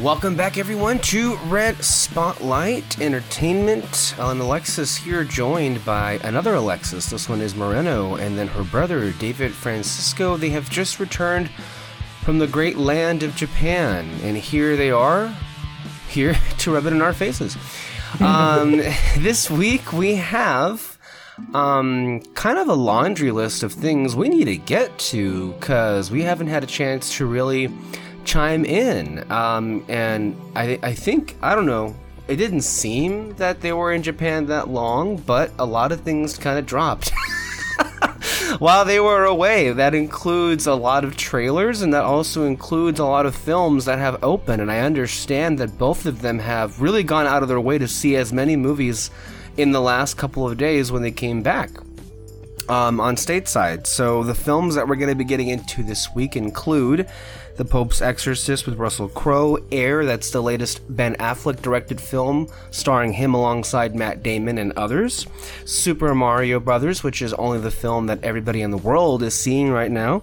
Welcome back, everyone, to Red Spotlight Entertainment. I'm Alexis here, joined by another Alexis. This one is Moreno, and then her brother, David Francisco. They have just returned from the great land of Japan, and here they are, here to rub it in our faces. Um, this week we have um, kind of a laundry list of things we need to get to because we haven't had a chance to really chime in. Um, and I, I think, I don't know, it didn't seem that they were in Japan that long, but a lot of things kind of dropped. While they were away, that includes a lot of trailers and that also includes a lot of films that have opened. And I understand that both of them have really gone out of their way to see as many movies in the last couple of days when they came back um, on stateside. So the films that we're going to be getting into this week include The Pope's Exorcist with Russell Crowe, Air, that's the latest Ben Affleck directed film starring him alongside Matt Damon and others, Super Mario Brothers, which is only the film that everybody in the world is seeing right now,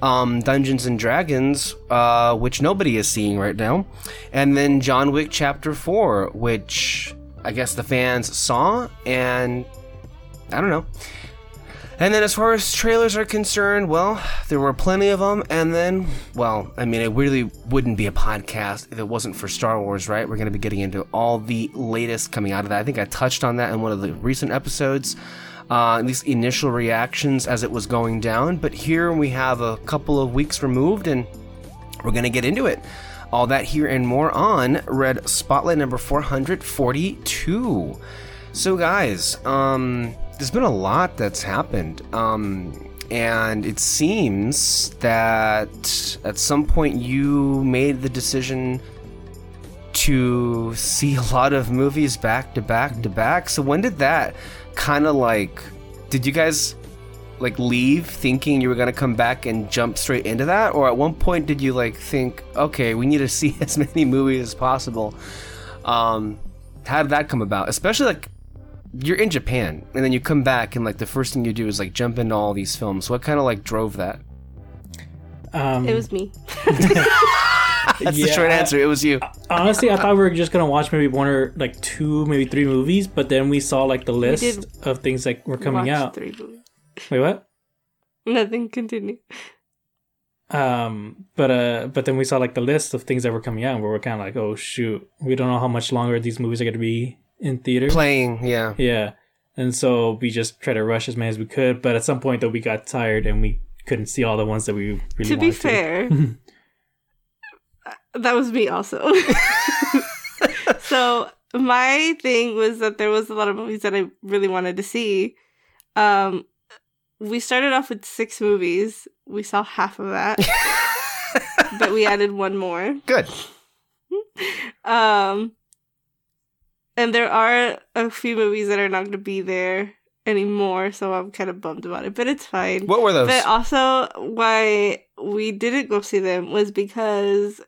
um, Dungeons and Dragons, uh, which nobody is seeing right now, and then John Wick Chapter 4, which I guess the fans saw, and I don't know. And then, as far as trailers are concerned, well, there were plenty of them. And then, well, I mean, it really wouldn't be a podcast if it wasn't for Star Wars, right? We're going to be getting into all the latest coming out of that. I think I touched on that in one of the recent episodes, uh, at least initial reactions as it was going down. But here we have a couple of weeks removed, and we're going to get into it. All that here and more on Red Spotlight number 442. So, guys, um, there's been a lot that's happened. Um, and it seems that at some point you made the decision to see a lot of movies back to back to back. So when did that kind of like did you guys like leave thinking you were going to come back and jump straight into that or at one point did you like think okay, we need to see as many movies as possible? Um how did that come about? Especially like you're in Japan and then you come back and like the first thing you do is like jump into all these films. What kind of like drove that? Um, It was me. That's the short answer. It was you. honestly, I thought we were just gonna watch maybe one or like two, maybe three movies, but then we saw like the list of things that were coming out. Three movies. Wait, what? Nothing. Continue. Um, but uh, but then we saw like the list of things that were coming out, and we were kind of like, oh shoot, we don't know how much longer these movies are gonna be in theaters. Playing, yeah. Yeah, and so we just tried to rush as many as we could, but at some point though, we got tired and we couldn't see all the ones that we really wanted to be wanted fair, that was me also. so my thing was that there was a lot of movies that I really wanted to see. Um, we started off with six movies. We saw half of that, but we added one more. Good. Um, and there are a few movies that are not going to be there anymore, so I'm kind of bummed about it. But it's fine. What were those? But also, why we didn't go see them was because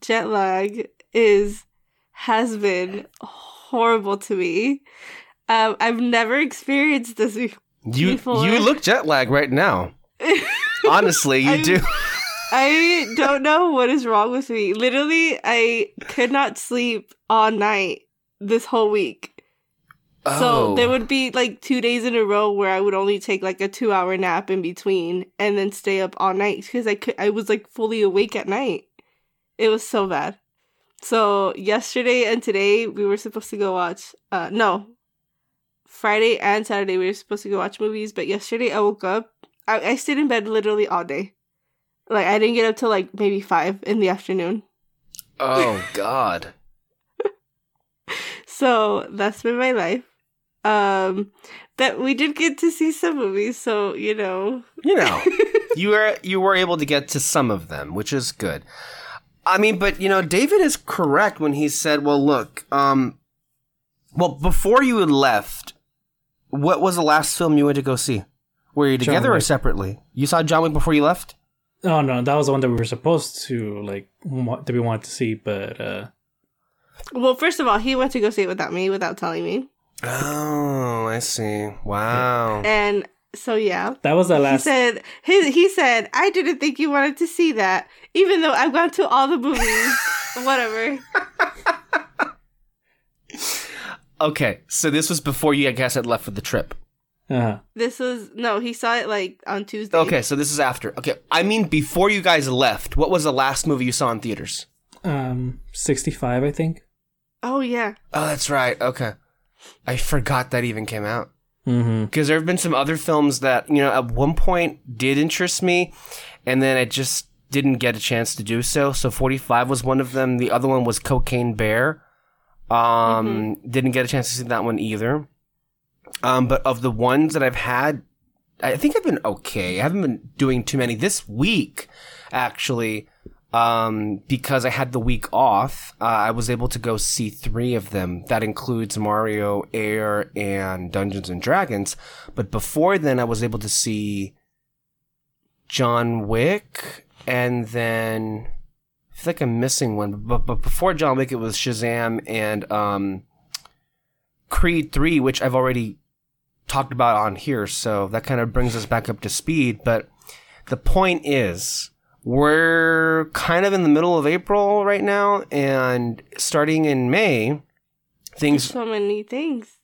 jet lag is has been horrible to me. Um, I've never experienced this before. you you look jet lag right now. Honestly, you I'm- do. I don't know what is wrong with me. Literally, I could not sleep all night this whole week. Oh. So there would be like two days in a row where I would only take like a two hour nap in between and then stay up all night because I could I was like fully awake at night. It was so bad. So yesterday and today we were supposed to go watch uh no. Friday and Saturday we were supposed to go watch movies, but yesterday I woke up I, I stayed in bed literally all day. Like I didn't get up till like maybe five in the afternoon. Oh God. So that's been my life. Um, but we did get to see some movies, so you know. You know, you were you were able to get to some of them, which is good. I mean, but you know, David is correct when he said, "Well, look, um, well, before you had left, what was the last film you went to go see? Were you John together or Wick. separately? You saw John Wick before you left? Oh no, that was the one that we were supposed to like that we wanted to see, but uh Well, first of all, he went to go see it without me, without telling me, Oh, I see. Wow. and so yeah. that was the last. He last. said he he said I didn't think you wanted to see that, even though I've gone to all the movies Whatever. Okay, so this was before you guys had left for the trip. Uh, This was no, he saw it like on Tuesday. Okay, so this is after. Okay, I mean before you guys left. What was the last movie you saw in theaters? um, 65, I think. Oh yeah. Oh, that's right. Okay, I forgot that even came out. Mm-hmm. because there have been some other films that you know at one point did interest me and then i just didn't get a chance to do so so 45 was one of them the other one was cocaine bear um didn't get a chance to see that one either um but of the ones that i've had i think i've been okay i haven't been doing too many this week actually um, because I had the week off, uh, I was able to go see three of them. That includes Mario, Air, and Dungeons and Dragons. But before then, I was able to see John Wick, and then I feel like I'm missing one. But, but before John Wick, it was Shazam and um, Creed 3, which I've already talked about on here. So that kind of brings us back up to speed. But the point is, we're kind of in the middle of April right now, and starting in May, things. So many things.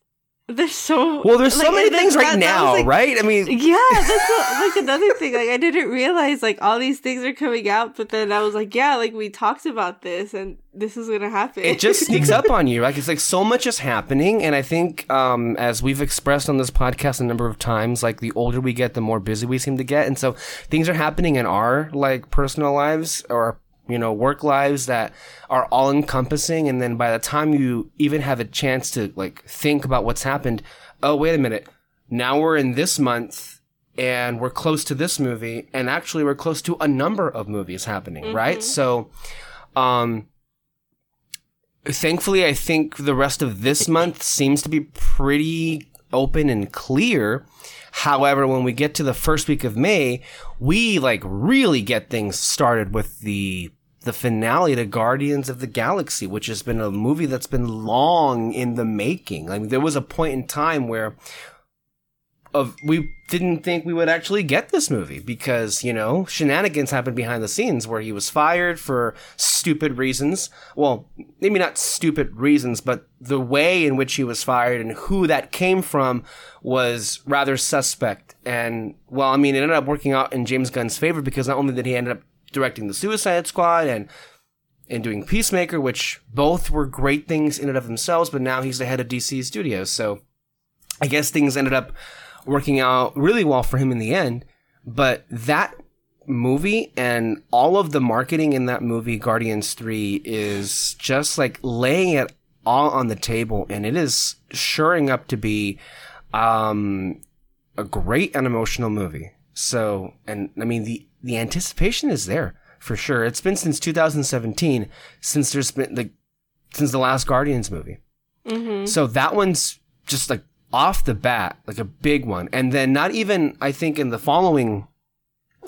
There's so Well, there's so like, many things right now, like, right? I mean, Yeah, that's what, like another thing. Like I didn't realize like all these things are coming out, but then I was like, yeah, like we talked about this, and this is gonna happen. it just sneaks up on you. Like it's like so much is happening, and I think um, as we've expressed on this podcast a number of times, like the older we get, the more busy we seem to get, and so things are happening in our like personal lives or you know work lives that are all encompassing, and then by the time you even have a chance to like think about what's happened, oh wait a minute, now we're in this month. And we're close to this movie, and actually, we're close to a number of movies happening, right? So, um, thankfully, I think the rest of this month seems to be pretty open and clear. However, when we get to the first week of May, we like really get things started with the the finale to Guardians of the Galaxy, which has been a movie that's been long in the making. Mean, there was a point in time where of we didn't think we would actually get this movie because you know shenanigans happened behind the scenes where he was fired for stupid reasons well maybe not stupid reasons but the way in which he was fired and who that came from was rather suspect and well i mean it ended up working out in james gunn's favor because not only did he end up directing the suicide squad and and doing peacemaker which both were great things in and of themselves but now he's the head of dc studios so I guess things ended up working out really well for him in the end. But that movie and all of the marketing in that movie, Guardians 3, is just like laying it all on the table. And it is shoring up to be um, a great and emotional movie. So, and I mean, the, the anticipation is there for sure. It's been since 2017 since there's been like, since the last Guardians movie. Mhm. So that one's just like off the bat, like a big one. And then not even, I think, in the following,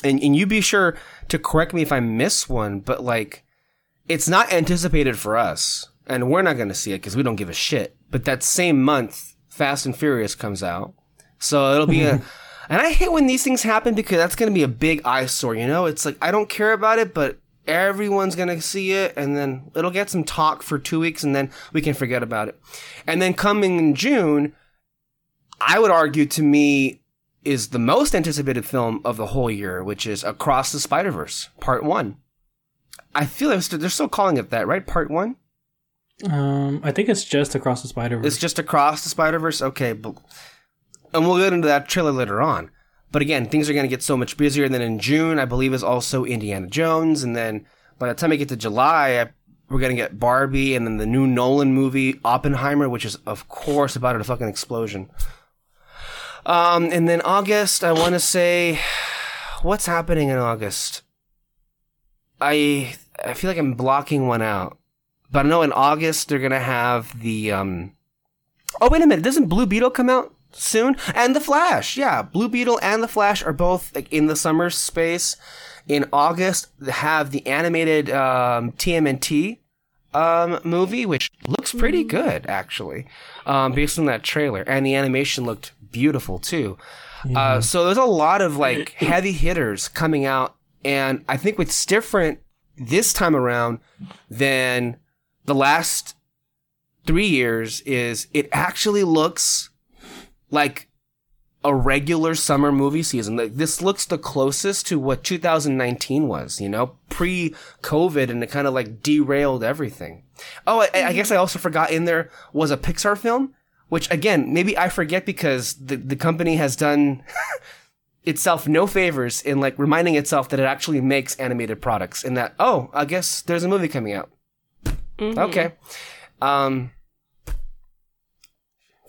and, and you be sure to correct me if I miss one, but like, it's not anticipated for us. And we're not going to see it because we don't give a shit. But that same month, Fast and Furious comes out. So it'll be a, and I hate when these things happen because that's going to be a big eyesore, you know? It's like, I don't care about it, but everyone's going to see it and then it'll get some talk for two weeks and then we can forget about it. And then coming in June, I would argue to me is the most anticipated film of the whole year, which is Across the Spider Verse, Part One. I feel like they're still calling it that, right? Part One. Um, I think it's just across the Spider Verse. It's just Across the Spider Verse. Okay, but and we'll get into that trailer later on. But again, things are going to get so much busier. And then in June, I believe is also Indiana Jones, and then by the time I get to July, I, we're going to get Barbie, and then the new Nolan movie Oppenheimer, which is of course about a fucking explosion. Um, and then August, I want to say, what's happening in August? I I feel like I'm blocking one out, but I know in August they're gonna have the um. Oh wait a minute! Doesn't Blue Beetle come out soon? And the Flash, yeah, Blue Beetle and the Flash are both like in the summer space. In August, they have the animated um, TMNT um, movie, which looks pretty good actually, um, based on that trailer, and the animation looked beautiful too. Uh, so there's a lot of like heavy hitters coming out, and I think what's different this time around than the last three years is it actually looks like a regular summer movie season. Like this looks the closest to what 2019 was, you know, pre-COVID, and it kind of like derailed everything. Oh, I, I guess I also forgot in there was a Pixar film, which again maybe I forget because the the company has done. itself no favors in like reminding itself that it actually makes animated products and that oh i guess there's a movie coming out Mhm. okay um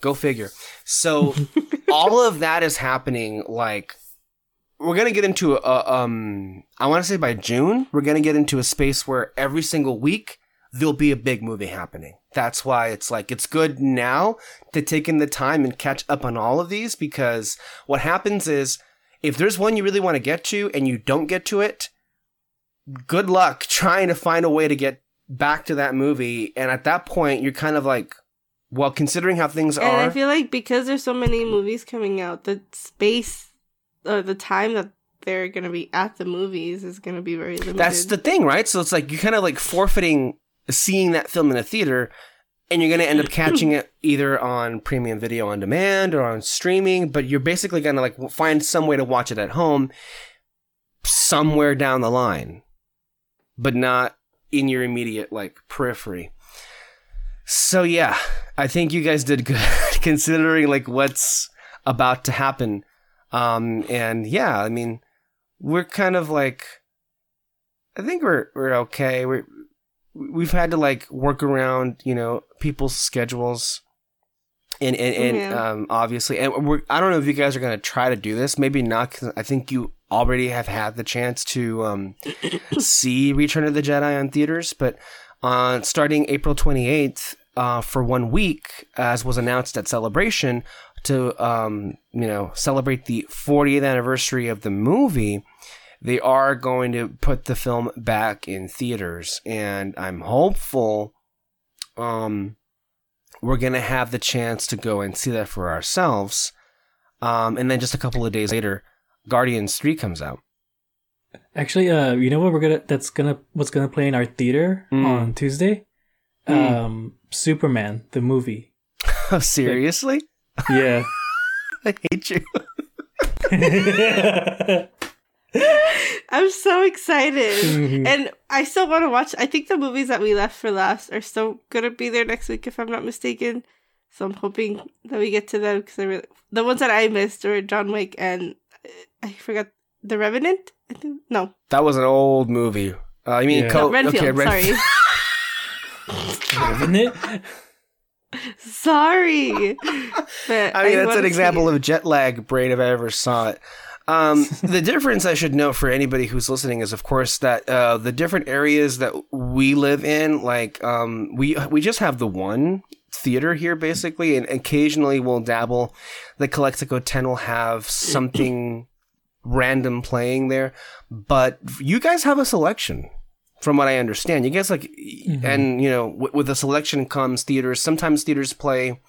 go figure. So all of that is happening like we're gonna get into a um i want to say by june we're gonna get into a space where every single week there'll be a big movie happening. That's why it's like it's good now to take in the time and catch up on all of these because what happens is if there's one you really want to get to and you don't get to it good luck trying to find a way to get back to that movie. And at that point you're kind of like well considering how things And are I feel like because there's so many movies coming out, the space or the time that they're gonna be at the movies is gonna be very limited. That's the thing, right? So it's like you're kind of like forfeiting seeing that film in a theater, and you're going to end up catching it either on premium video on demand or on streaming. But you're basically going to like find some way to watch it at home somewhere down the line, but not in your immediate like periphery. So yeah, I think you guys did good considering like what's about to happen. Um, and yeah, I mean, we're kind of like, I think we're we're okay. We're we've had to like work around you know people's schedules and and, and Yeah. um obviously and we're i don't know if you guys are going to try to do this maybe not because i think you already have had the chance to um see return of the jedi on theaters but on starting april 28th uh, for one week as was announced at celebration to um you know celebrate the 40th anniversary of the movie they are going to put the film back in theaters and i'm hopeful um we're going to have the chance to go and see that for ourselves um and then just a couple of days later guardians 3 comes out Actually, uh, you know what we're gonna that's gonna what's gonna play in our theater Mm. on Tuesday? Mm. Um, Superman the movie. oh seriously Yeah. i hate you I'm so excited. Mhm. and I still want to watch. I think the movies that we left for last are still gonna be there next week, if I'm not mistaken. So I'm hoping that we get to them because really, the ones that I missed were John Wick and uh, I forgot the Revenant. I think no, that was an old movie uh, i mean Yeah. Co- no Renfield. okay, Renf- sorry, Isn't it? sorry. But I mean, that's an example it. of jet lag brain if I ever saw it. Um, the difference I should note for anybody who's listening is, of course, that uh, the different areas that we live in, like um, we we just have the one theater here, basically, and occasionally we'll dabble. The Calexico Ten will have something random playing there, but you guys have a selection. From what I understand, you guys like, and you know, w- with the selection comes theaters. Sometimes theaters play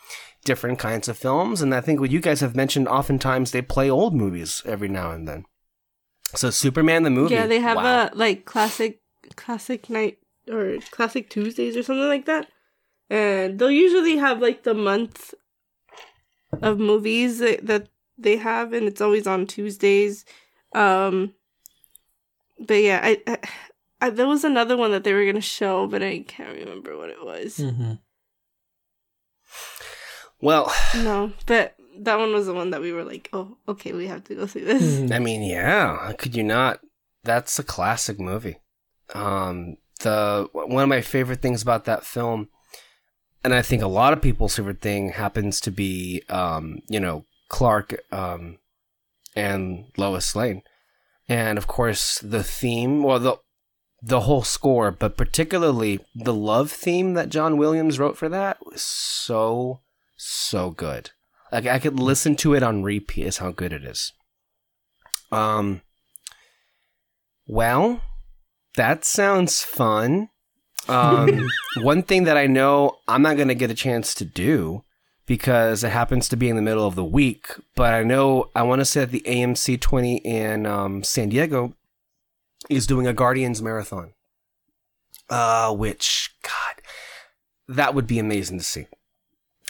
different kinds of films, and I think what you guys have mentioned, oftentimes they play old movies every now and then. So Superman the movie, Yeah, they have wow. a like classic classic night or classic Tuesdays or something like that. And they'll usually have like the month of movies that, that they have and it's always on Tuesdays. Um but yeah, I, I, I there was another one that they were going to show, but I can't remember what it was. Mhm. well. No, but that one was the one that we were like, "Oh, okay, we have to go see this." Mhm. I mean, yeah, how could you not? That's a classic movie. Um, the one of my favorite things about that film, and I think a lot of people's favorite thing happens to be, um, you know, Clark um, and Lois Lane, and of course the theme. Well, the the whole score, but particularly the love theme that John Williams wrote for that was so so good. Like I could listen to it on repeat. Is how good it is. Um. Well, that sounds fun. Um, one thing that I know I'm not going to get a chance to do because it happens to be in the middle of the week, but I know I want to say that the AMC 20 in um, San Diego is doing a Guardians marathon. Uh, which God, that would be amazing to see.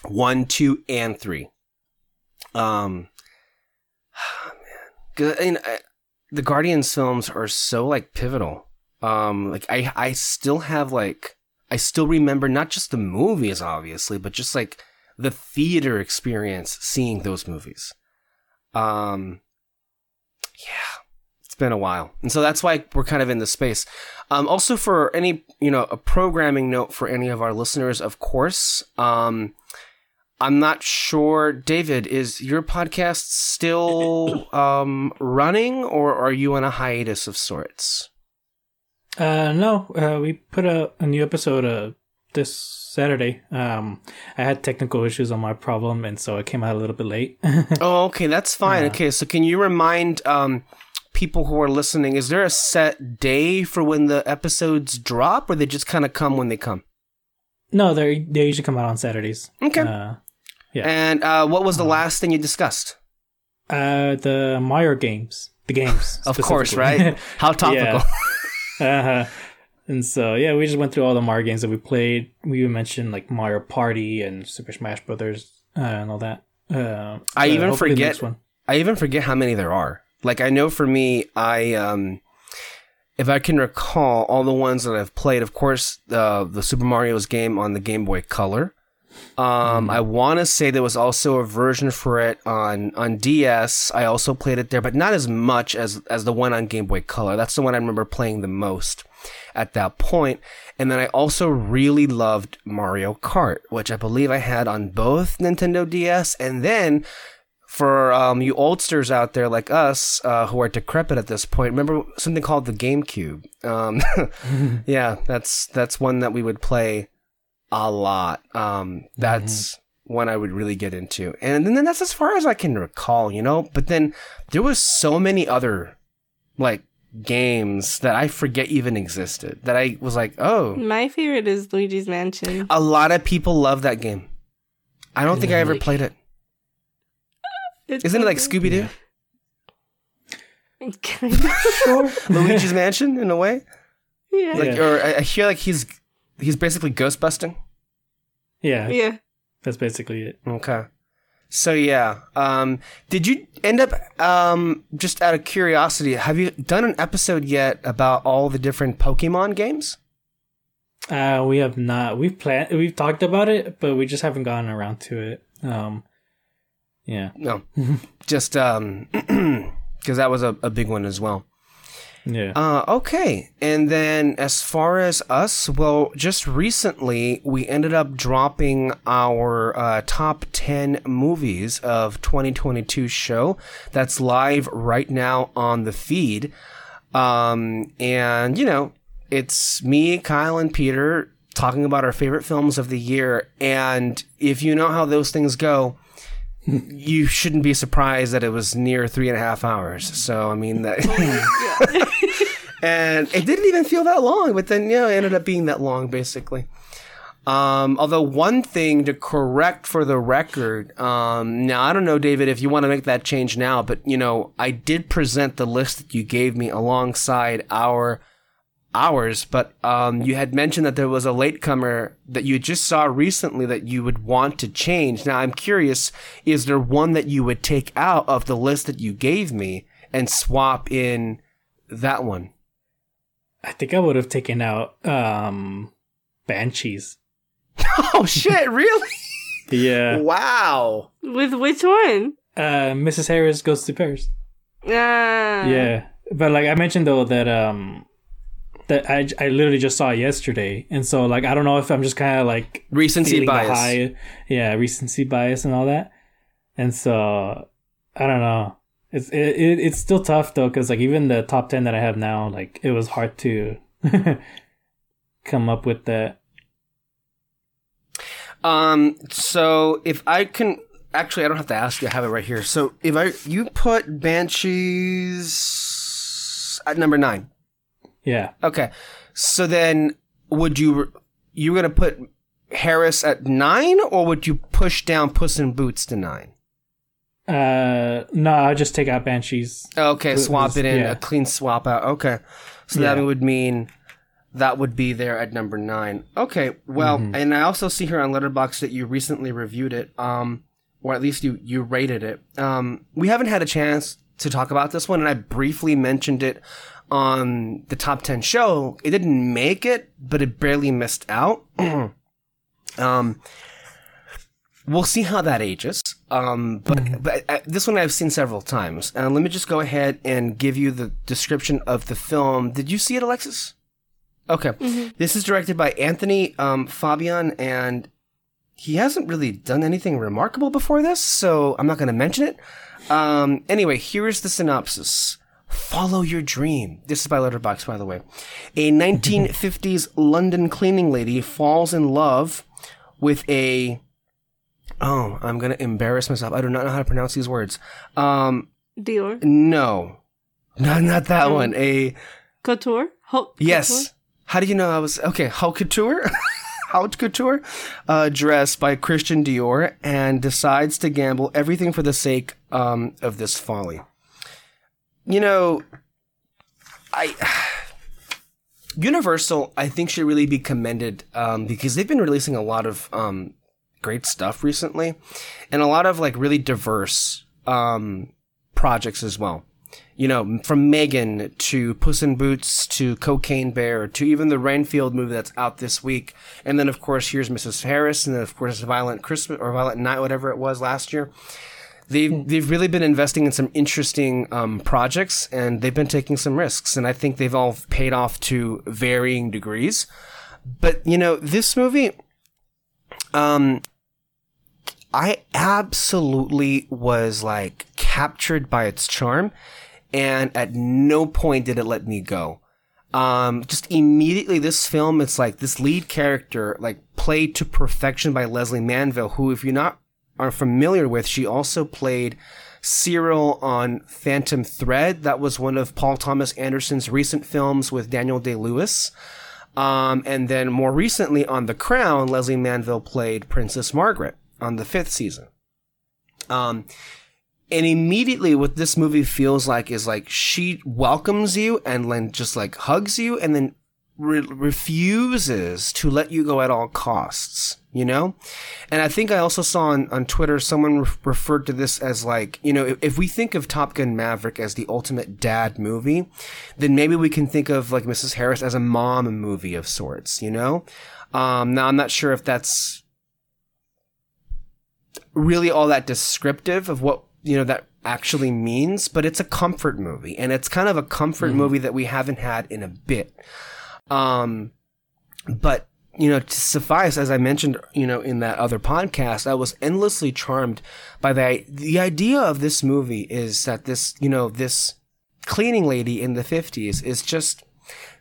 One, two, and three. Um, man, 'Cause, I I- the Guardians films are so like pivotal. Um, like I, I still have like, I still remember not just the movies, obviously, but just like the theater experience seeing those movies. Um, yeah, been a while, and so that's why we're kind of in the space. Um, also, for any you know a programming note for any of our listeners, of course. Um, I'm not sure, David. Is your podcast still um, running, or are you on a hiatus of sorts? Uh, no, uh, we put a, a new episode uh, this Saturday. Um, I had technical issues on my problem, and so it came out a little bit late. Oh, okay, that's fine. Okay, so can you remind um, people who are listening? Is there a set day for when the episodes drop, or they just kind of come when they come? no, they they usually come out on Saturdays. Okay. Uh, yeah. And uh, what was the last thing you discussed? uh, the Mario games, the games, Of course, right? How topical. uh-huh. And so yeah, we just went through all the Mario games that we played. We even mentioned like Mario Party and Super Smash Brothers uh, and all that. Uh, I even forget-. I even forget how many there are. Like I know for me, I um, if I can recall all the ones that I've played, of course, uh, the Super Mario's game on the Game Boy Color. Um, I want to say there was also a version for it on on DS. I also played it there, but not as much as as the one on Game Boy Color. That's the one I remember playing the most at that point. And then I also really loved Mario Kart, which I believe I had on both Nintendo DS. And then for um, you oldsters out there like us uh, who are decrepit at this point, remember something called the GameCube? Um, yeah, that's that's one that we would play a lot. Um, that's one I would really get into, and then that's as far as I can recall, you know. But then there was so many other like games that I forget even existed. That I was like, oh, My favorite is Luigi's Mansion. a lot of people love that game. I don't think I ever played it. It's Isn't it like Scooby Doo? good. Sure. Luigi's Mansion in a way? yeah. Like, Yeah. or I I hear like he's he's basically ghost busting. yeah, yeah. that's basically it. Okay. So yeah, um, did you end up um, just out of curiosity? Have you done an episode yet about all the different Pokemon games? Uh, we have not. We've planned. We've talked about it, but we just haven't gotten around to it. Um, yeah, No, just um, because that was a, a big one as well. yeah. Uh, okay. And then as far as us, well, just recently we ended up dropping our uh, top 10 movies of 2022 show that's live right now on the feed. Um, and, you know, it's me, Kyle, and Peter talking about our favorite films of the year. And if you know how those things go, you shouldn't be surprised that it was near three and a half hours. So, I mean, that. and it didn't even feel that long, but then, you know, it ended up being that long, basically. Um, although one thing to correct for the record, um, now I don't know, David, if you want to make that change now, but you know, I did present the list that you gave me alongside our ours, but um, you had mentioned that there was a latecomer that you just saw recently that you would want to change. Now I'm curious, is there one that you would take out of the list that you gave me and swap in that one? I think I would have taken out um, Banshees. Oh shit, really? Yeah. wow. With which one? Uh, Mrs. Harris goes to Paris. Ah. Yeah, but like I mentioned though that um that I I literally just saw it yesterday, and so like I don't know if I'm just kind of like Recency bias. high, yeah, recency bias and all that, and so I don't know. It's it, it it's still tough though because like even the top ten that I have now, like it was hard to come up with that. Um, so if I can actually, I don't have to ask you. I have it right here. So if I you put Banshees at number nine, Yeah, okay. So then would you you're gonna put Harris at nine, or would you push down Puss in Boots to nine? uh, no, I'll just take out Banshees. Okay, swap it in yeah. a clean swap out. Okay, so Yeah. that would mean that would be there at number nine. Okay, well, Mm-hmm. and I also see here on Letterboxd that you recently reviewed it, um, or at least you you rated it. Um, we haven't had a chance to talk about this one, and I briefly mentioned it on the top ten show. It didn't make it, but it barely missed out. um, we'll see how that ages. Um, but, but uh, this one I've seen several times. Uh, let me just go ahead and give you the description of the film. Did you see it, Alexis? Okay. This is directed by Anthony um, Fabian, and he hasn't really done anything remarkable before this, so I'm not going to mention it. Um, anyway, here's the synopsis. Follow your dream. This is by Letterboxd, by the way. A 1950s London cleaning lady falls in love with a. Oh, I'm gonna embarrass myself. I do not know how to pronounce these words. Um, Dior. no, not not that Mm. one. A Couture. Haute Yes. Couture? How do you know I was okay? Haute couture, haute couture, uh, dress by Christian Dior, and decides to gamble everything for the sake um, of this folly. You know, I Universal, I think, should really be commended um, because they've been releasing a lot of um, great stuff recently, and a lot of like really diverse um, projects as well you know, from Megan to Puss in Boots to Cocaine Bear to even the Renfield movie that's out this week. And then, of course, here's Mrs. Harris, and then, of course, Violent Christmas or Violent Night, whatever it was last year. They've, they've really been investing in some interesting um, projects and they've been taking some risks. And I think they've all paid off to varying degrees. But, you know, this movie, um, I absolutely was like captured by its charm, and at no point did it let me go. Um, just immediately, this film, it's like this lead character, like played to perfection by Lesley Manville, who, if you're not are familiar with, she also played Cyril on Phantom Thread. That was one of Paul Thomas Anderson's recent films with Daniel Day Lewis. Um, and then more recently on The Crown, Lesley Manville played Princess Margaret on the fifth season. Um, and immediately what this movie feels like is like she welcomes you and then just like hugs you and then re- refuses to let you go at all costs, you know? And I think I also saw on, on Twitter someone re- referred to this as like, you know, if, if we think of Top Gun Maverick as the ultimate dad movie, then maybe we can think of like Mrs. Harris as a mom movie of sorts, you know? Um, now I'm not sure if that's really all that descriptive of what you know that actually means but it's a comfort movie and it's kind of a comfort movie that we haven't had in a bit um but you know to suffice as i mentioned you know in that other podcast i was endlessly charmed by the the idea of this movie is that this you know this cleaning lady in the 50s is just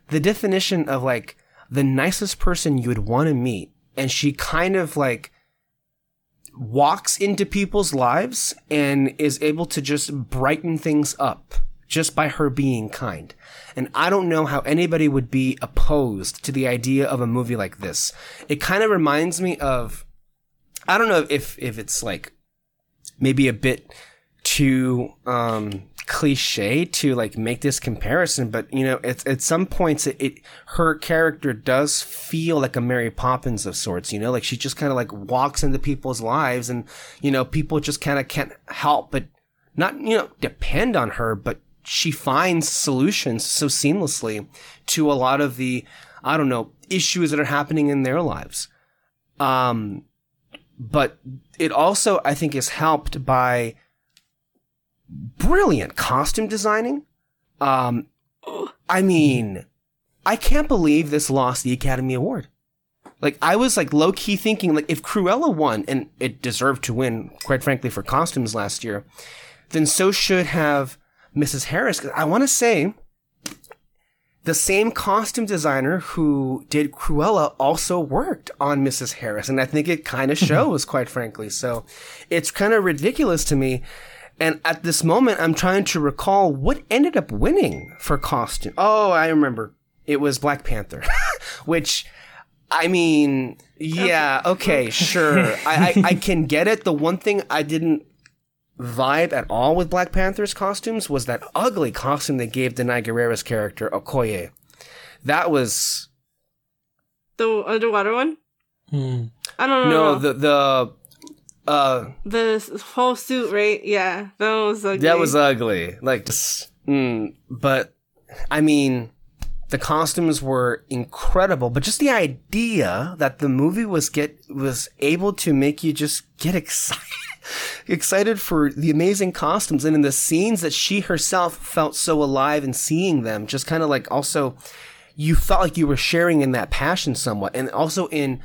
the definition of like the nicest person you would want to meet. And she kind of like walks into people's lives and is able to just brighten things up just by her being kind. And I don't know how anybody would be opposed to the idea of a movie like this. It kind of reminds me of I don't know if if it's like maybe a bit too um cliche to like make this comparison but you know it's at some points it, it her character does feel like a mary poppins of sorts you know like she just kind of like walks into people's lives and you know people just kind of can't help but not you know depend on her but she finds solutions so seamlessly to a lot of the i don't know issues that are happening in their lives um but it also i think is helped by brilliant costume designing. Um, I mean, I can't believe this lost the Academy Award. Like, I was like low key thinking, like, if Cruella won, and it deserved to win, quite frankly, for costumes last year, then so should have Mrs. Harris. I want to say the same costume designer who did Cruella also worked on Mrs. Harris. And I think it kind of mm-hmm. shows, quite frankly. So it's kind of ridiculous to me. And at this moment, I'm trying to recall what ended up winning for costume. Oh, I remember. It was Black Panther, which, I mean, yeah, okay, sure. I, I, I can get it. The one thing I didn't vibe at all with Black Panther's costumes was that ugly costume they gave Danai Gurira's character, Okoye. That was The underwater one? Hmm. I don't know. No, the the uh the whole suit, right? Yeah, that was ugly. that was ugly. Like just mm, but I mean the costumes were incredible, but just the idea that the movie was get was able to make you just get excited excited for the amazing costumes and in the scenes that she herself felt so alive in seeing them just kind of like also you felt like you were sharing in that passion somewhat. And also in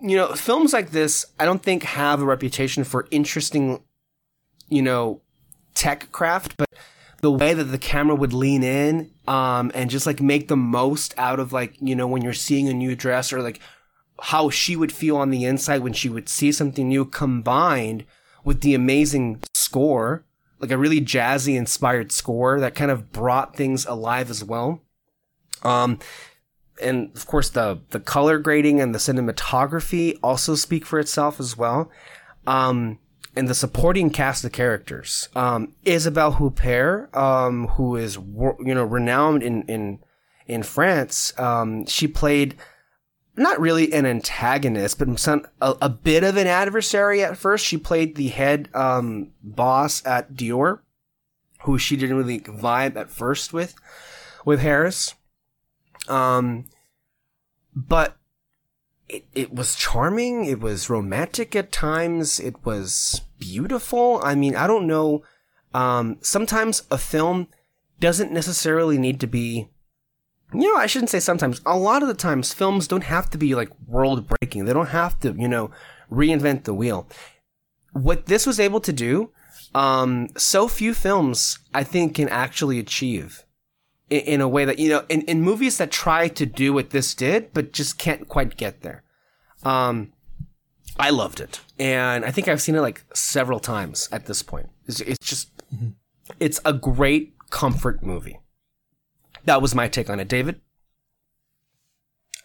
you know films like this i don't think have a reputation for interesting you know tech craft but the way that the camera would lean in um and just like make the most out of like you know when you're seeing a new dress or like how she would feel on the inside when she would see something new combined with the amazing score like a really jazzy inspired score that kind of brought things alive as well. Um and of course the the color grading and the cinematography also speak for itself as well. Um and the supporting cast of characters. Um Isabelle Huppert um who is you know renowned in in in France um she played not really an antagonist, but some a, a bit of an adversary at first. She played the head um, boss at Dior, who she didn't really vibe at first with, with Harris. Um, but it, it was charming. It was romantic at times. It was beautiful. I mean, I don't know. Um, sometimes a film doesn't necessarily need to be you know, I shouldn't say sometimes. A lot of the times, films don't have to be like world breaking. They don't have to, you know, reinvent the wheel. What this was able to do, um, so few films, I think, can actually achieve in, in a way that, you know, in, in movies that try to do what this did, but just can't quite get there. Um, I loved it. And I think I've seen it like several times at this point. It's, it's just, it's a great comfort movie. That was my take on it, David.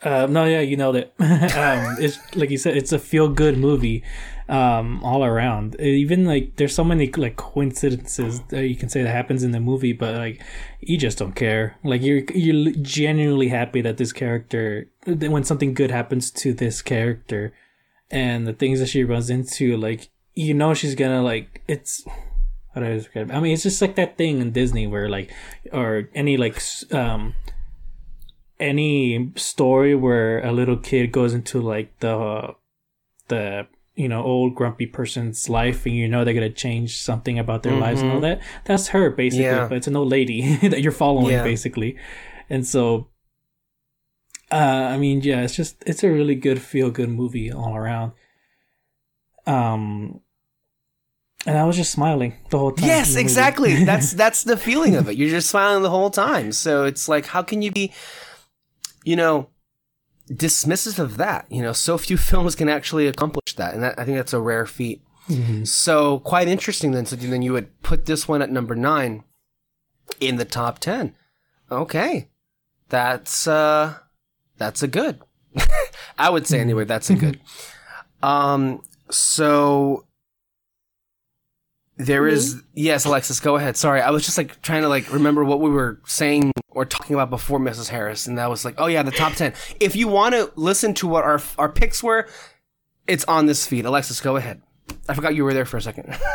Uh, no, yeah, you know that. um, it's like you said, it's a feel good movie, um, all around. Even like, there's so many like coincidences that you can say that happens in the movie, but like, you just don't care. Like you're you're genuinely happy that this character, that when something good happens to this character, and the things that she runs into, like you know she's gonna like it's how do I describe? it? I mean, it's just like that thing in Disney where like, or any like, um, any story where a little kid goes into like the, the you know old grumpy person's life, and you know they're gonna change something about their lives and all that. That's her basically, Yeah. but it's an old lady that you're following Yeah. basically, and so. Uh, I mean, yeah, it's just it's a really good feel good movie all around. Um, and I was just smiling the whole time. Yes, in the movie. exactly. That's that's the feeling of it. You're just smiling the whole time. So it's like, how can you be, you know, dismissive of that? You know, so few films can actually accomplish that, and that, I think that's a rare feat. Mhm. So quite interesting. Then, so then you would put this one at number nine in the top ten. Okay, that's uh, that's a good. I would say anyway. That's a good. Um. So there is yes, Alexis, go ahead. Sorry, I was just like trying to like remember what we were saying or talking about before Mrs. Harris, and that was like, oh yeah, the top ten. If you want to listen to what our our picks were, it's on this feed. Alexis, go ahead. I forgot you were there for a second.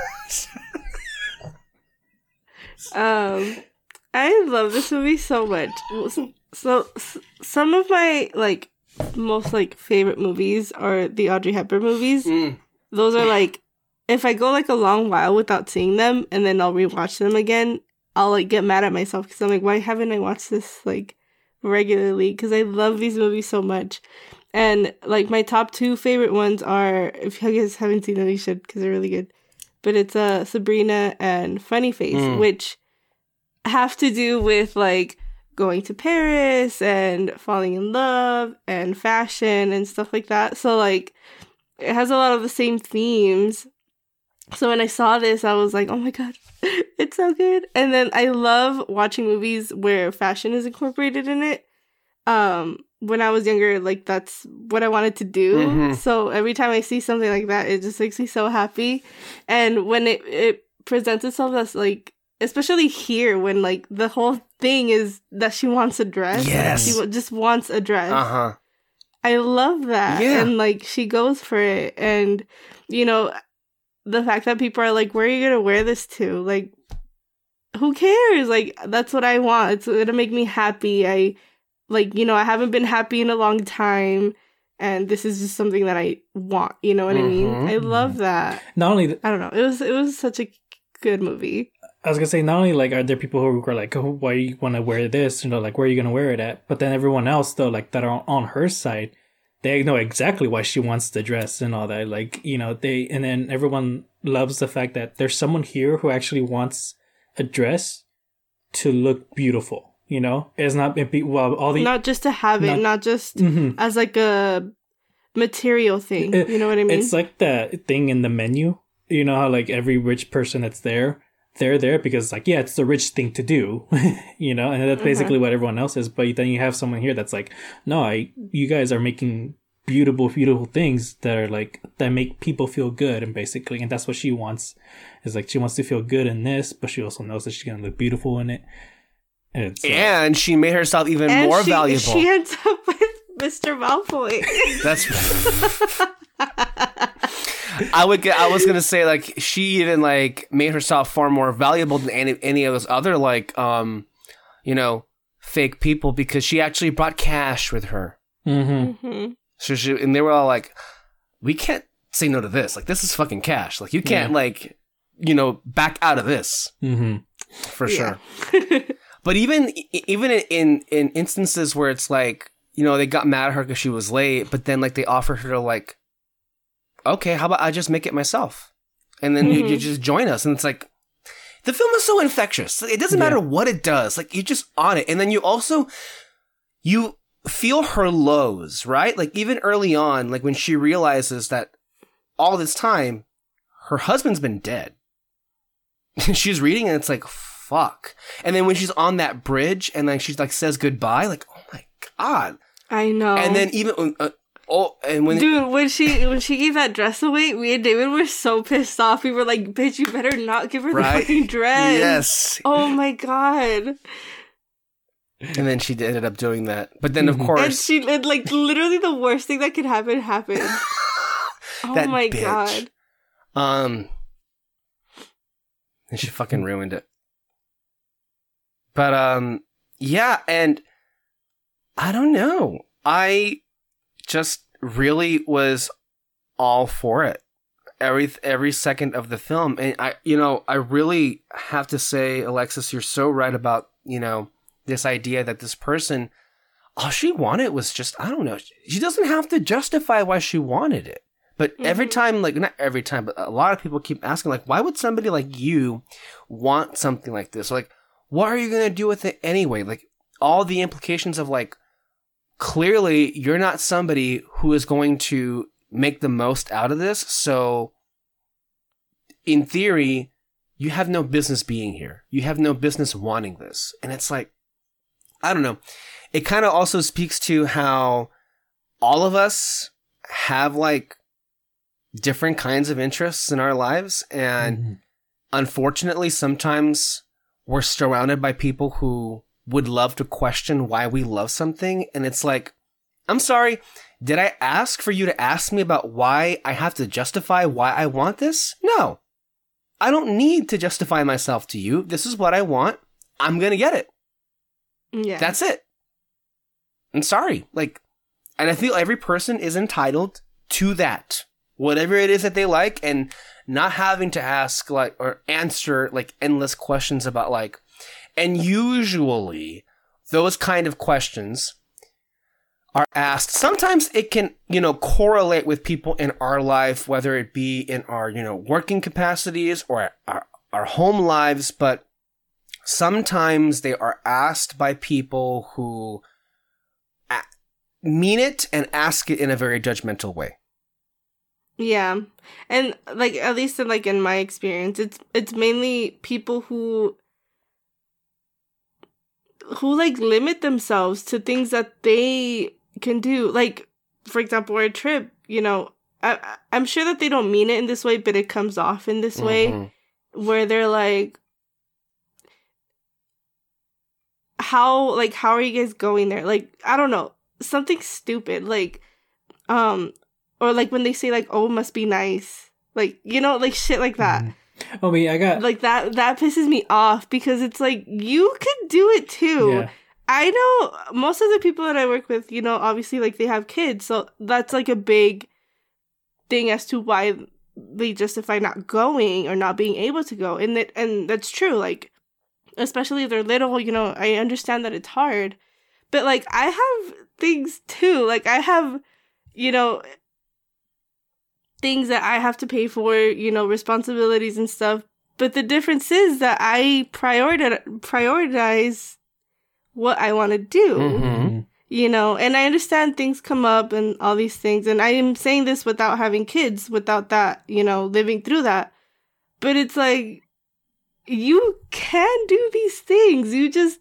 Um, I love this movie so much. So, so some of my like most like favorite movies are the Audrey Hepburn movies. Mm. Those are like if I go like a long while without seeing them and then I'll rewatch them again, I'll like get mad at myself because I'm like, why haven't I watched this like regularly? Because I love these movies so much. And like my top two favorite ones are if you guys haven't seen them, you should because they're really good. But it's uh Sabrina and Funny Face, Mm. which have to do with like going to Paris and falling in love and fashion and stuff like that. So like it has a lot of the same themes. So when I saw this, I was like, "Oh my god, it's so good!" And then I love watching movies where fashion is incorporated in it. Um, when I was younger, like that's what I wanted to do. Mhm. So every time I see something like that, it just makes me so happy. And when it it presents itself as like, especially here, when like the whole thing is that she wants a dress. Yes. she just wants a dress Uh huh. I love that. Yeah. And like she goes for it. And, you know, the fact that people are like, where are you going to wear this to? Like, who cares? Like, that's what I want. It's going to make me happy. I, like, you know, I haven't been happy in a long time. And this is just something that I want. You know what I mean? Mhm. I love that. Not only th- I don't know. It was, it was such a good movie. I was gonna say, not only like are there people who are like, oh, why you want to wear this? You know, like where are you gonna wear it at? But then everyone else though, like that are on her side, they know exactly why she wants the dress and all that. Like you know, they and then everyone loves the fact that there's someone here who actually wants a dress to look beautiful. You know, it's not it be- well all the not just to have it, not- not, just Mhm. as like a material thing. It- you know what I mean? It's like the thing in the menu. You know how like every rich person that's there, they're there because like yeah, it's the rich thing to do. you know, and that's basically what everyone else is. But then you have someone here that's like, no, I, you guys are making beautiful, beautiful things that are like that make people feel good, and basically, and that's what she wants. Is like she wants to feel good in this, but she also knows that she's gonna look beautiful in it. And it's uh, And she made herself even and more she, valuable. She ends up with Mr. Malfoy. That's. I would. Get, I was gonna say like she even like made herself far more valuable than any any of those other like um, you know, fake people because she actually brought cash with her. mhm. hmm So she and they were all like, "We can't say no to this. Like this is fucking cash. Like you can't Yeah. like, you know, back out of this Mhm. for sure." But even even in in instances where it's like you know they got mad at her because she was late, but then like they offered her to like, okay, how about I just make it myself, and then you, you Mhm. just join us, and it's like. The film is so infectious. It doesn't Yeah. matter what it does. Like you're just on it, and then you also you feel her lows, right? Like even early on, like when she realizes that all this time her husband's been dead. she's reading and it's like fuck. And then when she's on that bridge and then she's like says goodbye, like oh my god. I know. And then even uh, oh, and when Dude, when she when she gave that dress away, me and David were so pissed off. We were like, "Bitch, you better not give her Right? the fucking dress." yes, Oh my god. and then she ended up doing that. But then of Mhm. And course, she and, like literally the worst thing that could happen happened. Oh my bitch. god. Um, and she fucking ruined it. But um, yeah, and I don't know. I just really was all for it. Every every second of the film, and I, you know, I really have to say, Alexis, you're so right about you know this idea that this person, all she wanted was just I don't know. She doesn't have to justify why she wanted it. But every Mhm. time, like not every time, but a lot of people keep asking, like, why would somebody like you want something like this? Like, what are you gonna do with it anyway? Like, all the implications of like, clearly you're not somebody who is going to make the most out of this. So, in theory, you have no business being here. You have no business wanting this. And it's like, I don't know. It kind of also speaks to how all of us have like different kinds of interests in our lives. And Mhm. unfortunately, sometimes we're surrounded by people who would love to question why we love something. And it's like, I'm sorry, did I ask for you to ask me about why I have to justify why I want this? No. I don't need to justify myself to you. This is what I want. I'm going to get it. Yeah. That's it. I'm sorry. Like, and I feel every person is entitled to that. Whatever it is that they like, and not having to ask, like, or answer, like, endless questions about, like, and usually those kind of questions are asked. Sometimes it can, you know, correlate with people in our life, whether it be in our, you know, working capacities or our, our home lives, but sometimes they are asked by people who mean it and ask it in a very judgmental way. Yeah. And like at least in like in my experience, it's it's mainly people who who like limit themselves to things that they can do. Like for example, a trip, you know, I I'm sure that they don't mean it in this way, but it comes off in this way Mhm. where they're like how like how are you guys going there? Like I don't know, something stupid like Um, or like when they say like, "Oh, must be nice," like you know, like shit like that. Mhm. Oh, but I got Like that that pisses me off because it's like you could do it too. yeah. I know most of the people that I work with, you know, obviously like they have kids, so that's like a big thing as to why they justify not going or not being able to go. And that and that's true, like especially if they're little, you know, I understand that it's hard. But like I have things too. Like I have, you know, things that I have to pay for, you know, responsibilities and stuff. But the difference is that I prioritize prioritize what I want to do Mhm. Mhm. you know and i understand things come up and all these things and i am saying this without having kids without that you know living through that but it's like you can do these things you just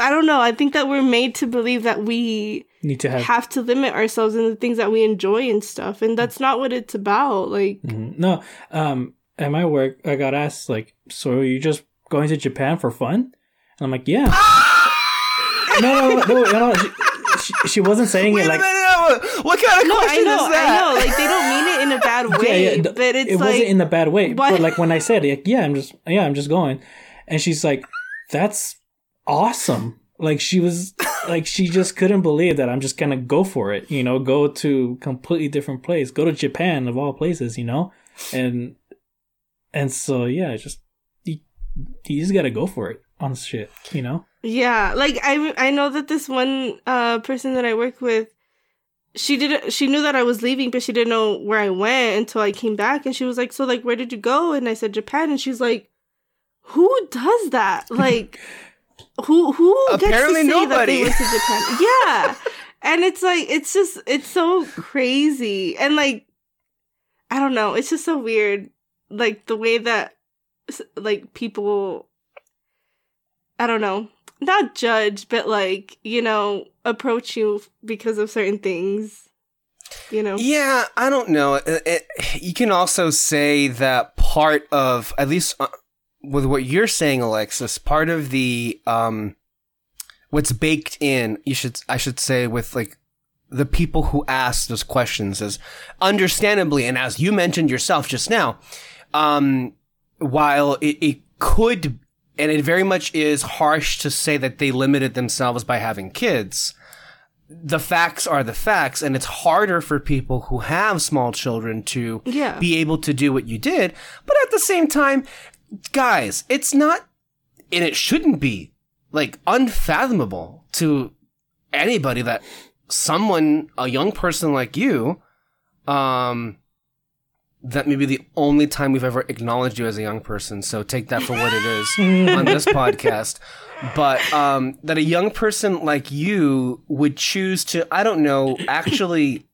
i don't know i think that we're made to believe that we Need to have. have to limit ourselves in the things that we enjoy and stuff and that's not what it's about like Mhm. No, um, at my work, I got asked like, "So are you just going to Japan for fun?" And I'm like, "Yeah." no, no, no, no, no. She, she, she wasn't saying Wait it a like. minute, what- what kind of no i question know is i that? know like they don't mean it in a bad way Yeah, yeah, th- but it's it like wasn't in a bad way. why- But like when I said, like, yeah, I'm just, yeah, I'm just going, and she's like, "That's awesome." Like she was, like she just couldn't believe that I'm just gonna go for it. You know, go to completely different place, go to Japan of all places. You know, and and so yeah, just you, you just gotta go for it on shit. You know. Yeah, like I I know that this one uh person that I work with she didn't she knew that I was leaving but she didn't know where I went until I came back and she was like so like where did you go and I said Japan and she's like who does that like who who Apparently gets to say that nobody. they went to Japan yeah and it's like it's just it's so crazy and like I don't know it's just so weird like the way that like people I don't know, not judge, but like, you know, approach you because of certain things. You know? Yeah, I don't know. It, it- you can also say that part of, at least uh, with what you're saying, Alexis, part of the um, what's baked in. You should, I should say, with like the people who ask those questions is understandably, and as you mentioned yourself just now, um, while it, it could, and it very much is harsh to say that they limited themselves by having kids the facts are the facts, and it's harder for people who have small children to Yeah. be able to do what you did. But at the same time, guys, it's not, and it shouldn't be, like, unfathomable to anybody that someone, a young person like you, um, that may be the only time we've ever acknowledged you as a young person. So take that for what it is on this podcast. But um, that a young person like you would choose to, I don't know, actually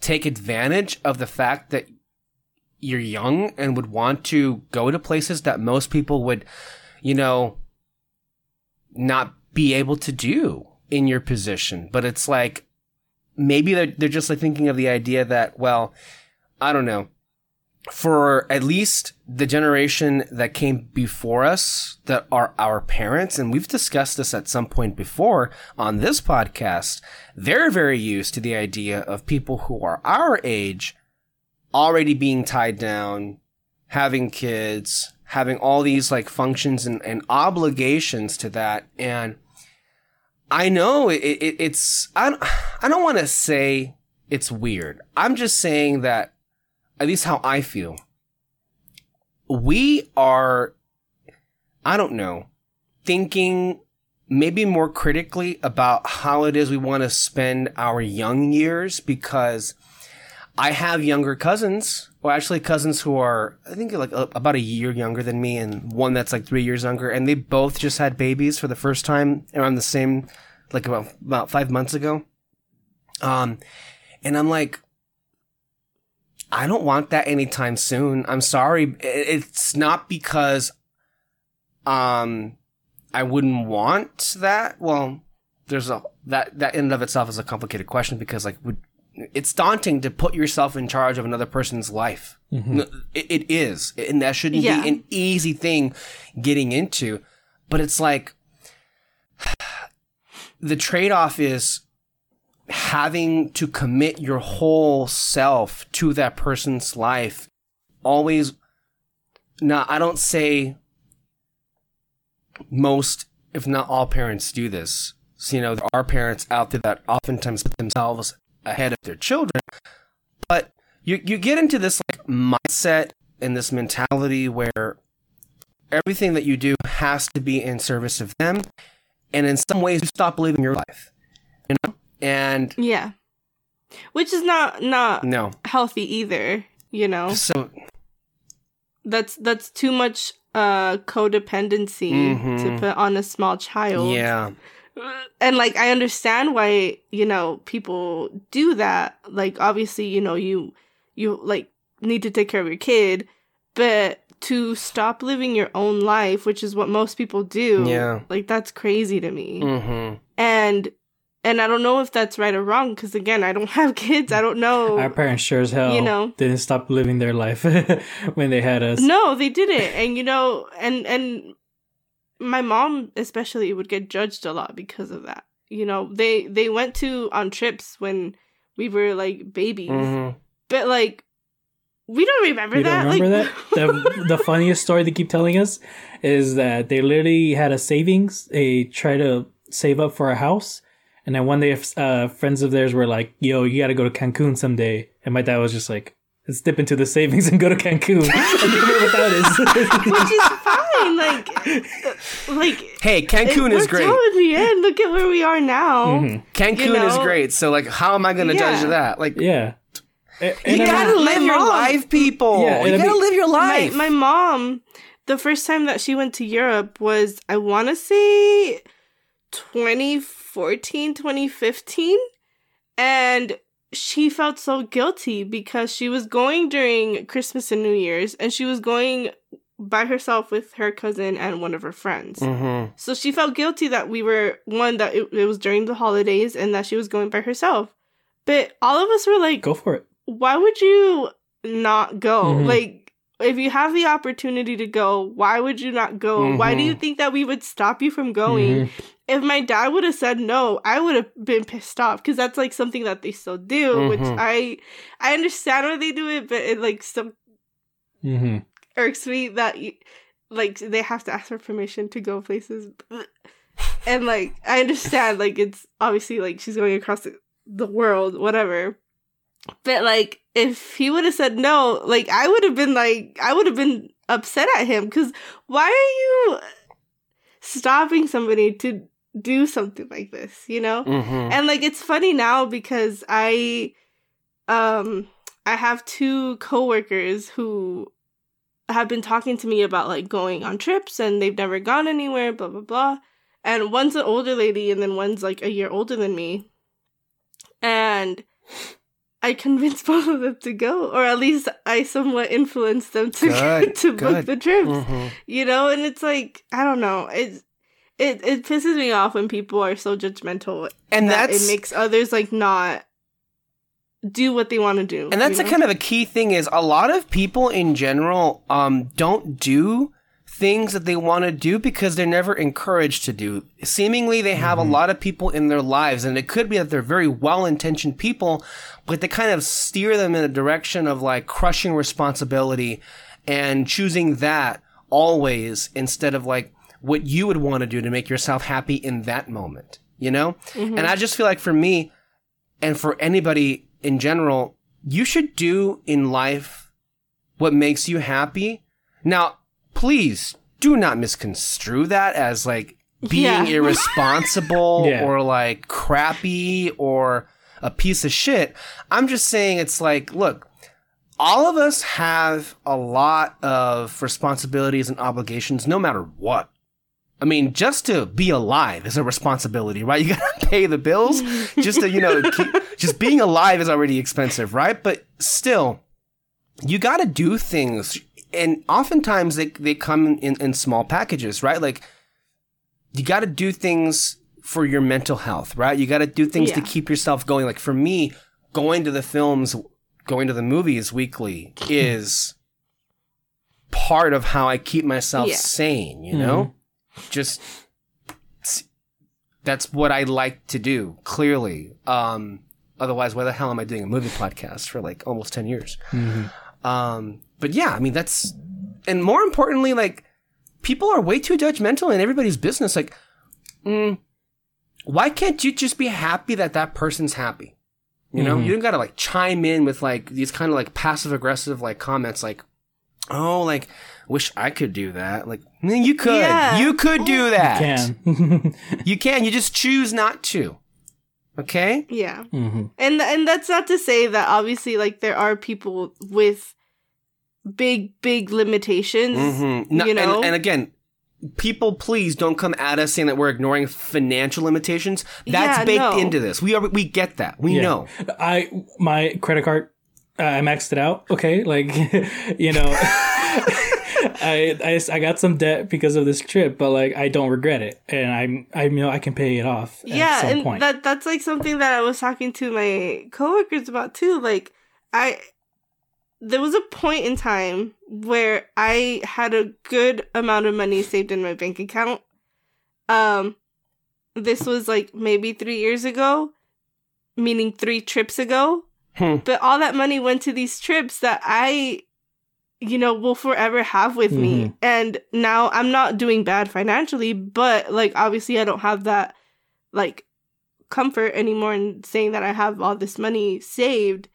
take advantage of the fact that you're young and would want to go to places that most people would, you know, not be able to do in your position. But it's like maybe they're, they're just like thinking of the idea that, well, I don't know, for at least the generation that came before us that are our parents, and we've discussed this at some point before on this podcast, they're very used to the idea of people who are our age already being tied down, having kids, having all these like functions and, and obligations to that. And I know it, it, it's, I don't, I don't want to say it's weird. I'm just saying that, at least how I feel, we are, I don't know, thinking maybe more critically about how it is we want to spend our young years because I have younger cousins, or actually cousins who are, I think, like about a year younger than me, and one that's like three years younger, and they both just had babies for the first time around the same, like about about five months ago. Um, and I'm like, I don't want that anytime soon. I'm sorry, it's not because, um, I wouldn't want that. Well, there's a that that in and of itself is a complicated question because like would it's daunting to put yourself in charge of another person's life. Mm-hmm. It, it is, and that shouldn't Yeah. be an easy thing getting into. But it's like the trade off is having to commit your whole self to that person's life always now i don't say most if not all parents do this so you know there are parents out there that oftentimes put themselves ahead of their children but you you get into this like mindset and this mentality where everything that you do has to be in service of them and in some ways you stop living your life you know and Yeah. Which is not not no healthy either, you know. so That's that's too much uh codependency Mhm. to put on a small child. yeah And like I understand why, you know, people do that. Like obviously, you know, you you like need to take care of your kid, but to stop living your own life, which is what most people do. Yeah. Like that's crazy to me. mm-hmm And and I don't know if that's right or wrong because again, I don't have kids. I don't know. Our parents sure as hell You know. didn't stop living their life when they had us. No, they didn't. And you know, and and my mom especially would get judged a lot because of that. You know, they they went to on trips when we were like babies. mm-hmm But like we don't remember You that. don't remember like, that? The the funniest story they keep telling us is that they literally had a savings. They try to save up for a house, and then one day, uh, friends of theirs were like, "Yo, you got to go to Cancun someday," and my dad was just like, "Let's dip into the savings and go to Cancun." and you know what that is? which is fine. Like like hey cancun is great out in the end. Look at where we are now. Mhm. cancun You is great so like how am i gonna judge that like Yeah. A- you and I gotta my live your mom- life people Yeah, you gotta mean- live your My life my mom, the first time that she went to Europe was I want to say 2014, 2015 and she felt so guilty because she was going during Christmas and New Year's and she was going by herself with her cousin and one of her friends. mm-hmm So she felt guilty that we were one that it, it was during the holidays and that she was going by herself. But all of us were like, Go for it. why would you not go? Mhm. Like, if you have the opportunity to go, why would you not go? Why do you Mhm. think that we would stop you from going? Mhm. If my dad would have said no, I would have been pissed off because that's like something that they still do, which Mhm. I I understand why they do it, but it like Mhm. Irks me that you, like they have to ask for permission to go places. And like I understand like it's obviously like she's going across the, the world, whatever. But like if he would have said no, like I would have been like I would have been upset at him cuz why are you stopping somebody to do something like this, you know? mm-hmm And like it's funny now because I um I have two coworkers who have been talking to me about like going on trips and they've never gone anywhere, blah blah blah. And one's an older lady and then one's like a year older than me. And I convinced both of them to go, or at least I somewhat influenced them to Good, to book the trips mm-hmm you know and it's like i don't know It's it it pisses me off when people are so judgmental and that that's it makes others like not do what they want to do and that's you a know? kind of a key thing is a lot of people in general um don't do things that they want to do because they're never encouraged to do. Seemingly they have a lot of people in their lives and it could be that they're very well-intentioned people but they kind of steer them in a direction of like crushing responsibility and choosing that always instead of like what you would want to do to make yourself happy in that moment you know? And i just feel like for me and for anybody in general, you should do in life what makes you happy. Now, please do not misconstrue that as like being Yeah. irresponsible Yeah. or like crappy or a piece of shit. I'm just saying it's like, look, all of us have a lot of responsibilities and obligations no matter what. I mean, just to be alive is a responsibility, right? You gotta pay the bills. just to, you know, keep, just being alive is already expensive, right? But still, you gotta do things. And oftentimes they, they come in, in small packages, right? Like, you gotta do things for your mental health, right? You gotta do things to keep yourself going. Like for me, going to the films, going to the movies weekly is part of how I keep myself Yeah. sane, you know? Mm-hmm. Just that's what I like to do. Clearly, um, otherwise, why the hell am I doing a movie podcast for like almost ten years? Um, but yeah, I mean that's, and more importantly, like people are way too judgmental in everybody's business. Like, mm, why can't you just be happy that that person's happy? You know, you don't gotta like chime in with like these kind of like passive aggressive like comments like, oh, like, wish I could do that. Like, you could, Yeah. you could do that. You can. You can. You just choose not to. Okay. Yeah. hmm And and that's not to say that obviously like there are people with big big limitations. Mm-hmm. No, You know? and, and again, people, please don't come at us saying that we're ignoring financial limitations. That's Yeah, baked no. into this. We are. We get that. We Yeah. know. I my credit card, uh, I maxed it out. Okay, like you know, I, I I got some debt because of this trip, but like I don't regret it, and I'm I know I can pay it off at yeah, some and point. that that's like something that I was talking to my coworkers about too. Like I there was a point in time where I had a good amount of money saved in my bank account. Um this was like maybe 3 years ago, meaning 3 trips ago. Hmm. But all that money went to these trips that I you know will forever have with me. And now I'm not doing bad financially, but like obviously I don't have that like comfort anymore in saying that I have all this money saved.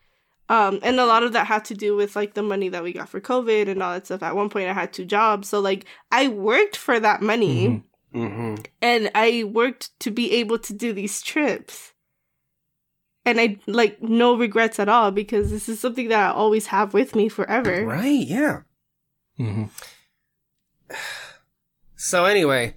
Um, and a lot of that had to do with like the money that we got for COVID and all that stuff. At one point, I had two jobs, so like I worked for that money, Mhm. Mm-hmm. and I worked to be able to do these trips. And I like no regrets at all because this is something that I always have with me forever. Right. Yeah. Mhm. So anyway,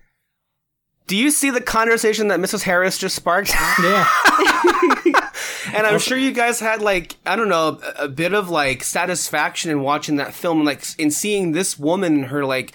do you see the conversation that Mrs. Harris just sparked? Yeah. and I'm sure you guys had like I don't know a, a bit of like satisfaction in watching that film, like in seeing this woman in her like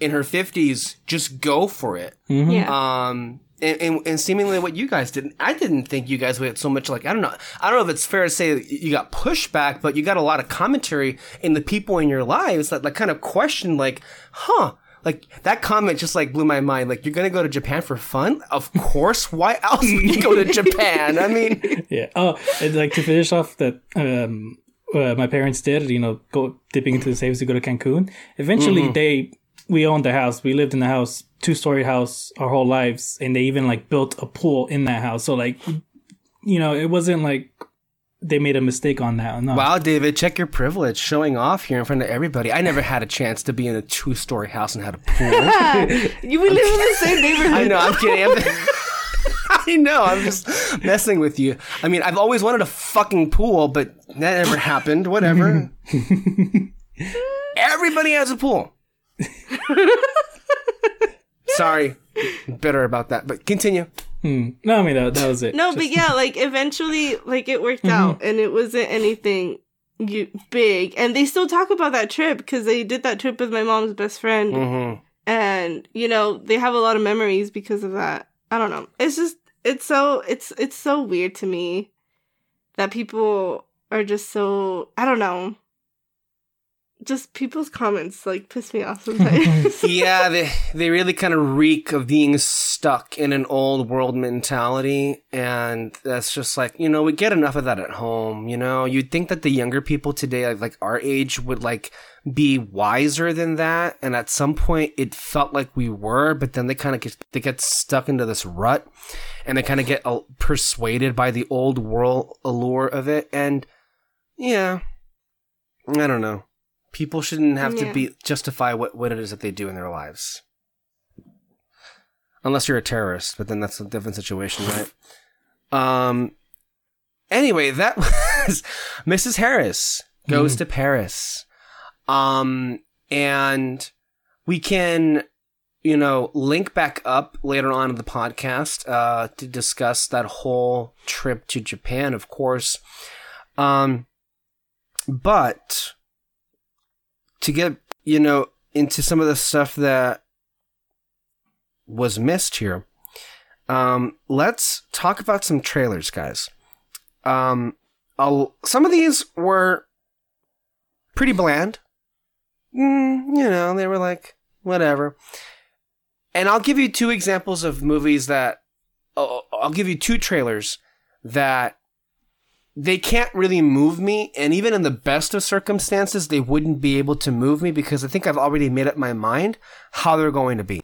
in her 50s just go for it. Mhm. Yeah. Um, and, and, and seemingly what you guys didn't. I didn't think you guys would get so much like I don't know. I don't know if it's fair to say you got pushback, but you got a lot of commentary in the people in your lives that like kind of question like, huh. Like that comment just like blew my mind. Like you're gonna go to Japan for fun? Of course. Why else would you go to Japan? I mean, Yeah. Oh, and like to finish off that, um, uh, my parents did, you know, go dipping into the savings to go to Cancun. Eventually, Mm-hmm. they we owned the house. We lived in the house, two story house, our whole lives, and they even like built a pool in that house. So like, you know, it wasn't like they made a mistake on that. No. wow, David, check your privilege, showing off here in front of everybody. I never had a chance to be in a two-story house and had a pool. you we live in the same neighborhood. I know. I'm kidding. I'm I know. I'm just messing with you. I mean, I've always wanted a fucking pool, but that never happened. Whatever. Everybody has a pool. Sorry, bitter about that, but continue. Hmm. No, I mean that, that was it. No, Just- but yeah, like eventually, like it worked out, and it wasn't anything you, big. And they still talk about that trip because they did that trip with my mom's best friend, hmm and you know they have a lot of memories because of that. I don't know. It's just it's so it's it's so weird to me that people are just so I don't know. Just people's comments like piss me off sometimes. yeah, they they really kind of reek of being stuck in an old world mentality, and that's just like you know we get enough of that at home. You know, you'd think that the younger people today, like, like our age, would like be wiser than that, and at some point it felt like we were, but then they kind of get they get stuck into this rut, and they kind of get uh, persuaded by the old world allure of it, and yeah, I don't know people shouldn't have to be justify what, what it is that they do in their lives. Unless you're a terrorist but then that's a different situation right? Um anyway that was mrs harris goes to paris. Um and we can you know link back up later on in the podcast uh to discuss that whole trip to japan of course. Um but to get you know into some of the stuff that was missed here um let's talk about some trailers guys. Um I'll, some of these were pretty bland. Mm, you know they were like whatever. And i'll give you two examples of movies that I'll I'll give you two trailers that they can't really move me, and even in the best of circumstances, they wouldn't be able to move me because I think I've already made up my mind how they're going to be.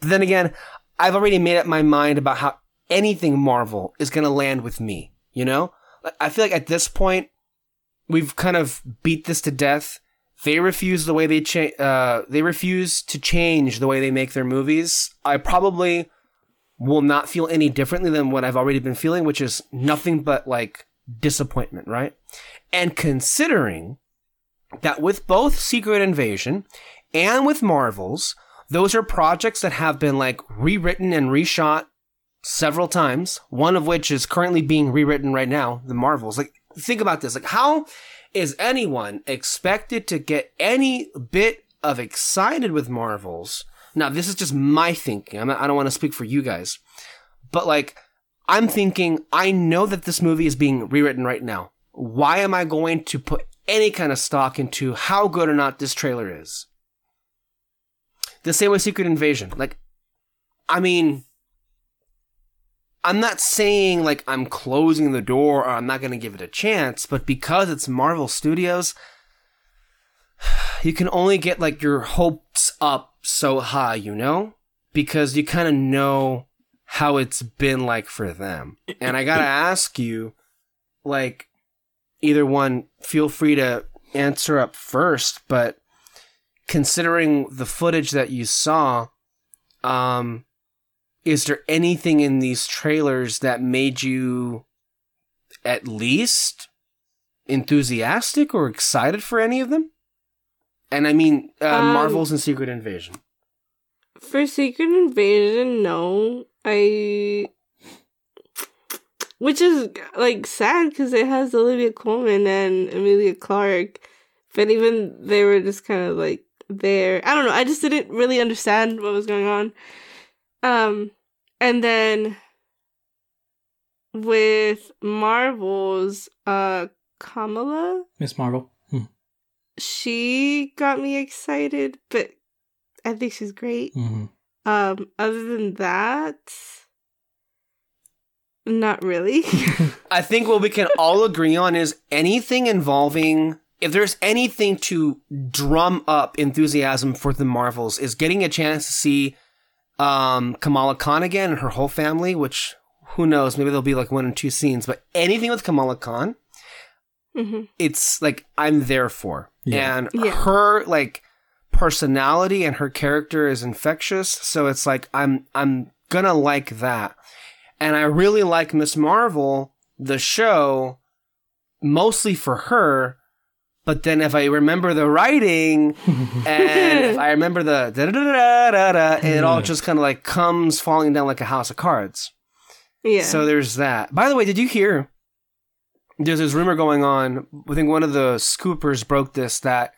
But then again, I've already made up my mind about how anything Marvel is going to land with me. You know, I feel like at this point, we've kind of beat this to death. They refuse the way they cha- uh, they refuse to change the way they make their movies. I probably will not feel any differently than what I've already been feeling, which is nothing but like disappointment, right? And considering that with both Secret Invasion and with Marvels, those are projects that have been like rewritten and reshot several times, one of which is currently being rewritten right now, the Marvels. Like, think about this. Like, how is anyone expected to get any bit of excited with Marvels? Now, this is just my thinking. I'm not, I don't want to speak for you guys, but like, I'm thinking, I know that this movie is being rewritten right now. Why am I going to put any kind of stock into how good or not this trailer is? The same with Secret Invasion. Like, I mean, I'm not saying like I'm closing the door or I'm not going to give it a chance, but because it's Marvel Studios, you can only get like your hopes up so high, you know? Because you kind of know how it's been like for them. And I got to ask you like either one feel free to answer up first, but considering the footage that you saw um is there anything in these trailers that made you at least enthusiastic or excited for any of them? And I mean, uh, Um, Marvels and Secret Invasion. For Secret Invasion, no. I. Which is like sad because it has Olivia Colman and Emilia Clarke, but even they were just kind of like there. I don't know. I just didn't really understand what was going on. Um, and then with Marvel's uh Kamala, Miss Marvel. Hmm. she got me excited, but I think she's great. Mhm. Um, other than that, not really. I think what we can all agree on is anything involving if there's anything to drum up enthusiasm for the Marvels is getting a chance to see um, Kamala Khan again and her whole family, which who knows, maybe there'll be like one or two scenes, but anything with Kamala Khan, hmm it's like I'm there for. Yeah. And Yeah. her like personality and her character is infectious, so it's like I'm I'm gonna like that. And I really like Miss Marvel, the show, mostly for her. But then if I remember the writing and if I remember the da da da da da, it all mm. just kind of like comes falling down like a house of cards. Yeah. So there's that. By the way, did you hear? There's this rumor going on. I think one of the scoopers broke this that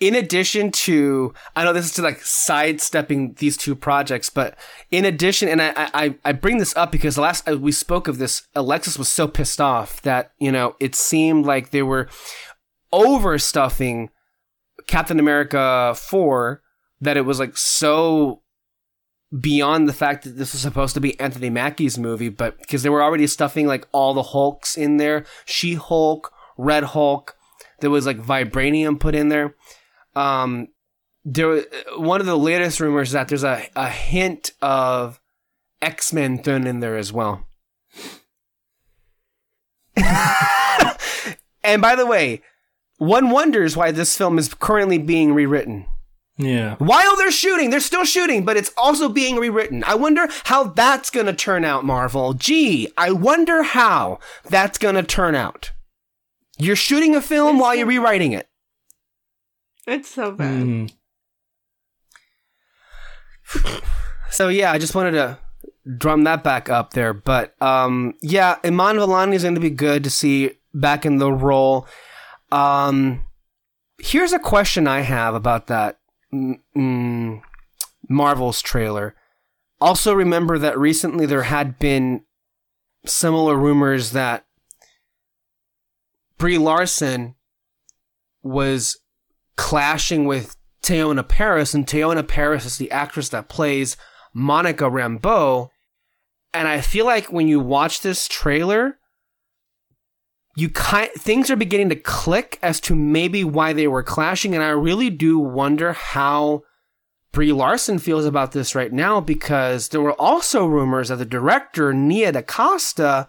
in addition to, I know this is to like sidestepping these two projects, but in addition, and I, I, I bring this up because the last uh, we spoke of this, Alexis was so pissed off that, you know, it seemed like they were overstuffing Captain America 4 that it was like so beyond the fact that this was supposed to be Anthony Mackie's movie, but because they were already stuffing like all the Hulks in there, She Hulk, Red Hulk, there was like vibranium put in there. Um, there, one of the latest rumors is that there's a, a hint of X Men thrown in there as well. and by the way, one wonders why this film is currently being rewritten. Yeah. While they're shooting, they're still shooting, but it's also being rewritten. I wonder how that's gonna turn out, Marvel. Gee, I wonder how that's gonna turn out. You're shooting a film It's while you're rewriting it. It's so bad. Mhm. So yeah, I just wanted to drum that back up there. But um, yeah, Iman Vellani is going to be good to see back in the role. Um, here's a question I have about that mm, mm, Marvel's trailer. Also, remember that recently there had been similar rumors that Brie Larson was clashing with Teyonah Parris, and Teyonah Parris is the actress that plays Monica Rambeau. and I feel like when you watch this trailer, you kind things are beginning to click as to maybe why they were clashing, and I really do wonder how Brie Larson feels about this right now because there were also rumors that the director Nia DaCosta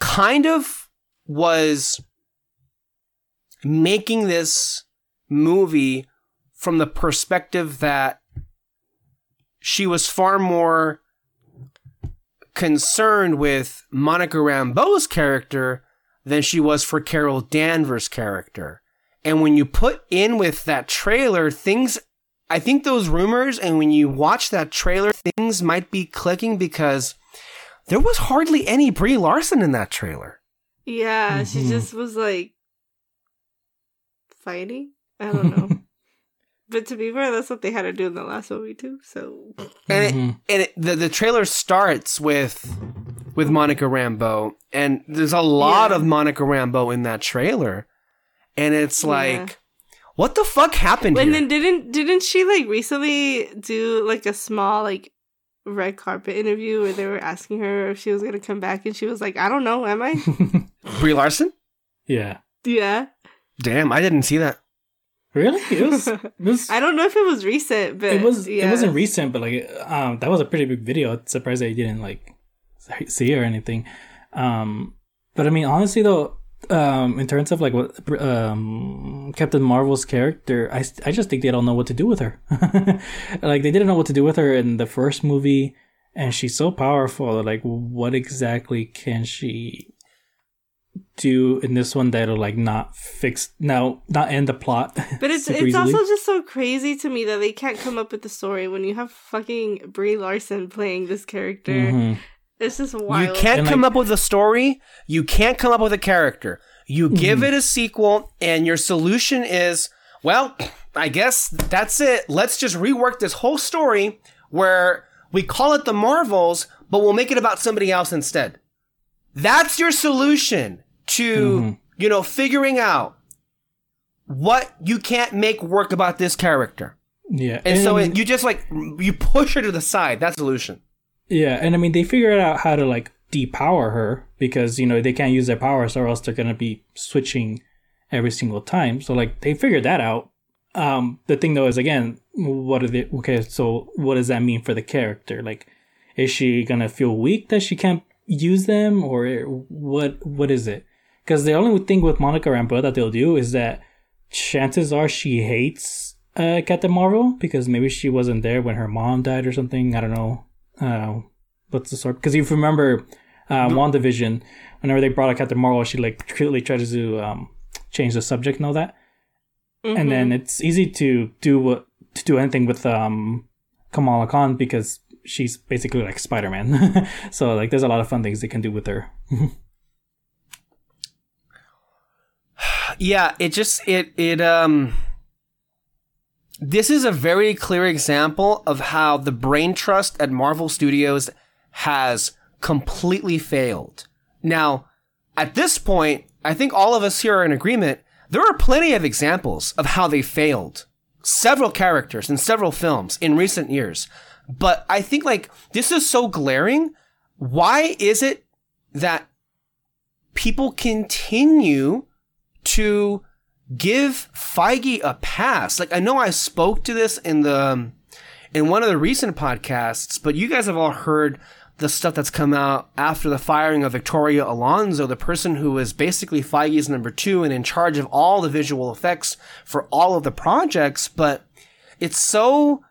kind of was making this movie from the perspective that she was far more concerned with Monica Rambeau's character than she was for Carol Danvers' character. And when you put in with that trailer, things, I think those rumors, and when you watch that trailer, things might be clicking because there was hardly any Brie Larson in that trailer. Yeah, she Mhm. just was like fighting. I don't know. but to be fair, that's what they had to do in the last movie too. So And it, Mhm. and it, the the trailer starts with with Monica Rambeau, and there's a lot Yeah. of Monica Rambeau in that trailer, and it's Yeah. like, what the fuck happened and here? then didn't didn't she like recently do like a small like red carpet interview where they were asking her if she was gonna come back and she was like, I don't know, am I? Brie Larson? yeah. yeah. Damn, I didn't see that. Really? It was. It was. I don't know if it was recent, but it was. yeah. It wasn't recent, but like, um, that was a pretty big video. I'm surprised that you didn't like see or anything. Um, but I mean, honestly though, um, in terms of like what um Captain Marvel's character, I I just think they don't know what to do with her. like they didn't know what to do with her in the first movie, and she's so powerful. Like, what exactly can she do in this one that'll like not fix now, not end the plot? But it's it's easily? also just so crazy to me that they can't come up with the story when you have fucking Brie Larson playing this character. Mhm. It's just wild. You can't And, come like- up with a story. You can't come up with a character. You give Mm-hmm. it a sequel, and your solution is, well, I guess that's it. Let's just rework this whole story where we call it the Marvels, but we'll make it about somebody else instead. That's your solution to, Mm-hmm. you know, figuring out what you can't make work about this character. Yeah, And, so it, you just like, you push her to the side. That's the solution. Yeah, and I mean they figured out how to like depower her because you know they can't use their powers or else they're gonna be switching every single time. So like they figured that out. Um, the thing though is again, what are they? Okay, so what does that mean for the character? Like, is she gonna feel weak that she can't use them, or what? What is it? Because the only thing with Monica Rambeau that they'll do is that chances are she hates uh, Captain Marvel because maybe she wasn't there when her mom died or something. I don't know. Uh, what's the sort? Because if you remember uh, WandaVision, whenever they brought out Captain Marvel, she like clearly tried to um, change the subject and all that. Mm-hmm. And then it's easy to do what to do anything with um, Kamala Khan because she's basically like Spider Man. so like, there's a lot of fun things they can do with her. yeah it just it it um this is a very clear example of how the brain trust at marvel studios has completely failed now at this point i think all of us here are in agreement there are plenty of examples of how they failed several characters in several films in recent years but i think like this is so glaring why is it that people continue to give Feige a pass. Like I know I spoke to this in the um, in one of the recent podcasts, but you guys have all heard the stuff that's come out after the firing of Victoria Alonso, the person who was basically Feige's number two and in charge of all the visual effects for all of the projects. But it's so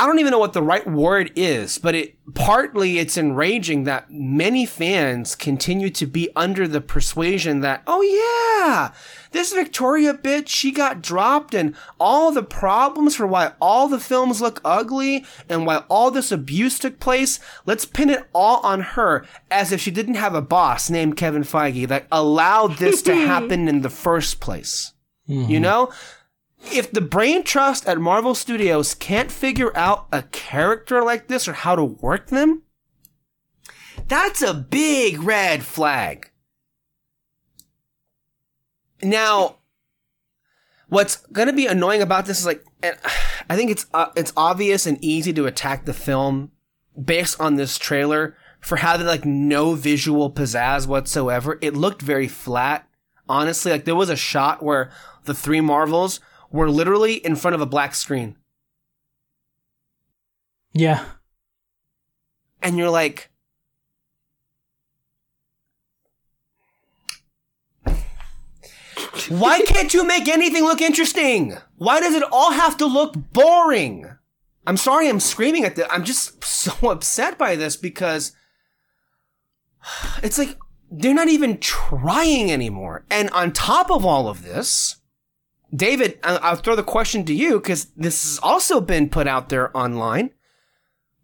I don't even know what the right word is, but it partly it's enraging that many fans continue to be under the persuasion that, oh yeah, this Victoria bitch, she got dropped and all the problems for why all the films look ugly and why all this abuse took place, let's pin it all on her as if she didn't have a boss named Kevin Feige that allowed this to happen in the first place. You mm-hmm. know? If the brain trust at Marvel Studios can't figure out a character like this or how to work them, that's a big red flag. Now, what's going to be annoying about this is like, I think it's uh, it's obvious and easy to attack the film based on this trailer for having like no visual pizzazz whatsoever. It looked very flat. Honestly, like there was a shot where the three Marvels were literally in front of a black screen. Yeah. And you're like, why can't you make anything look interesting? Why does it all have to look boring? I'm sorry I'm screaming at this. I'm just so upset by this because it's like they're not even trying anymore. And on top of all of this, David, uh, I'll throw the question to you because this has also been put out there online.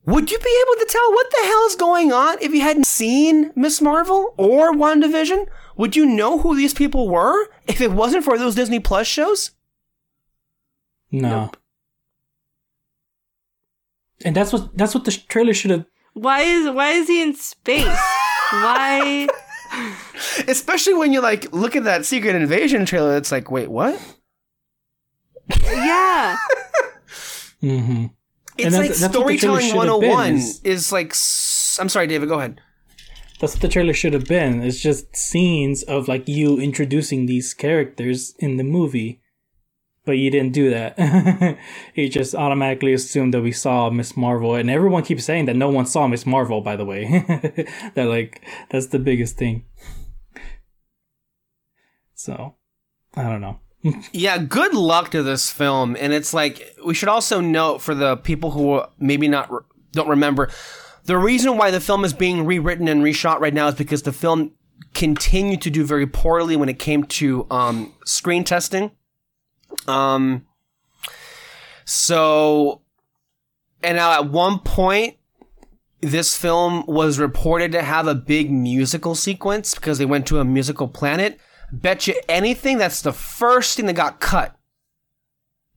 Would you be able to tell what the hell is going on if you hadn't seen Miss Marvel or WandaVision? Would you know who these people were if it wasn't for those Disney Plus shows? No. Nope. And that's what that's what the trailer should have. Why is why is he in space? why? Especially when you like look at that Secret Invasion trailer, it's like, wait, what? Yeah. mm-hmm. It's like that's, that's storytelling 101 is, is like. I'm sorry, David. Go ahead. That's what the trailer should have been. It's just scenes of like you introducing these characters in the movie but you didn't do that. you just automatically assumed that we saw Miss Marvel, and everyone keeps saying that no one saw Miss Marvel. By the way, that like that's the biggest thing. So, I don't know. Yeah, good luck to this film, and it's like we should also note for the people who maybe not don't remember. The reason why the film is being rewritten and reshot right now is because the film continued to do very poorly when it came to um, screen testing um, so, and now at one point, this film was reported to have a big musical sequence because they went to a musical planet. Bet you anything that's the first thing that got cut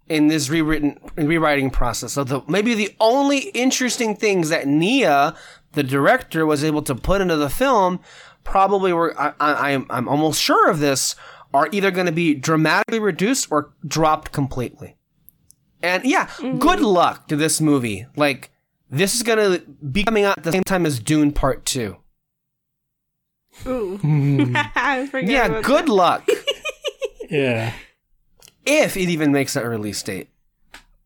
in this rewritten rewriting process. So the, maybe the only interesting things that Nia, the director, was able to put into the film probably were I, I, I'm I'm almost sure of this are either going to be dramatically reduced or dropped completely. And yeah, mm-hmm. good luck to this movie. Like, this is going to be coming out at the same time as Dune Part 2. Ooh. yeah, good that. luck. yeah. If it even makes an release date.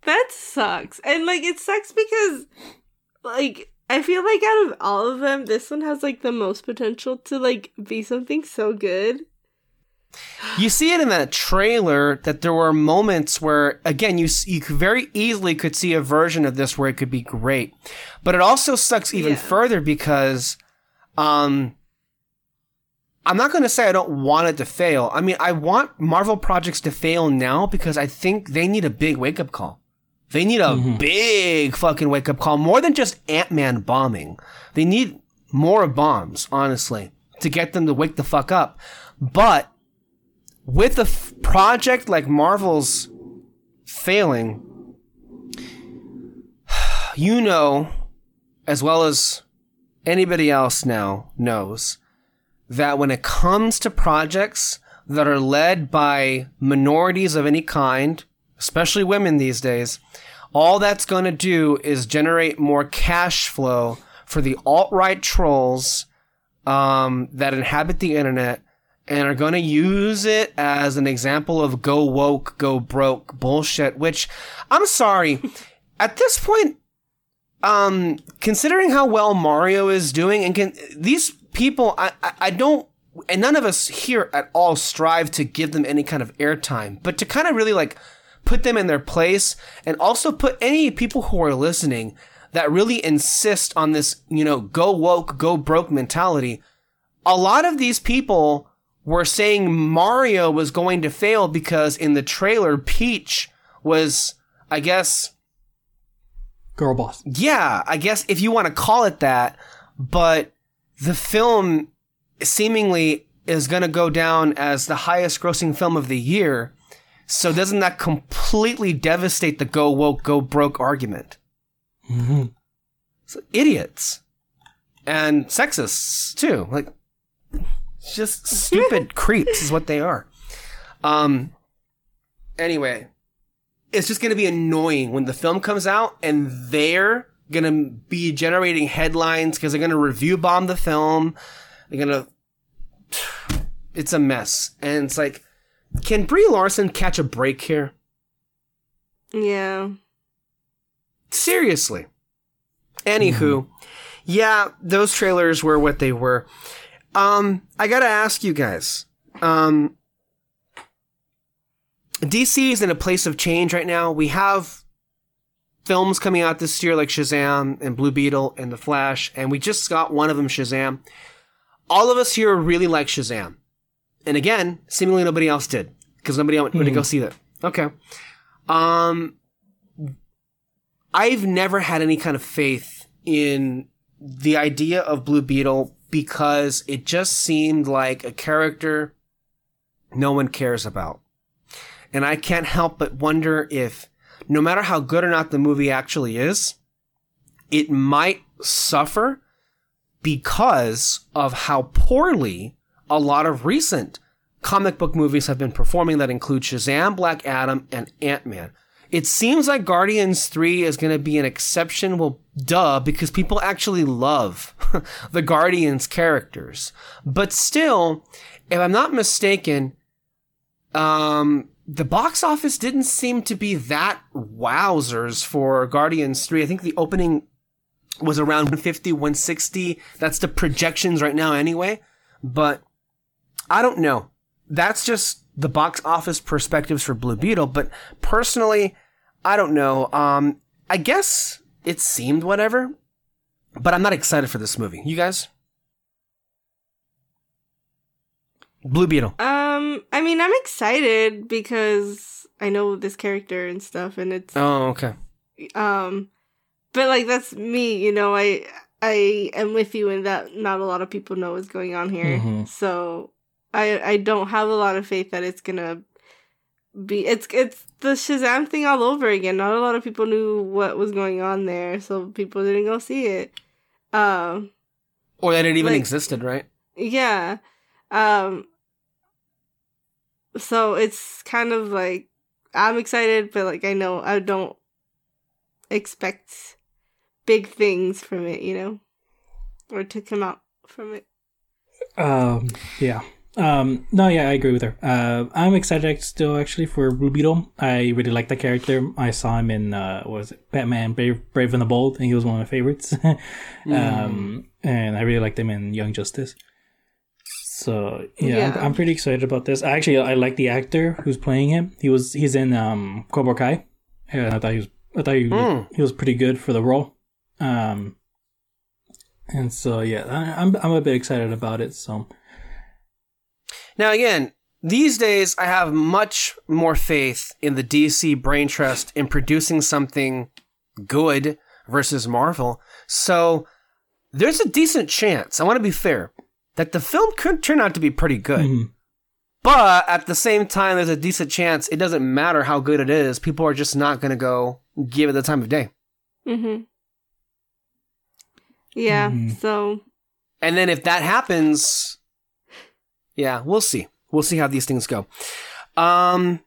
That sucks. And, like, it sucks because, like, I feel like out of all of them, this one has, like, the most potential to, like, be something so good. You see it in that trailer that there were moments where, again, you you very easily could see a version of this where it could be great, but it also sucks even yeah. further because, um, I'm not going to say I don't want it to fail. I mean, I want Marvel projects to fail now because I think they need a big wake up call. They need a mm-hmm. big fucking wake up call, more than just Ant Man bombing. They need more bombs, honestly, to get them to wake the fuck up. But with a f- project like Marvel's failing, you know, as well as anybody else now knows, that when it comes to projects that are led by minorities of any kind, especially women these days, all that's going to do is generate more cash flow for the alt right trolls um, that inhabit the internet and are going to use it as an example of go woke, go broke bullshit, which I'm sorry. At this point, um, considering how well Mario is doing and can, these people, I, I, I don't, and none of us here at all strive to give them any kind of airtime, but to kind of really like put them in their place and also put any people who are listening that really insist on this, you know, go woke, go broke mentality. A lot of these people were saying Mario was going to fail because in the trailer, Peach was, I guess, girl boss. Yeah, I guess if you want to call it that, but the film seemingly is going to go down as the highest grossing film of the year. So doesn't that completely devastate the go woke, go broke argument? Mm-hmm. So, idiots. And sexists, too. Like, just stupid creeps is what they are. Um. Anyway, it's just going to be annoying when the film comes out and they're gonna be generating headlines because they're gonna review bomb the film. They're gonna. It's a mess, and it's like, can Brie Larson catch a break here? Yeah. Seriously. Anywho, yeah, those trailers were what they were. Um, I gotta ask you guys. Um, DC is in a place of change right now. We have films coming out this year like Shazam and Blue Beetle and The Flash, and we just got one of them, Shazam. All of us here really like Shazam. And again, seemingly nobody else did because nobody went to go see that. Okay. Um, I've never had any kind of faith in the idea of Blue Beetle because it just seemed like a character no one cares about. And I can't help but wonder if, no matter how good or not the movie actually is, it might suffer because of how poorly a lot of recent comic book movies have been performing that include Shazam, Black Adam, and Ant Man. It seems like Guardians 3 is going to be an exception. Well, duh, because people actually love the Guardians characters. But still, if I'm not mistaken, um, the box office didn't seem to be that wowzers for Guardians 3. I think the opening was around 150, 160. That's the projections right now anyway. But I don't know. That's just the box office perspectives for Blue Beetle. But personally, I don't know. Um, I guess it seemed whatever, but I'm not excited for this movie. You guys? Blue Beetle. Um, I mean, I'm excited because I know this character and stuff, and it's Oh, okay. um, but like that's me, you know. I I am with you in that not a lot of people know what's going on here, Mhm. so I I don't have a lot of faith that it's gonna be. It's it's the Shazam thing all over again. Not a lot of people knew what was going on there, so people didn't go see it. Um, Or that it even Like- existed, right? yeah. Um so it's kind of like I'm excited, but like I know I don't expect big things from it, you know? Or to come out from it. Um, yeah. Um, no, yeah, I agree with her. Uh, I'm excited still actually for Blue Beetle. I really like that character. I saw him in uh, what was it Batman Brave, Brave and the Bold, and he was one of my favorites. um, and I really liked him in Young Justice. So yeah, Yeah. I'm, I'm pretty excited about this. Actually, I like the actor who's playing him. He was he's in um Cobra Kai. Yeah, I thought he was I thought he, Hmm. he was pretty good for the role. Um, and so yeah, I, I'm I'm a bit excited about it. So. Now, again, these days I have much more faith in the DC brain trust in producing something good versus Marvel. So there's a decent chance, I want to be fair, that the film could turn out to be pretty good. Mhm. But at the same time, there's a decent chance it doesn't matter how good it is. People are just not going to go give it the time of day. Mm-hmm. Yeah, Mhm. so And then if that happens, yeah, we'll see. We'll see how these things go. Um,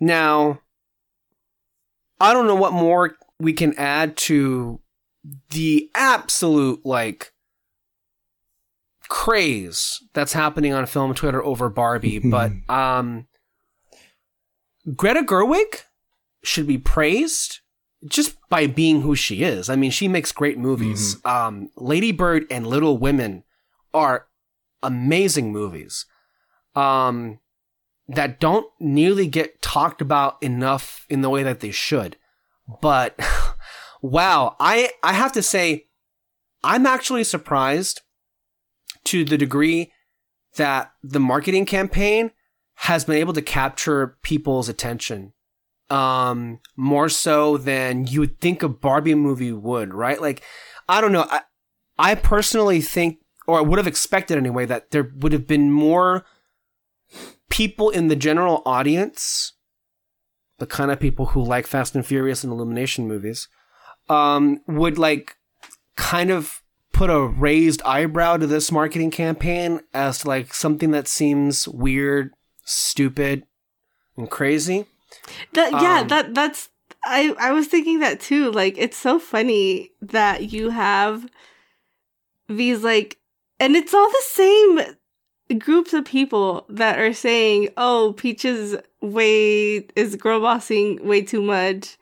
now, I don't know what more we can add to the absolute like craze that's happening on film Twitter over Barbie, but um, Greta Gerwig should be praised just by being who she is. I mean, she makes great movies. Um, Lady Bird and Little Women are amazing movies. Um, that don't nearly get talked about enough in the way that they should. But wow, I I have to say I'm actually surprised to the degree that the marketing campaign has been able to capture people's attention um more so than you would think a Barbie movie would, right? Like I don't know, I I personally think or I would have expected anyway that there would have been more people in the general audience, the kind of people who like Fast and Furious and Illumination movies, um, would like kind of put a raised eyebrow to this marketing campaign as to like something that seems weird, stupid, and crazy. that yeah, Um, that that's I I was thinking that too. Like it's so funny that you have these like and it's all the same groups of people that are saying, "Oh, Peaches way is girl bossing way too much."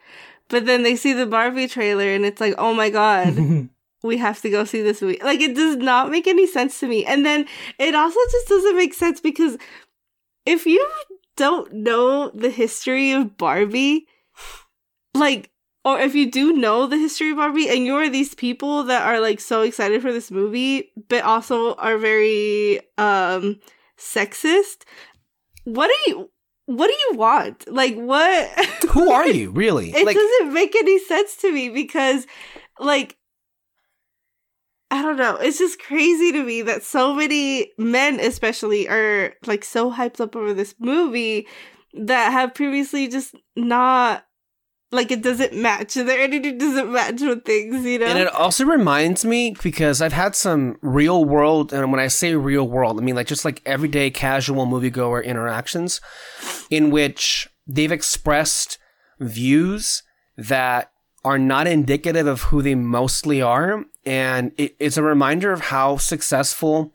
But then they see the Barbie trailer and it's like, "Oh my god, we have to go see this movie." Like it does not make any sense to me. And then it also just doesn't make sense because if you don't know the history of Barbie, like or if you do know the history of Barbie and you're these people that are like so excited for this movie but also are very um sexist, what do you what do you want? Like what Who are you, really? it like doesn't make any sense to me because like I don't know. It's just crazy to me that so many men, especially, are like so hyped up over this movie that have previously just not like it doesn't match. Their energy doesn't match with things, you know. And it also reminds me because I've had some real world, and when I say real world, I mean like just like everyday casual moviegoer interactions in which they've expressed views that are not indicative of who they mostly are. And it, it's a reminder of how successful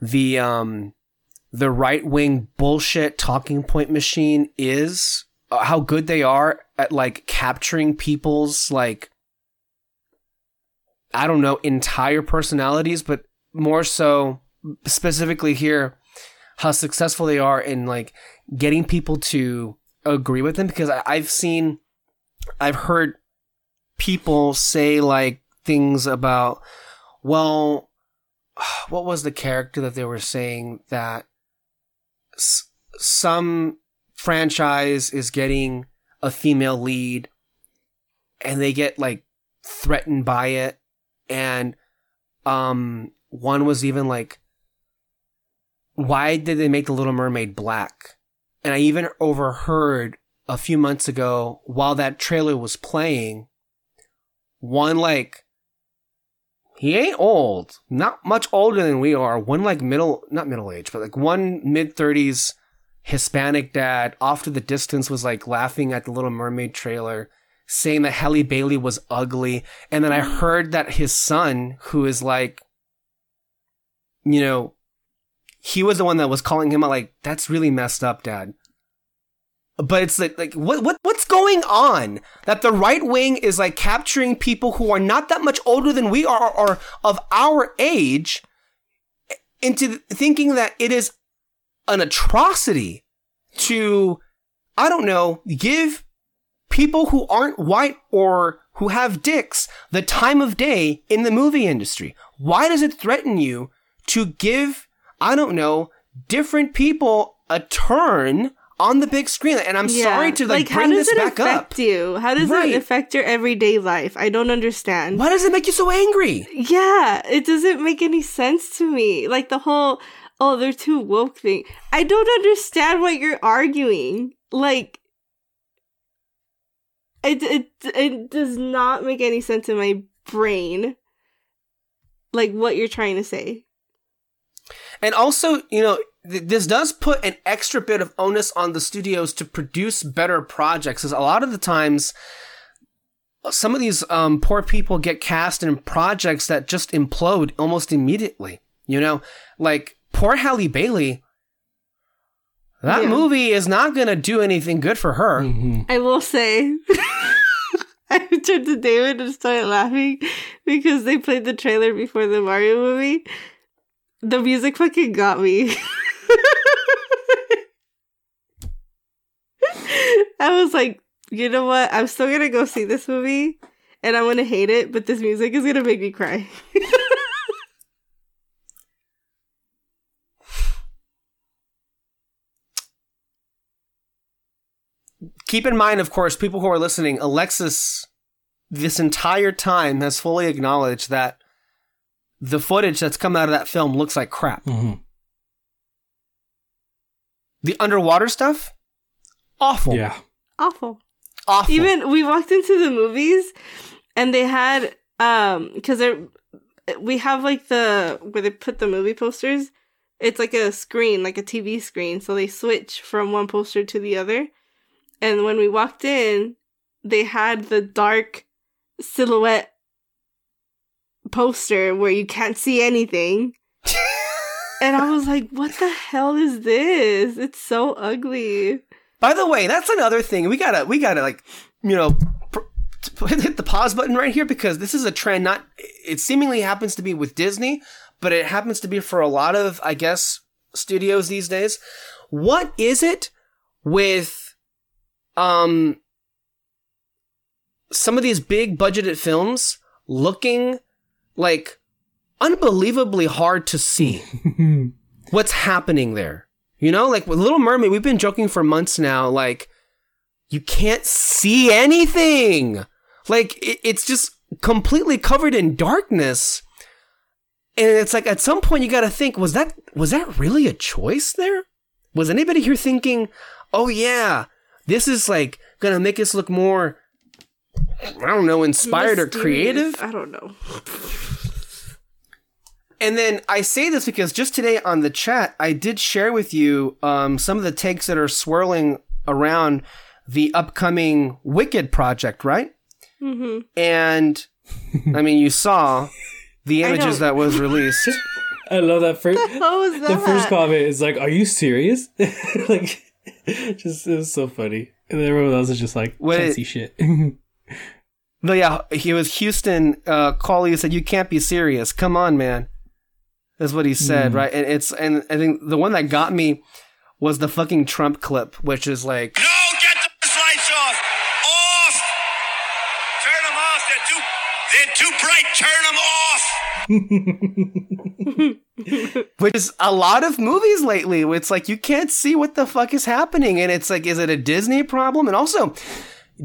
the, um, the right wing bullshit talking point machine is, uh, how good they are at like capturing people's like I don't know entire personalities, but more so specifically here how successful they are in like getting people to agree with them. Because I, I've seen I've heard people say like things about well what was the character that they were saying that s- some franchise is getting a female lead and they get like threatened by it? And um one was even like why did they make the little mermaid black? And i even overheard a few months ago while that trailer was playing one like he ain't old not much older than we are one like middle not middle age but like one mid 30s Hispanic dad off to the distance was like laughing at the Little Mermaid trailer, saying that Halle Bailey was ugly. And then I heard that his son, who is like, you know, he was the one that was calling him out like, that's really messed up, dad. But it's like, like what, what, what's going on? That the right wing is like capturing people who are not that much older than we are or of our age into thinking that it is an atrocity to, I don't know, give people who aren't white or who have dicks the time of day in the movie industry. Why does it threaten you to give, I don't know, different people a turn on the big screen? And I'm sorry to like, bring this back up. How does it affect up. you? How does Right. it affect your everyday life? I don't understand. Why does it make you so angry? Yeah, it doesn't make any sense to me. Like the whole, oh, they're too woke thing. I don't understand what you're arguing. Like, it it it does not make any sense in my brain. Like what you're trying to say. And also, you know, th- this does put an extra bit of onus on the studios to produce better projects. Because a lot of the times, some of these um, poor people get cast in projects that just implode almost immediately. You know, like poor Halle Bailey. That Yeah. movie is not going to do anything good for her. Mhm. I will say, I turned to David and started laughing because they played the trailer before the Mario movie. The music fucking got me. I was like, you know what? I'm still gonna go see this movie and I'm gonna hate it, but this music is gonna make me cry. Keep in mind, of course, people who are listening, Alexis, this entire time has fully acknowledged that the footage that's come out of that film looks like crap. Mhm. Mm-hmm. The underwater stuff, awful. Yeah. Awful. awful. Even we walked into the movies and they had um because they're we have like the where they put the movie posters. It's like a screen, like a TV screen. So they switch from one poster to the other. And when we walked in, they had the dark silhouette poster where you can't see anything. And I was like, what the hell is this? It's so ugly. By the way, that's another thing. We gotta, we gotta like, you know, pr- hit the pause button right here because this is a trend. Not, it seemingly happens to be with Disney, but it happens to be for a lot of, I guess, studios these days. What is it with, um, some of these big budgeted films looking like unbelievably hard to see what's happening there? You know, like with Little Mermaid, we've been joking for months now, like, you can't see anything. Like, it, it's just completely covered in darkness. And it's like at some point you got to think, was that was that really a choice there? Was anybody here thinking, "Oh yeah, this is like going to make us look more I don't know, inspired or creative?" I don't know. And then I say this because just today on the chat, I did share with you um, some of the takes that are swirling around the upcoming Wicked project, right? hmm And I mean, you saw the images that was released. I love that first. How was that? the first comment is like, "Are you serious?" like, just it was so funny. And then everyone else is just like, What "Can't it- shit." no, yeah, he was Houston. Uh, Cauley said, "You can't be serious. Come on, man." That's what he said, Mm. right? And it's and I think the one that got me was the fucking Trump clip, which is like, No, get those lights off! Off! Turn them off. They're too, they're too bright. Turn them off. which is a lot of movies lately. It's like you can't see what the fuck is happening, and it's like, is it a Disney problem? And also,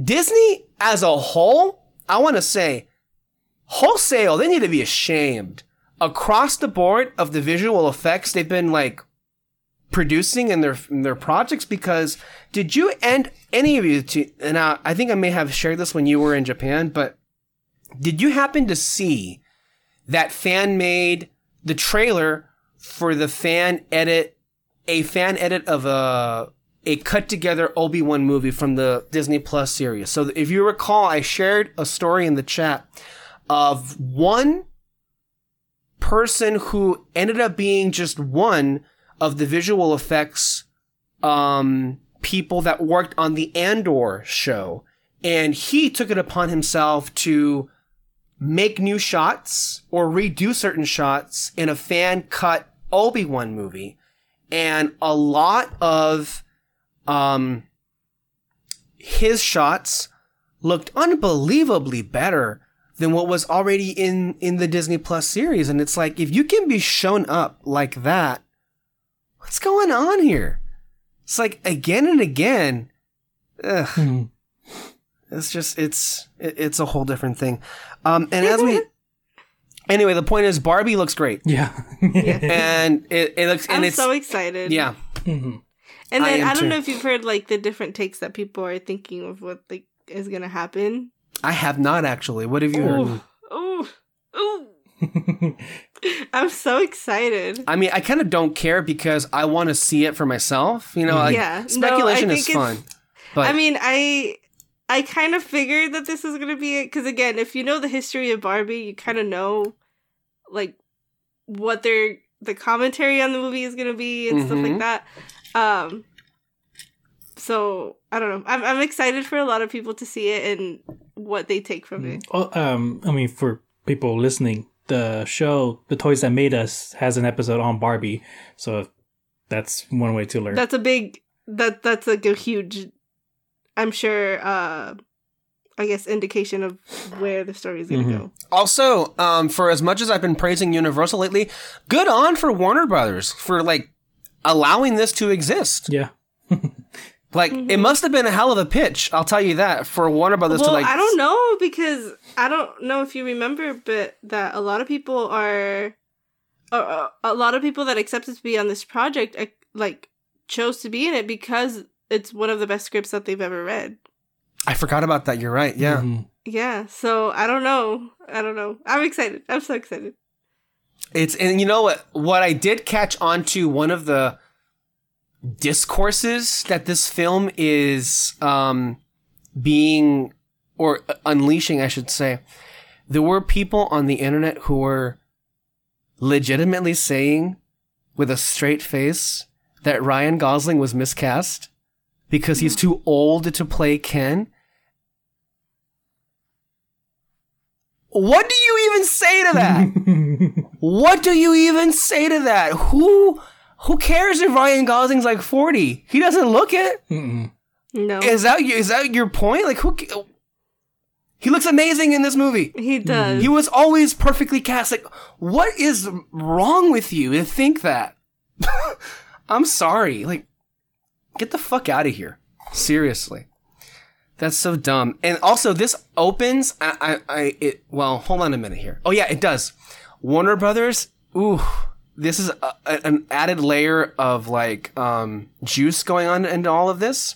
Disney as a whole, I want to say, wholesale, they need to be ashamed across the board of the visual effects they've been like producing in their in their projects. Because did you and any of you to, and I, I think I may have shared this when you were in Japan, but did you happen to see that fan made the trailer for the fan edit, a fan edit of a a cut together Obi Wan movie from the Disney Plus series. So if you recall, I shared a story in the chat of one person who ended up being just one of the visual effects um, people that worked on the Andor show, and he took it upon himself to make new shots or redo certain shots in a fan cut Obi-Wan movie. And a lot of um his shots looked unbelievably better than what was already in in the Disney Plus series and it's like if you can be shown up like that what's going on here? It's like again and again ugh, Hmm. it's just it's it- it's a whole different thing. Um, and as we anyway, the point is Barbie looks great, yeah. and it, it looks and I'm it's so excited. yeah. Mhm. And then am I, don't too. know if you've heard like the different takes that people are thinking of what like is gonna happen. I have not actually. What have you heard? Ooh, ooh, ooh! I'm so excited. I mean, I kind of don't care because I want to see it for myself. You know, like Yeah, no, I speculation is fun, but I mean, I I kind of figured that this was gonna be it because again, if you know the history of Barbie, you kind of know like what their the commentary on the movie is gonna be and stuff Mhm. like that. Um, so I don't know. I'm I'm excited for a lot of people to see it and what they take from it. Well, um, I mean, for people listening, the show "The Toys That Made Us" has an episode on Barbie, so that's one way to learn. That's a big that that's like a huge. I'm sure. uh I guess indication of where the story is gonna Mhm. go. also, um, for as much as I've been praising Universal lately, good on for Warner Brothers for like allowing this to exist. yeah. Like it must have been a hell of a pitch. I'll tell you that for Warner Brothers well, to like. I don't know because I don't know if you remember, but that a lot of people are, uh, a lot of people that accepted to be on this project, uh, like chose to be in it because it's one of the best scripts that they've ever read. I forgot about that. You're right. Yeah. Mhm. Yeah, so I don't know. I don't know. I'm excited. I'm so excited. It's and you know what? What I did catch on to one of the discourses that this film is um, being or unleashing, I should say, there were people on the internet who were legitimately saying with a straight face that Ryan Gosling was miscast because he's too old to play Ken. What do you even say to that? what do you even say to that? Who who cares if Ryan Gosling's like 40? He doesn't look it. Mm-mm. No, Is that is that your point? Like who He looks amazing in this movie. he does. He was always perfectly cast. Like what is wrong with you to think that? I'm sorry. Like get the fuck out of here. Seriously. That's so dumb. And also, this opens. I, I, I, it. Well, hold on a minute here. Oh yeah, it does. Warner Brothers. Ooh, this is a, an added layer of like um, juice going on into all of this.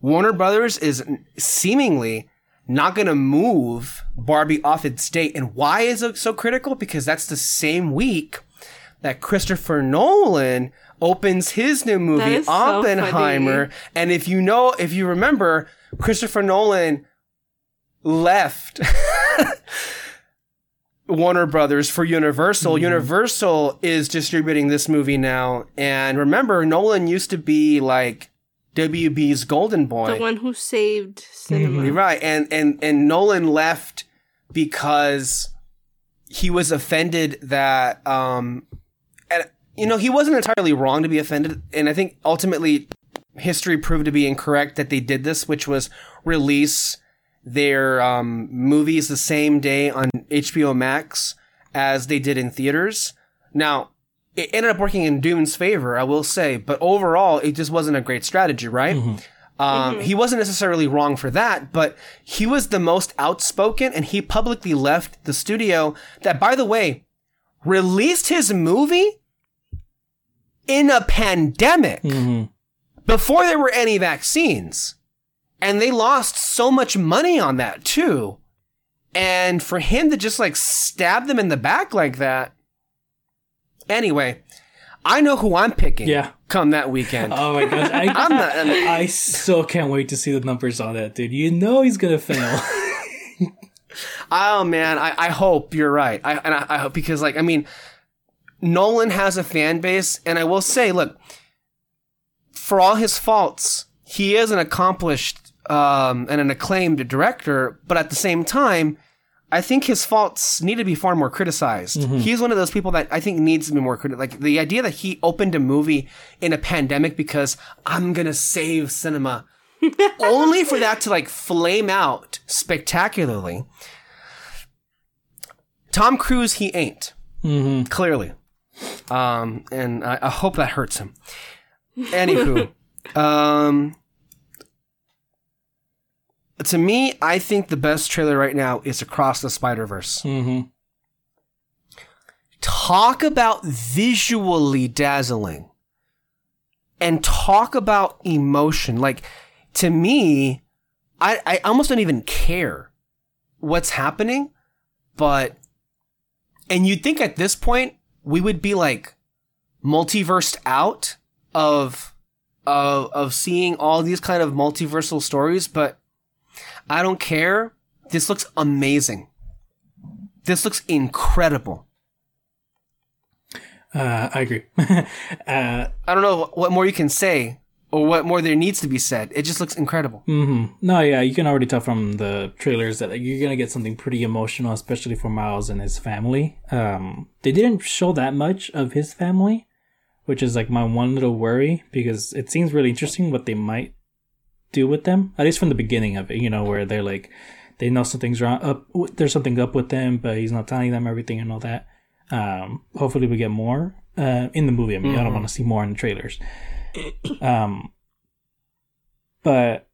Warner Brothers is seemingly not going to move Barbie off its date. And why is it so critical? Because that's the same week that Christopher Nolan opens his new movie is so Oppenheimer. and if you know, if you remember, Christopher Nolan left Warner Brothers for Universal. Mm-hmm. Universal is distributing this movie now. And remember, Nolan used to be like WB's golden boy. the one who saved cinema. You're right. And and and Nolan left because he was offended that um and you know, he wasn't entirely wrong to be offended and I think ultimately history proved to be incorrect that they did this, which was release their um movies the same day on HBO Max as they did in theaters. Now, it ended up working in Dune's favor, I will say, but overall, it just wasn't a great strategy, right? Um, He wasn't necessarily wrong for that, but he was the most outspoken and he publicly left the studio that, by the way, released his movie in a pandemic Mhm. before there were any vaccines. And they lost so much money on that too. And for him to just like stab them in the back like that. Anyway, I know who I'm picking. Yeah. Come that weekend. Oh my gosh, I, I'm not. I so can't wait to see the numbers on that, dude. You know he's gonna fail. Oh man, I, I hope you're right. I and I, I hope because like I mean, Nolan has a fan base, and I will say, look, for all his faults, he is an accomplished um, and an acclaimed director. But at the same time, I think his faults need to be far more criticized. He's one of those people that I think needs to be more critical. Like the idea that he opened a movie in a pandemic because I'm gonna save cinema, only for that to like flame out spectacularly. Tom Cruise, he ain't mm-hmm. clearly, um, and I, I hope that hurts him. Anywho, um, to me, I think the best trailer right now is Across the Spider Verse. hmm Talk about visually dazzling, and talk about emotion. Like to me, I I almost don't even care what's happening, but and you'd think at this point we would be like multiversed out of of of seeing all these kind of multiversal stories, but I don't care. This looks amazing. This looks incredible. Uh, I agree. uh, I don't know what- more you can say or what more there needs to be said. It just looks incredible. Mm-hmm. No, yeah, you can already tell from the trailers that you're gonna get something pretty emotional, especially for Miles and his family. Um, they didn't show that much of his family, which is like my one little worry because it seems really interesting what they might do with them. At least from the beginning of it, you know, where they're like, they know something's wrong. Up, there's something up with them, but he's not telling them everything and all that. Um, hopefully we get more uh, in the movie. I mean, I don't want to see more in the trailers. Um, but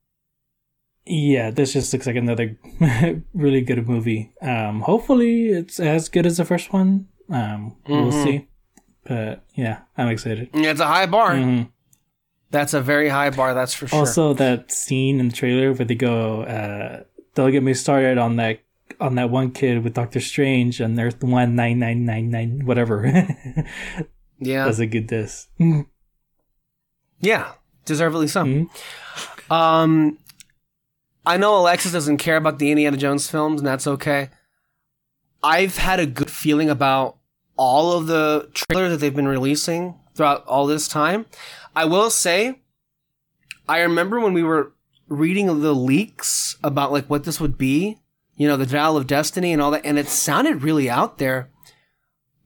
yeah, this just looks like another really good movie. Um, hopefully it's as good as the first one. Um, we'll Mhm. see. But yeah, I'm excited. Yeah, It's a high bar. Mhm. That's a very high bar, that's for sure. Also, that scene in the trailer where they go, uh, "Don't get me started on that on that one kid with Doctor Strange on Earth One Nine Nine Nine Nine whatever." yeah. That's a good diss. Yeah. Deservedly so. Mhm. Um I know Alexis doesn't care about the Indiana Jones films, and that's okay. I've had a good feeling about all of the trailers that they've been releasing throughout all this time. I will say, I remember when we were reading the leaks about like what this would be, you know, the Dial of Destiny and all that, and it sounded really out there.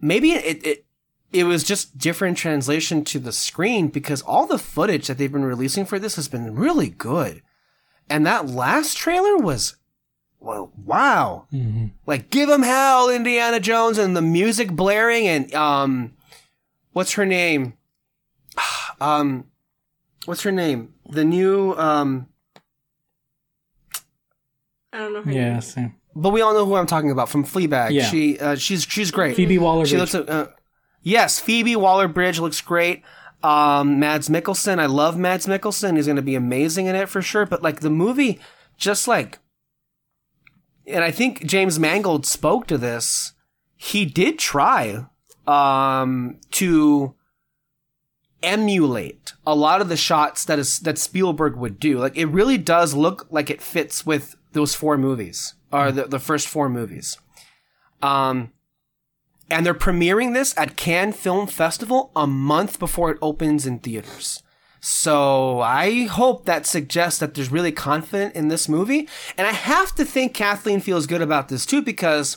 Maybe it, it it was just different translation to the screen because all the footage that they've been releasing for this has been really good. And that last trailer was, well, wow. Mm-hmm. Like, give him hell, Indiana Jones, and the music blaring, and, um, what's her name? Um, what's her name? The new, um, I don't know. Her Yeah, name. same. but we all know who I'm talking about from Fleabag. Yeah. She, uh, she's, she's great. Phoebe Waller. She looks, uh, yes, Phoebe Waller Bridge looks great. Um, Mads Mikkelsen, I love Mads Mikkelsen. He's going to be amazing in it for sure. But like the movie, just like, and I think James Mangold spoke to this. He did try, um, to emulate a lot of the shots that is that Spielberg would do. Like it really does look like it fits with those four movies or the, the first four movies. Um, and they're premiering this at Cannes Film Festival a month before it opens in theaters. So I hope that suggests that there's really confident in this movie. And I have to think Kathleen feels good about this too because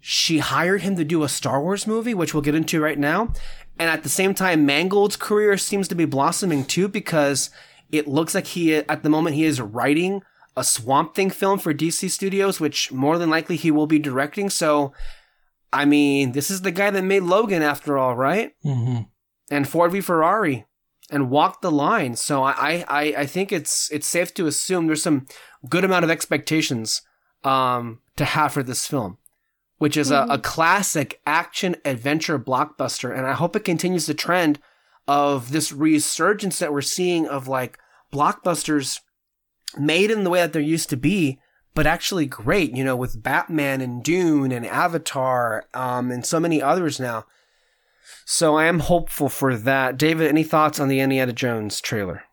she hired him to do a Star Wars movie, which we'll get into right now. And at the same time, Mangold's career seems to be blossoming too because it looks like he, at the moment, he is writing a Swamp Thing film for DC Studios, which more than likely he will be directing. So, I mean, this is the guy that made Logan after all, right? hmm And Ford v Ferrari and Walk the Line. So I, I, I think it's it's safe to assume there's some good amount of expectations um, to have for this film, which is a, a classic action adventure blockbuster. And I hope it continues the trend of this resurgence that we're seeing of like blockbusters made in the way that there used to be, but actually great, you know, with Batman and Dune and Avatar, um, and so many others now. So I am hopeful for that. David, any thoughts on the Indiana Jones trailer?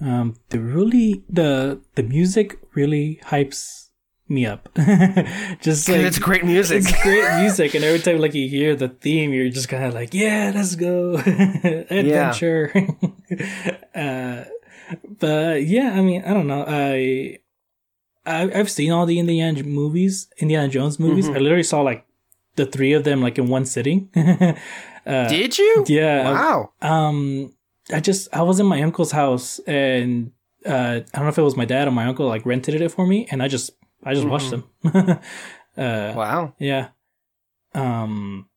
Um, the really the the music really hypes me up. just like it's great music. It's great music, and every time like you hear the theme, you're just kind of like, yeah, let's go, adventure. uh, but yeah, I mean, I don't know. I, I I've seen all the Indiana movies, Indiana Jones movies. Mhm. I literally saw like the three of them like in one sitting. uh, Did you? yeah, Wow. um, I just I was in my uncle's house and uh, I don't know if it was my dad or my uncle like rented it for me, and I just I just watched them. uh, Wow. yeah. Um.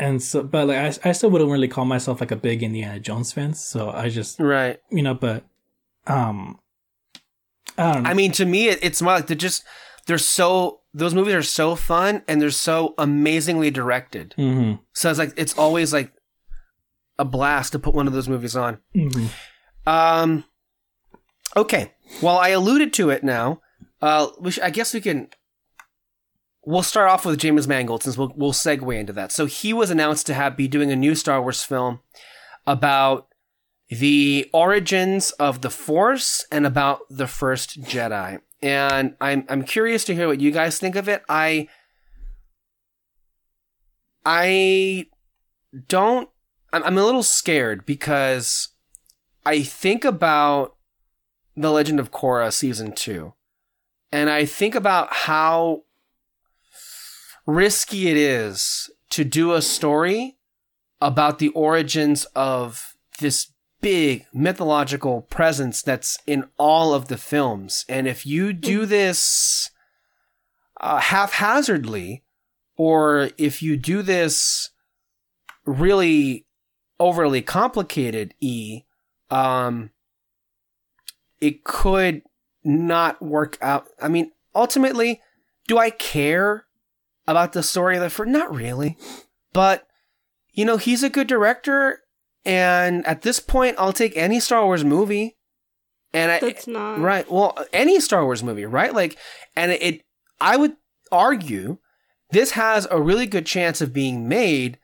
And so, but like I, I still wouldn't really call myself like a big Indiana Jones fan. So I just, Right. you know, but, um, I don't know. I mean, to me, it, it's more like they're just they're so those movies are so fun and they're so amazingly directed. hmm So it's like it's always like a blast to put one of those movies on. hmm Um. Okay. Well, I alluded to it now. Uh, I guess we can. We'll start off with James Mangold since we'll we'll segue into that. So he was announced to have be doing a new Star Wars film about the origins of the Force and about the first Jedi. And I'm I'm curious to hear what you guys think of it. I I don't I'm, I'm a little scared because I think about The Legend of Korra season 2 and I think about how risky it is to do a story about the origins of this big mythological presence that's in all of the films. And if you do this uh, haphazardly, or if you do this really overly complicated, E, um, it could not work out. I mean, ultimately, do I care about the story of the first? Not really. But, you know, he's a good director, and at this point, I'll take any Star Wars movie. And I, That's not Right. Well, any Star Wars movie, right? Like, and it, I would argue this has a really good chance of being made,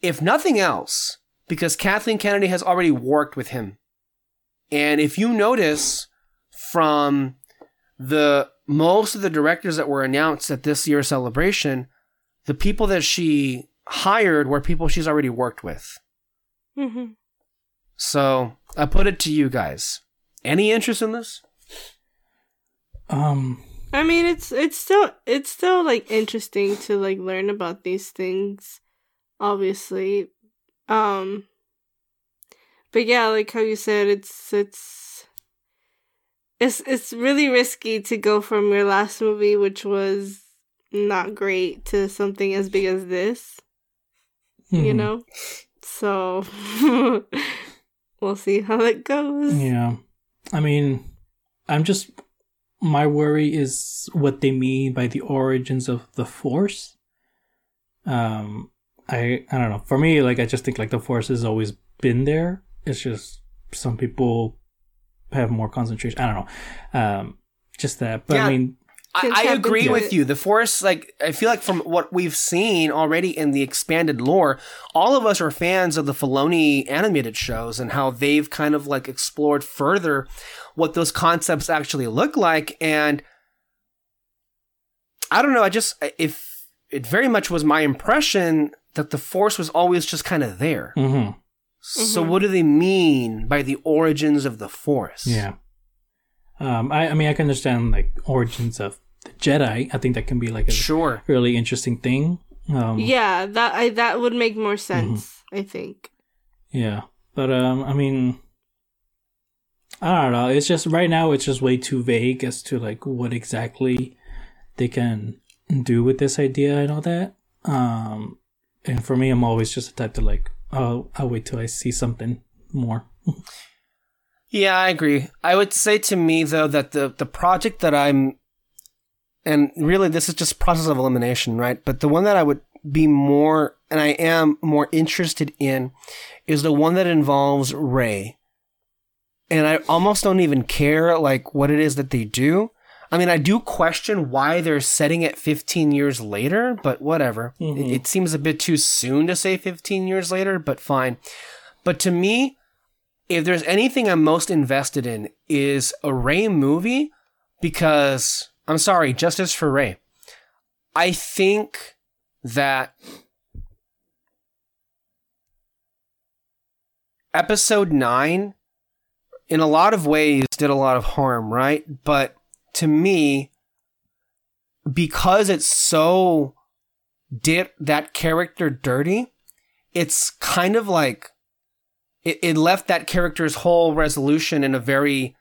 if nothing else, because Kathleen Kennedy has already worked with him. And if you notice, from the most of the directors that were announced at this year's celebration, the people that she hired were people she's already worked with. hmm So I put it to you guys. Any interest in this? Um, I mean, it's it's still it's still like interesting to like learn about these things, obviously. Um, but yeah, like how you said, it's it's it's it's really risky to go from your last movie, which was not great, to something as big as this. You mhm. know, so we'll see how it goes. Yeah. I mean, I'm just my worry is what they mean by the origins of the force. Um I I don't know. For me, like I just think like the force has always been there. It's just some people have more concentration. I don't know. Um just that. But Yeah. I mean I, I agree with it. you. The Force, like, I feel like from what we've seen already in the expanded lore, all of us are fans of the Filoni animated shows and how they've kind of like explored further what those concepts actually look like. And I don't know. I just, if it very much was my impression that the Force was always just kind of there. Mhm. So, Mhm. what do they mean by the origins of the Force? Yeah. Um I I mean I can understand like origins of the Jedi. I think that can be like a Sure. really interesting thing. Um Yeah, that I that would make more sense. I think. Yeah, but um, I mean, I don't know. It's just right now it's just way too vague as to like what exactly they can do with this idea and all that. Um, and for me, I'm always just the type to like, oh, I'll wait till I see something more. Yeah, I agree. I would say to me though that the the project that I'm and really this is just process of elimination, right? But the one that I would be more and I am more interested in is the one that involves Rey. And I almost don't even care like what it is that they do. I mean, I do question why they're setting it 15 years later, but whatever. Mhm. It, it seems a bit too soon to say 15 years later, but fine. But to me, if there's anything I'm most invested in is a Rey movie because I'm sorry, justice for Rey. I think that episode 9 in a lot of ways did a lot of harm, right? But to me because it's so did that character dirty, it's kind of like it, it left that character's whole resolution in a very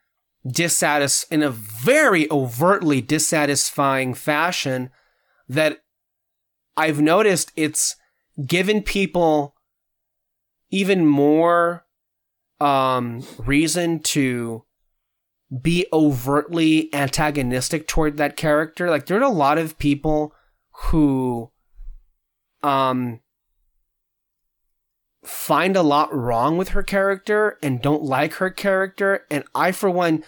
dissatis in a very overtly dissatisfying fashion that I've noticed it's given people even more um reason to be overtly antagonistic toward that character like there are a lot of people who um find a lot wrong with her character and don't like her character. And I, for one,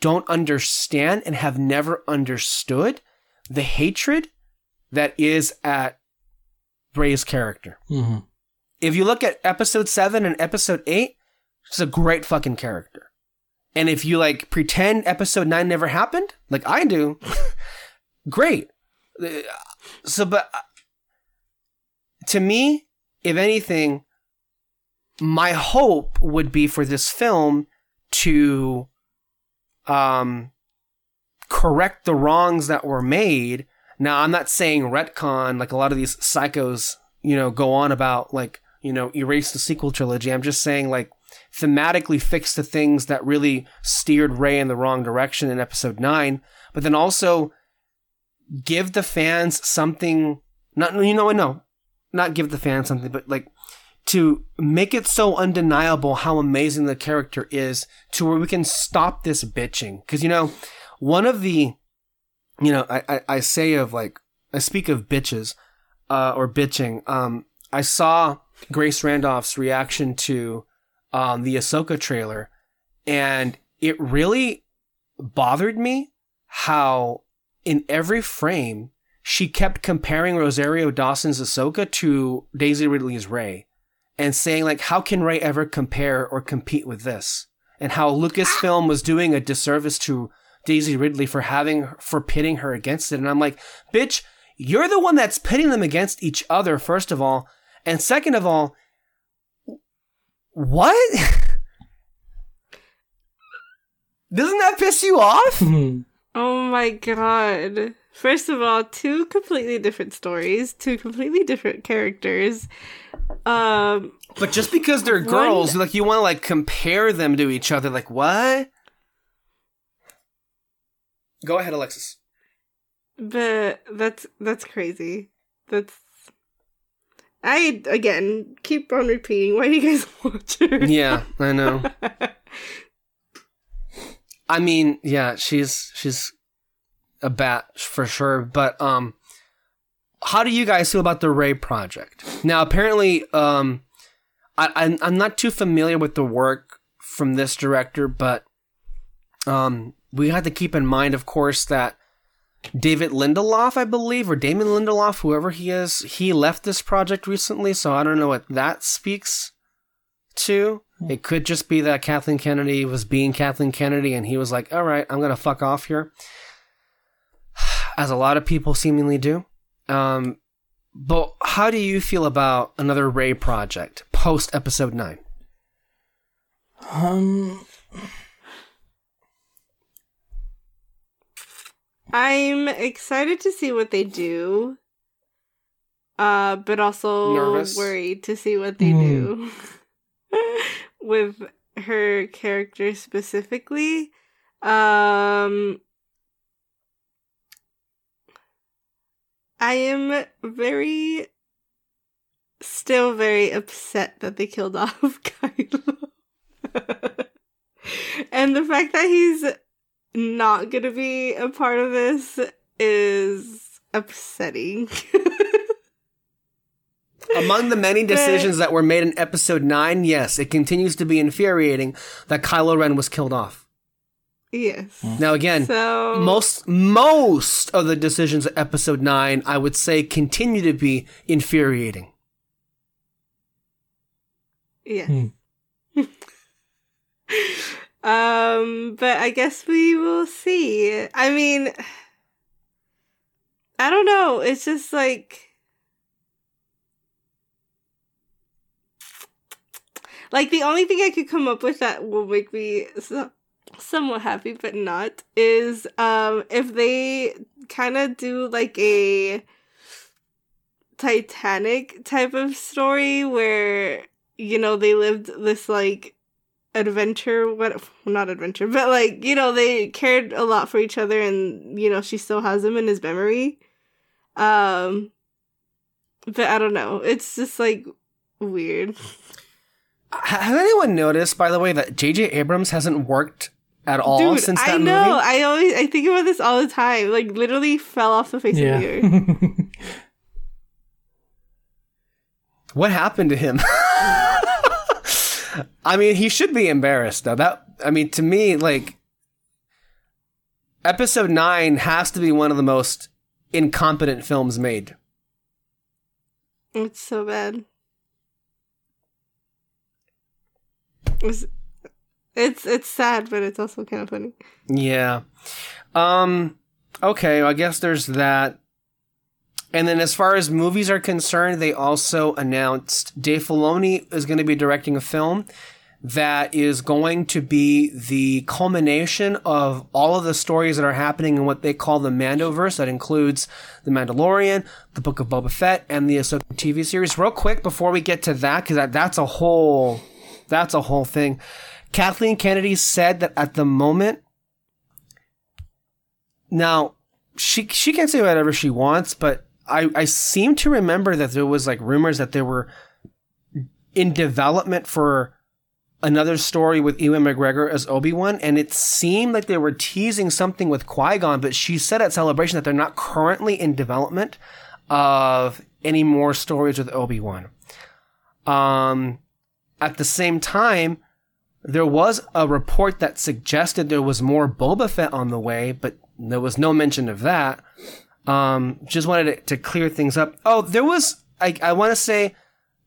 don't understand and have never understood the hatred that is at Rey's character. Mm-hmm. If you look at episode seven and episode eight, she's a great fucking character. And if you like pretend episode nine never happened, like I do, great. So, but uh, to me, if anything, my hope would be for this film to um, correct the wrongs that were made. Now, I'm not saying retcon like a lot of these psychos, you know, go on about like, you know, erase the sequel trilogy. I'm just saying like thematically fix the things that really steered Rey in the wrong direction in episode 9, but then also give the fans something not you know no not give the fans something but like to make it so undeniable how amazing the character is to where we can stop this bitching. Because you know one of the you know I, I i say of like i speak of bitches uh or bitching um i saw grace randolph's reaction to um the ahsoka trailer and it really bothered me how in every frame she kept comparing Rosario Dawson's Ahsoka to Daisy Ridley's Rey and saying like how can Rey ever compare or compete with this? and how Lucasfilm was doing a disservice to Daisy Ridley for having for pitting her against it. And I'm like, bitch, you're the one that's pitting them against each other, first of all. And second of all, what? Doesn't that piss you off? Oh my god. First of all, two completely different stories, two completely different characters. Um But just because they're One- girls, like you want to like compare them to each other, like what? Go ahead, Alexis. but that's that's crazy. That's I again keep on repeating. Why do you guys watch her? Yeah, I know. I mean, yeah, she's she's a bat for sure. But um, how do you guys feel about the Rey project? Now, apparently, um, I I'm, I'm not too familiar with the work from this director, but um, we have to keep in mind, of course, that David Lindelof, I believe, or Damon Lindelof, whoever he is, he left this project recently, so I don't know what that speaks to. It could just be that Kathleen Kennedy was being Kathleen Kennedy and he was like, all right, I'm going to fuck off here. As a lot of people seemingly do. Um, but how do you feel about another Rey project post episode 9? Um, I'm excited to see what they do. Uh, but also Nervous? worried to see what they Hmm. do with her character specifically. Um, I am very, still very upset that they killed off Kylo. and the fact that he's not gonna be a part of this is upsetting. Among the many decisions that were made in episode 9, yes, it continues to be infuriating that Kylo Ren was killed off. yes. Now, again, So most most of the decisions of episode 9 i would say continue to be infuriating Yeah. Hmm. Um, but I guess we will see. I mean, I don't know. It's just like. Like the only thing I could come up with that will make me so- somewhat happy, but not, is um if they kind of do like a Titanic type of story where you know they lived this like adventure what not adventure but like you know they cared a lot for each other and you know she still has him in his memory. Um but i don't know. It's just like weird. Has anyone noticed by the way that jj abrams hasn't worked at all dude since that i know. movie? I always i think about this all the time. Like literally fell off the face yeah. of the earth. What happened to him i mean he should be embarrassed though that i mean to me like episode 9 has to be one of the most incompetent films made it's so bad it's it's, it's sad but it's also kind of funny Yeah. Um okay, I guess there's that. And then as far as movies are concerned, they also announced Dave Filoni is going to be directing a film that is going to be the culmination of all of the stories that are happening in what they call the Mandoverse. That includes The Mandalorian, The Book of Boba Fett, and the Ahsoka TV series. Real quick before we get to that, because that, that's a whole that's a whole thing. Kathleen Kennedy said that at the moment now, she she can say whatever she wants, but I I seem to remember that there was like rumors that there were in development for another story with Ewan McGregor as Obi Wan, and it seemed like they were teasing something with Qui Gon. But she said at Celebration that they're not currently in development of any more stories with Obi Wan. Um, at the same time, there was a report that suggested there was more Boba Fett on the way, but there was no mention of that. Um, just wanted to, to clear things up. Oh, there was, I, I want to say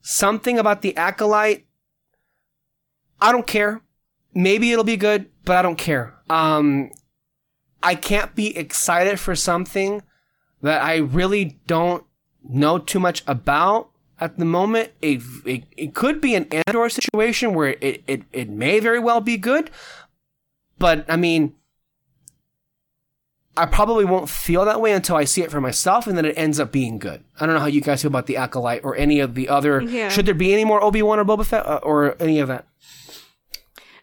something about the Acolyte. I don't care. maybe it'll be good, but I don't care. Um, I can't be excited for something that I really don't know too much about at the moment. It, it, it could be an Andor situation where it, it, it may very well be good, but I mean, I probably won't feel that way until I see it for myself, and then it ends up being good. I don't know how you guys feel about the acolyte or any of the other. Yeah. Should there be any more Obi Wan or Boba Fett uh, or any of that?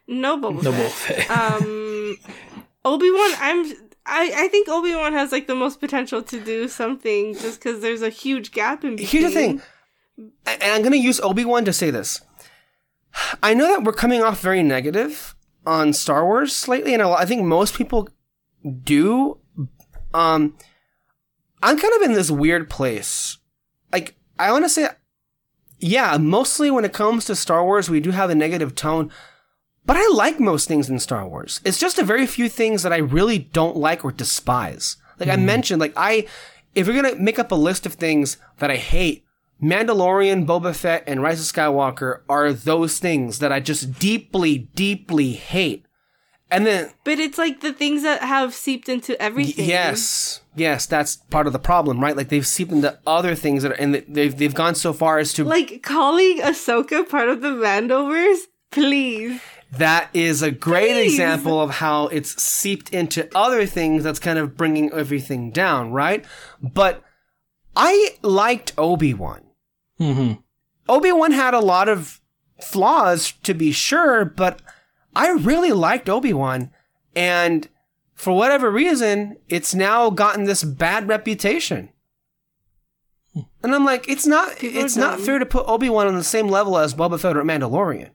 No Boba No Fett. Boba Fett. Um, Obi Wan. I'm. I, I think Obi Wan has like the most potential to do something just because there's a huge gap in between. Here's the thing, and I'm going to use Obi Wan to say this. I know that we're coming off very negative on Star Wars lately, and I I think most people do. Um, I'm kind of in this weird place. Like, I want to say, yeah, mostly when it comes to Star Wars, we do have a negative tone, but I like most things in Star Wars. It's just a very few things that I really don't like or despise. Like I mentioned, like I, if you're gonna make up a list of things that I hate, Mandalorian, Boba Fett, and Rise of Skywalker are those things that I just deeply, deeply hate. And then But it's like the things that have seeped into everything. Yes, yes, that's part of the problem, right? Like they've seeped into other things that are, and they've they've gone so far as to Like calling Ahsoka part of the Mandoverse? Please. that is a great Please. example of how it's seeped into other things that's kind of bringing everything down, right? But I liked Obi Wan. hmm Obi Wan had a lot of flaws, to be sure, but I really liked Obi Wan, and for whatever reason, it's now gotten this bad reputation. And I'm like, it's not it's not fair to put Obi Wan on the same level as Boba Fett or Mandalorian.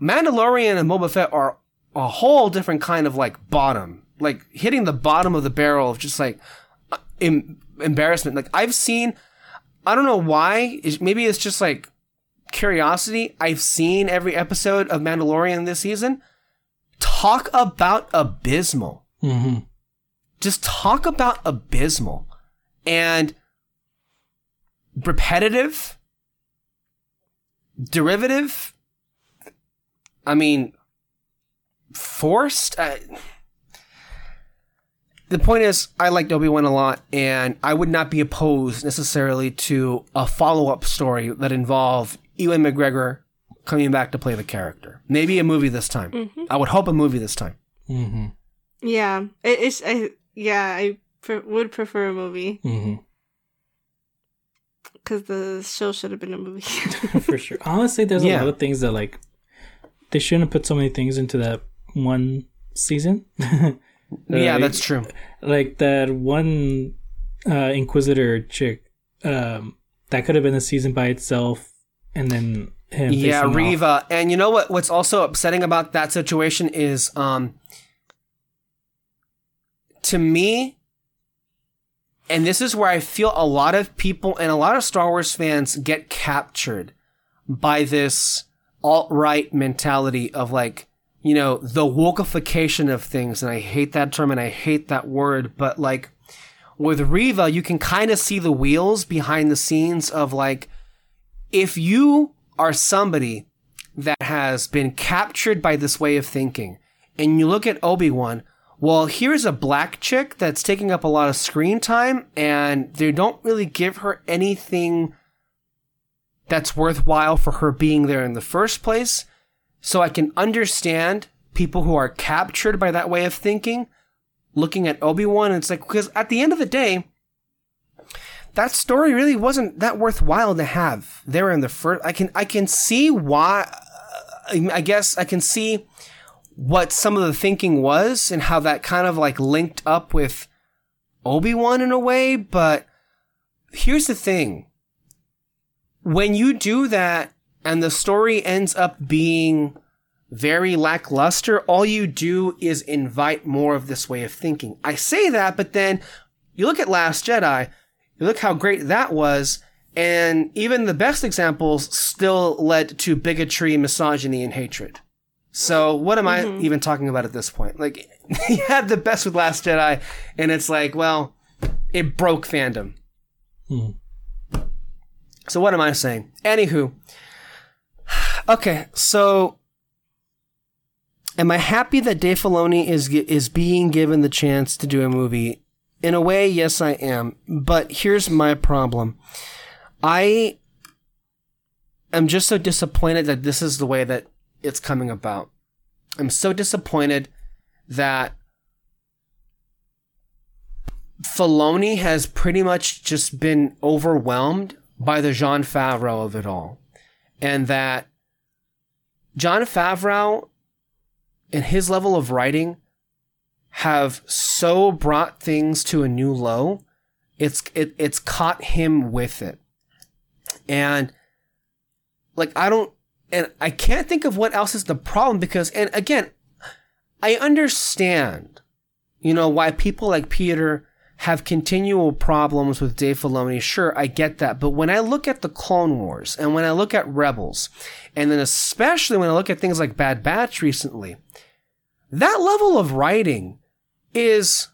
Mandalorian and Boba Fett are a whole different kind of like bottom, like hitting the bottom of the barrel of just like em- embarrassment. Like I've seen, I don't know why. Maybe it's just like curiosity. I've seen every episode of Mandalorian this season. Talk about abysmal. hmm Just talk about abysmal and repetitive, derivative. I mean, forced. Uh, the point is, I liked Obi Wan a lot, and I would not be opposed necessarily to a follow up story that involved Ewan McGregor coming back to play the character. Maybe a movie this time. I would hope a movie this time. hmm Yeah. It, it's. I, yeah, I pre- would prefer a movie hmm because the show should have been a movie. For sure. Honestly, there's Yeah. a lot of things that like they shouldn't have put so many things into that one season. yeah, Like- that's true. like that one uh inquisitor chick um that could have been a season by itself and then him Yeah, facing off. Reva. And you know what? What's also upsetting about that situation is, um, to me, and this is where I feel a lot of people and a lot of Star Wars fans get captured by this alt right mentality of like, you know, the wokeification of things. And I hate that term and I hate that word, but like, with Reva, you can kind of see the wheels behind the scenes of like, if you are somebody that has been captured by this way of thinking, and you look at Obi Wan, well, here's a black chick that's taking up a lot of screen time, and they don't really give her anything that's worthwhile for her being there in the first place. So I can understand people who are captured by that way of thinking, looking at Obi Wan, and it's like, because at the end of the day, that story really wasn't that worthwhile to have there in the first. I can I can see why. I I guess I can see what some of the thinking was and how that kind of like linked up with Obi Wan in a way. But here's the thing: when you do that, and the story ends up being very lackluster, all you do is invite more of this way of thinking. I say that, but then you look at Last Jedi. You look how great that was, and even the best examples still led to bigotry, misogyny, and hatred. So what am I even talking about at this point? Like, he had the best with Last Jedi, and it's like, well, it broke fandom. Hmm. So what am I saying? Anywho, okay, so am I happy that Dave Filoni is is being given the chance to do a movie? In a way, yes, I am. But here's my problem. I am just so disappointed that this is the way that it's coming about. I'm so disappointed that Filoni has pretty much just been overwhelmed by the Jon Favreau of it all. And that Jon Favreau and his level of writing have so brought things to a new low. It's it, it's caught him with it. And like I don't and I can't think of what else is the problem because and again, I understand, you know, why people like Peter have continual problems with Dave Filoni. Sure, I get that. But when I look at the Clone Wars and when I look at Rebels, and then especially when I look at things like Bad Batch recently, that level of writing is,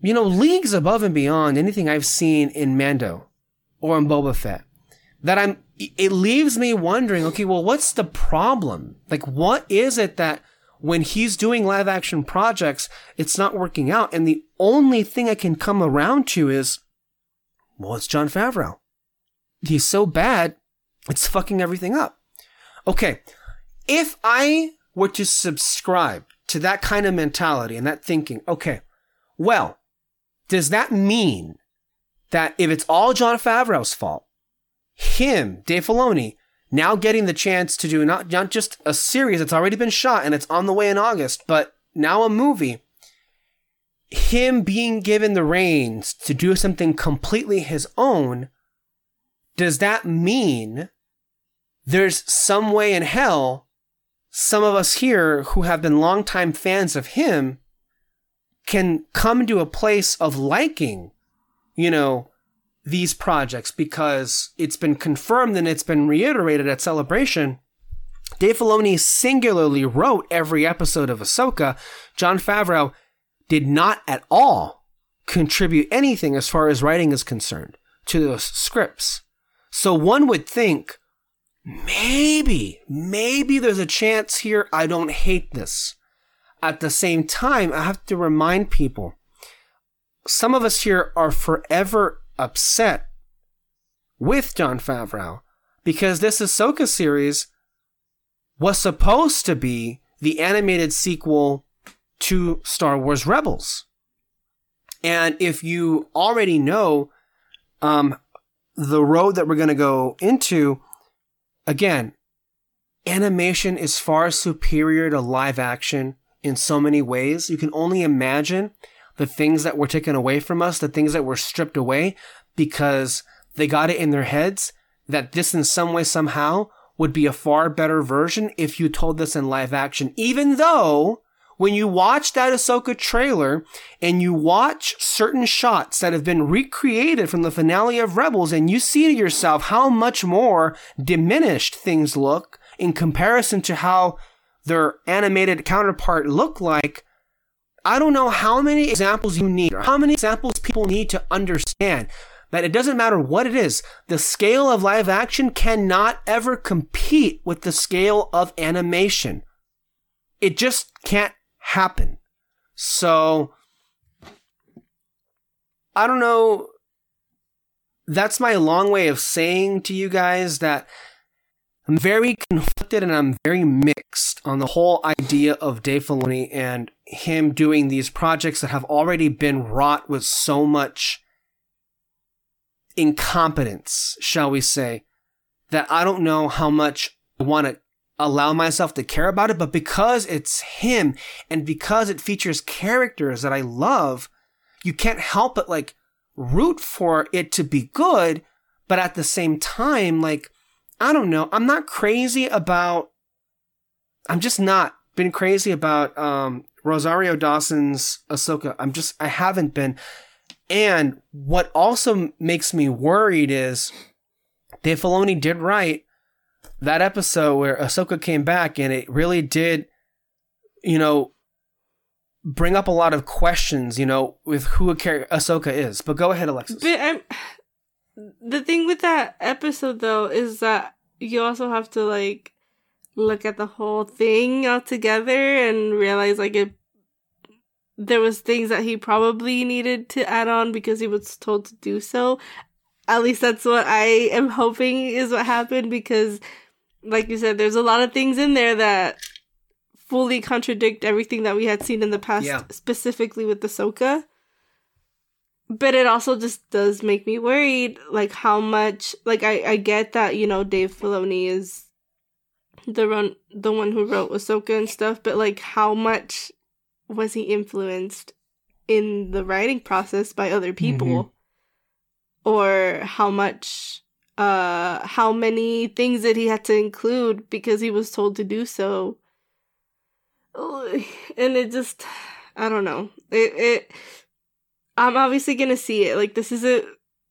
you know, leagues above and beyond anything I've seen in Mando or in Boba Fett. That I'm, it leaves me wondering, okay, well, what's the problem? Like, what is it that when he's doing live action projects, it's not working out. And the only thing I can come around to is, well, it's Jon Favreau. He's so bad, it's fucking everything up. Okay. If I were to subscribe to that kind of mentality and that thinking, okay, well, does that mean that if it's all Jon Favreau's fault, him, Dave Filoni, now getting the chance to do not, not just a series that's already been shot and it's on the way in August, but now a movie. Him being given the reins to do something completely his own, does that mean there's some way in hell some of us here who have been longtime fans of him can come to a place of liking, you know, these projects because it's been confirmed and it's been reiterated at Celebration. Dave Filoni singularly wrote every episode of Ahsoka. Jon Favreau did not at all contribute anything as far as writing is concerned to those scripts. So one would think maybe, maybe there's a chance here I don't hate this. At the same time, I have to remind people some of us here are forever upset with Jon Favreau because this Ahsoka series was supposed to be the animated sequel to Star Wars Rebels. And if you already know um, the road that we're going to go into, again, animation is far superior to live action in so many ways. You can only imagine the things that were taken away from us, the things that were stripped away because they got it in their heads that this in some way somehow would be a far better version if you told this in live action. Even though when you watch that Ahsoka trailer and you watch certain shots that have been recreated from the finale of Rebels and you see to yourself how much more diminished things look in comparison to how their animated counterpart look like, I don't know how many examples you need or how many examples people need to understand that it doesn't matter what it is, the scale of live action cannot ever compete with the scale of animation. It just can't happen. So, I don't know. That's my long way of saying to you guys that I'm very conflicted and I'm very mixed on the whole idea of Dave Filoni and him doing these projects that have already been wrought with so much incompetence, shall we say, that I don't know how much I want to allow myself to care about it, but because it's him and because it features characters that I love, you can't help but like root for it to be good, but at the same time, like, I don't know, I'm not crazy about, I'm just not been crazy about, um, Rosario Dawson's Ahsoka. I'm just, I haven't been. And what also makes me worried is Dave Filoni did write that episode where Ahsoka came back, and it really did, you know, bring up a lot of questions, you know, with who Ahsoka is. But go ahead, Alexis. But I'm, the thing with that episode though is that you also have to like look at the whole thing all together and realize like it there was things that he probably needed to add on because he was told to do so. At least that's what I am hoping is what happened because like you said, there's a lot of things in there that fully contradict everything that we had seen in the past, Yeah. specifically with Ahsoka. But it also just does make me worried, like how much. Like I, I get that you know Dave Filoni is the run, the one who wrote Ahsoka and stuff, but like how much was he influenced in the writing process by other people, mm-hmm. or how much uh how many things that he had to include because he was told to do so? And it just i don't know. It it i'm obviously gonna see it. Like this is a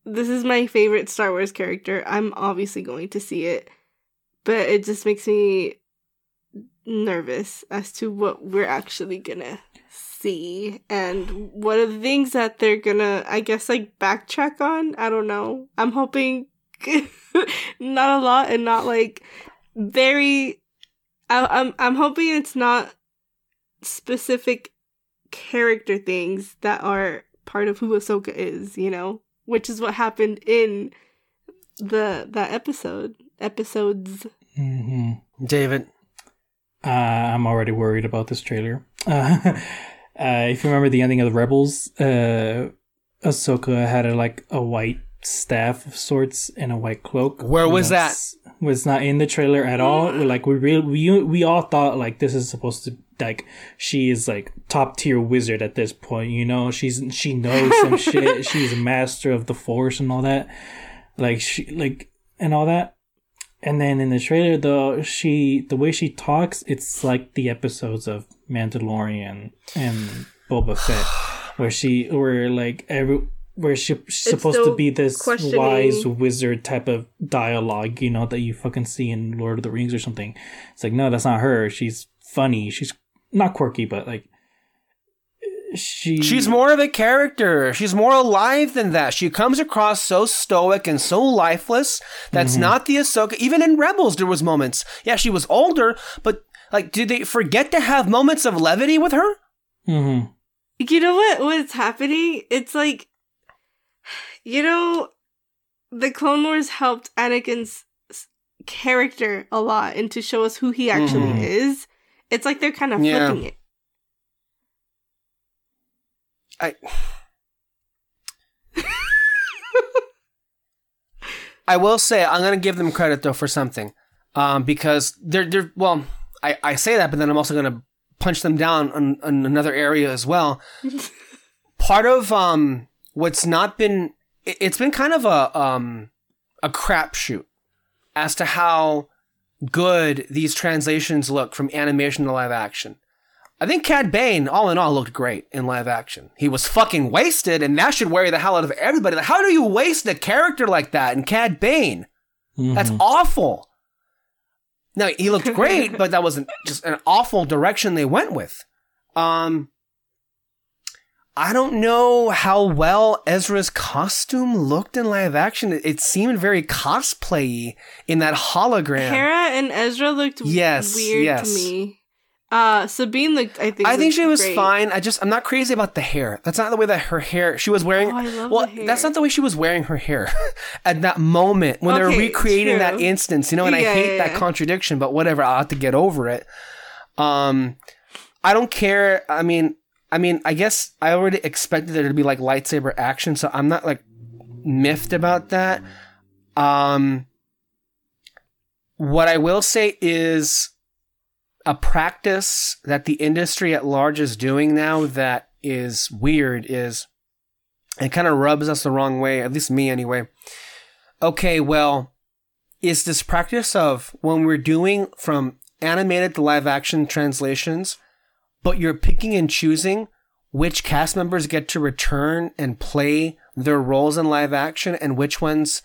this is my favorite star wars character. I'm obviously going to see it. But it just makes me nervous as to what we're actually gonna see and what are the things that they're gonna i guess like backtrack on? I don't know. I'm hoping not a lot and not like very I, I'm I'm hoping it's not specific character things that are part of who Ahsoka is, you know, which is what happened in the that episode episodes. hmm David. Uh, I'm already worried about this trailer. Uh, uh, if you remember the ending of the Rebels, uh, Ahsoka had a, like a white staff of sorts and a white cloak. Where was that? Was not in the trailer at all. Like we real we we all thought like this is supposed to like she is like top tier wizard at this point. You know she's she knows some shit. She's a master of the force and all that. Like she like and all that. And then in the trailer, though, she the way she talks, it's like the episodes of Mandalorian and Boba Fett, where she, where like every, where she, she's supposed to be this wise wizard type of dialogue, you know, that you fucking see in Lord of the Rings or something. It's like, no, that's not her. She's funny. She's not quirky, but like, she. She's more of a character. She's more alive than that. She comes across so stoic and so lifeless. That's not the Ahsoka. Even in Rebels, there was moments. Yeah, she was older, but like, did they forget to have moments of levity with her? hmm You know what what's happening? It's like you know the Clone Wars helped Anakin's character a lot and to show us who he actually Mhm. is. It's like they're kind of Yeah. flipping it. I. I will say I'm gonna give them credit though for something, um, because they're they're well. I, I say that, but then I'm also gonna punch them down on, on another area as well. Part of um what's not been it's been kind of a um a crapshoot as to how good these translations look from animation to live action. I think Cad Bane, all in all, looked great in live action. He was fucking wasted, and that should worry the hell out of everybody. Like, how do you waste a character like that in Cad Bane? That's awful. Now he looked great, but that wasn't just an awful direction they went with. Um, I don't know how well Ezra's costume looked in live action. It, it seemed very cosplay in that hologram. Hera and Ezra looked Yes, weird yes. to me. Uh Sabine looked I think I think she was great. fine. I just I'm not crazy about the hair. That's not the way that her hair. She was wearing. Oh, I well, that's not the way she was wearing her hair at that moment when they're Okay, recreating that instance. You know, and I hate yeah, that yeah. contradiction, but whatever. I'll have to get over it. Um, I don't care. I mean, I mean, I guess I already expected there to be like lightsaber action, so I'm not like miffed about that. Um, what I will say is a practice that the industry at large is doing now that is weird is it kind of rubs us the wrong way, at least me anyway. Okay, well, is this practice of when we're doing from animated to live action translations, but you're picking and choosing which cast members get to return and play their roles in live action and which ones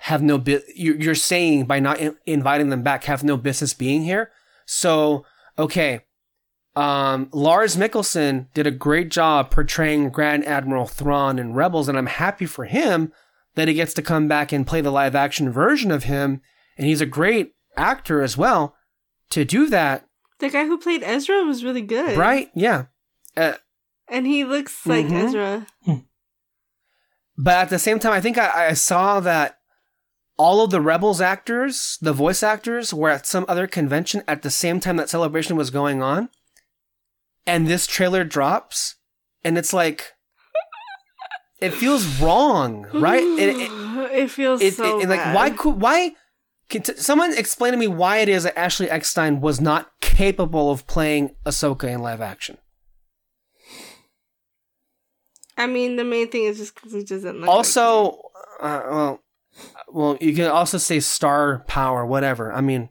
have no you're saying by not in- inviting them back have no business being here. So okay um lars Mikkelsen did a great job portraying grand admiral thrawn in rebels and i'm happy for him that he gets to come back and play the live action version of him and he's a great actor as well. To do that, The guy who played Ezra was really good. right? Yeah. Uh, And he looks like Mhm. Ezra. but at the same time, I think I, I saw that all of the Rebels actors, the voice actors, were at some other convention at the same time that celebration was going on. And this trailer drops, and it's like, it feels wrong, right? It, it, It feels it, so it- like bad. why could why can t- someone explain to me why it is that Ashley Eckstein was not capable of playing Ahsoka in live action? I mean, the main thing is just because he doesn't look. like also, uh, well, well, you can also say star power, whatever. I mean,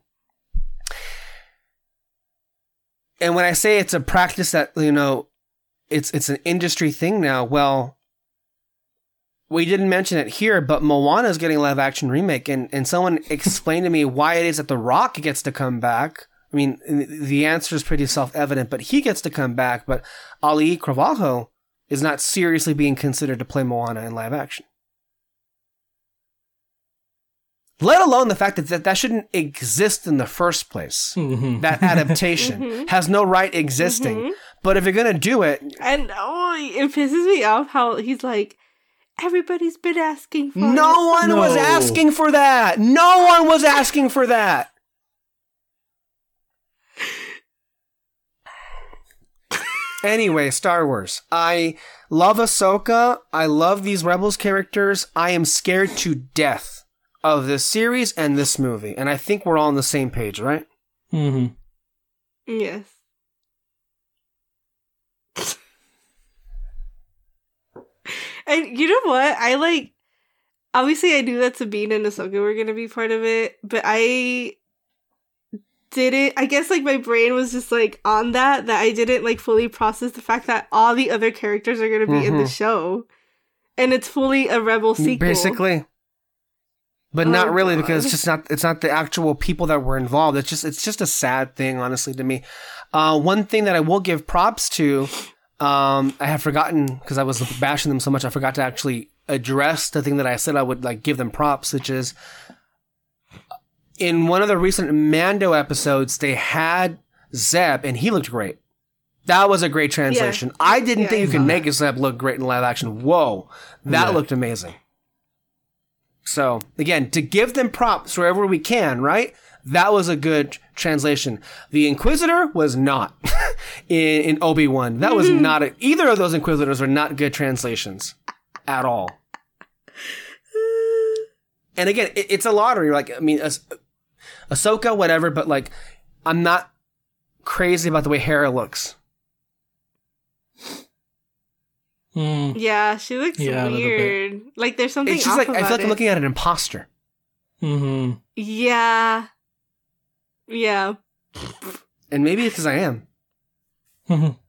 and when I say it's a practice that you know, it's it's an industry thing now. Well, we didn't mention it here, but Moana is getting a live action remake, and and someone explained to me why it is that The Rock gets to come back. I mean, the answer is pretty self evident, but he gets to come back, but Auli'i Cravalho is not seriously being considered to play Moana in live action. Let alone the fact that that, that shouldn't exist in the first place. Mhm. That adaptation Mhm. has no right existing. Mhm. But if you're going to do it, And oh, it pisses me off how he's like, everybody's been asking for no it. one was asking for that. No one was asking for that. Anyway, Star Wars. I love Ahsoka. I love these Rebels characters. I am scared to death of this series and this movie. And I think we're all on the same page, right? Mm-hmm. Yes. And you know what? I like. Obviously, I knew that Sabine and Ahsoka were gonna be part of it, but I didn't. I guess like my brain was just like on that that I didn't like fully process the fact that all the other characters are gonna be in the Mhm. show, and it's fully a Rebel sequel. Basically. But Oh, not really because it's just not it's not the actual people that were involved. It's just it's just a sad thing, honestly, to me. Uh, one thing that I will give props to, um, I have forgotten because I was bashing them so much, I forgot to actually address the thing that I said I would like give them props, which is in one of the recent Mando episodes, they had Zeb and he looked great. That was a great translation. I didn't Yeah, think I you saw could make a Zeb look great in live action. Whoa, that Yeah. looked amazing. So again, to give them props wherever we can, right? That was a good translation. The Inquisitor was not in, in Obi Wan. That was not a, either of those Inquisitors are not good translations at all. And again, it, it's a lottery. Like I mean, Ahs- Ahsoka, whatever, but like I'm not crazy about the way Hera looks. Mm. Yeah, she looks Yeah, a little bit. weird. Like there's something. It's just off like I feel like I'm looking at an imposter. Mhm. Yeah. Yeah. And maybe it's because I am.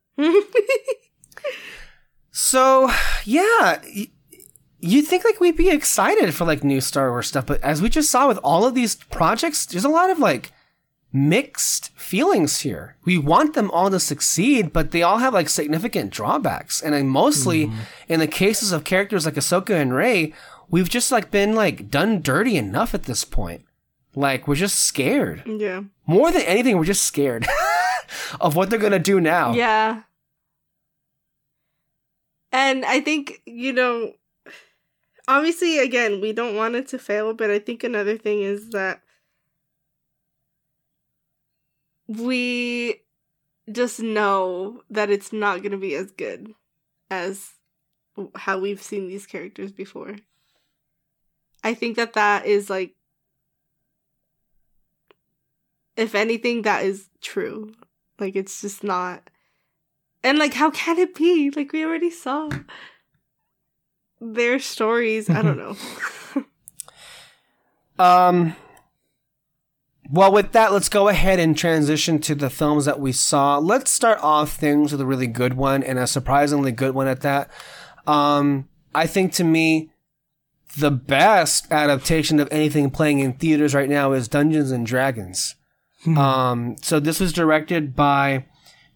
So yeah, y- you think like we'd be excited for like new Star Wars stuff, but as we just saw with all of these projects, there's a lot of like mixed feelings here. We want them all to succeed, but they all have like significant drawbacks. And then mostly mm. in the cases of characters like Ahsoka and Rey, we've just like been like done dirty enough at this point. Like we're just scared. yeah. More than anything, we're just scared of what they're gonna do now. Yeah. And I think, you know, obviously, again, we don't want it to fail, but I think another thing is that we just know that it's not going to be as good as how we've seen these characters before. I think that that is like, if anything, that is true. Like, it's just not. And like, how can it be? Like, we already saw their stories. I don't know. Um. Well, with that, let's go ahead and transition to the films that we saw. Let's start off things with a really good one and a surprisingly good one at that. Um, I think to me, the best adaptation of anything playing in theaters right now is Dungeons and Dragons. Um, so this was directed by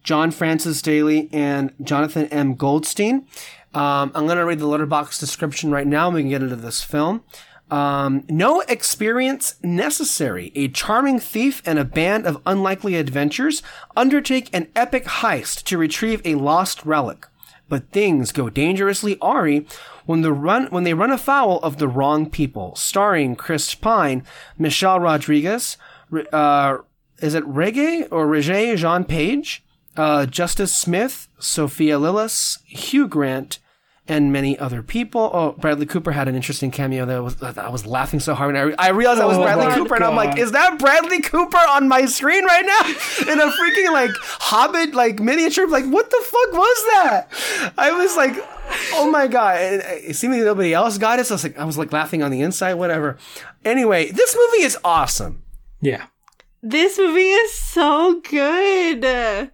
John Francis Daly and Jonathan M. Goldstein. Um, I'm going to read the Letterboxd description right now and we can get into this film. Um, no experience necessary. A charming thief and a band of unlikely adventures undertake an epic heist to retrieve a lost relic. But things go dangerously awry when the run when they run afoul of the wrong people. Starring Chris Pine, Michelle Rodriguez, uh, is it Reggae or Regé Jean Page, uh, Justice Smith, Sophia Lillis, Hugh Grant, and many other people. Oh, Bradley Cooper had an interesting cameo that was I was laughing so hard when I, I realized that was Oh Bradley Cooper, and I'm like, is that Bradley Cooper on my screen right now in a freaking like Hobbit like miniature? Like, what the fuck was that? I was like, oh my god! And it seemingly nobody else got it, so I was like, I was like laughing on the inside, whatever. Anyway, this movie is awesome. Yeah. This movie is so good.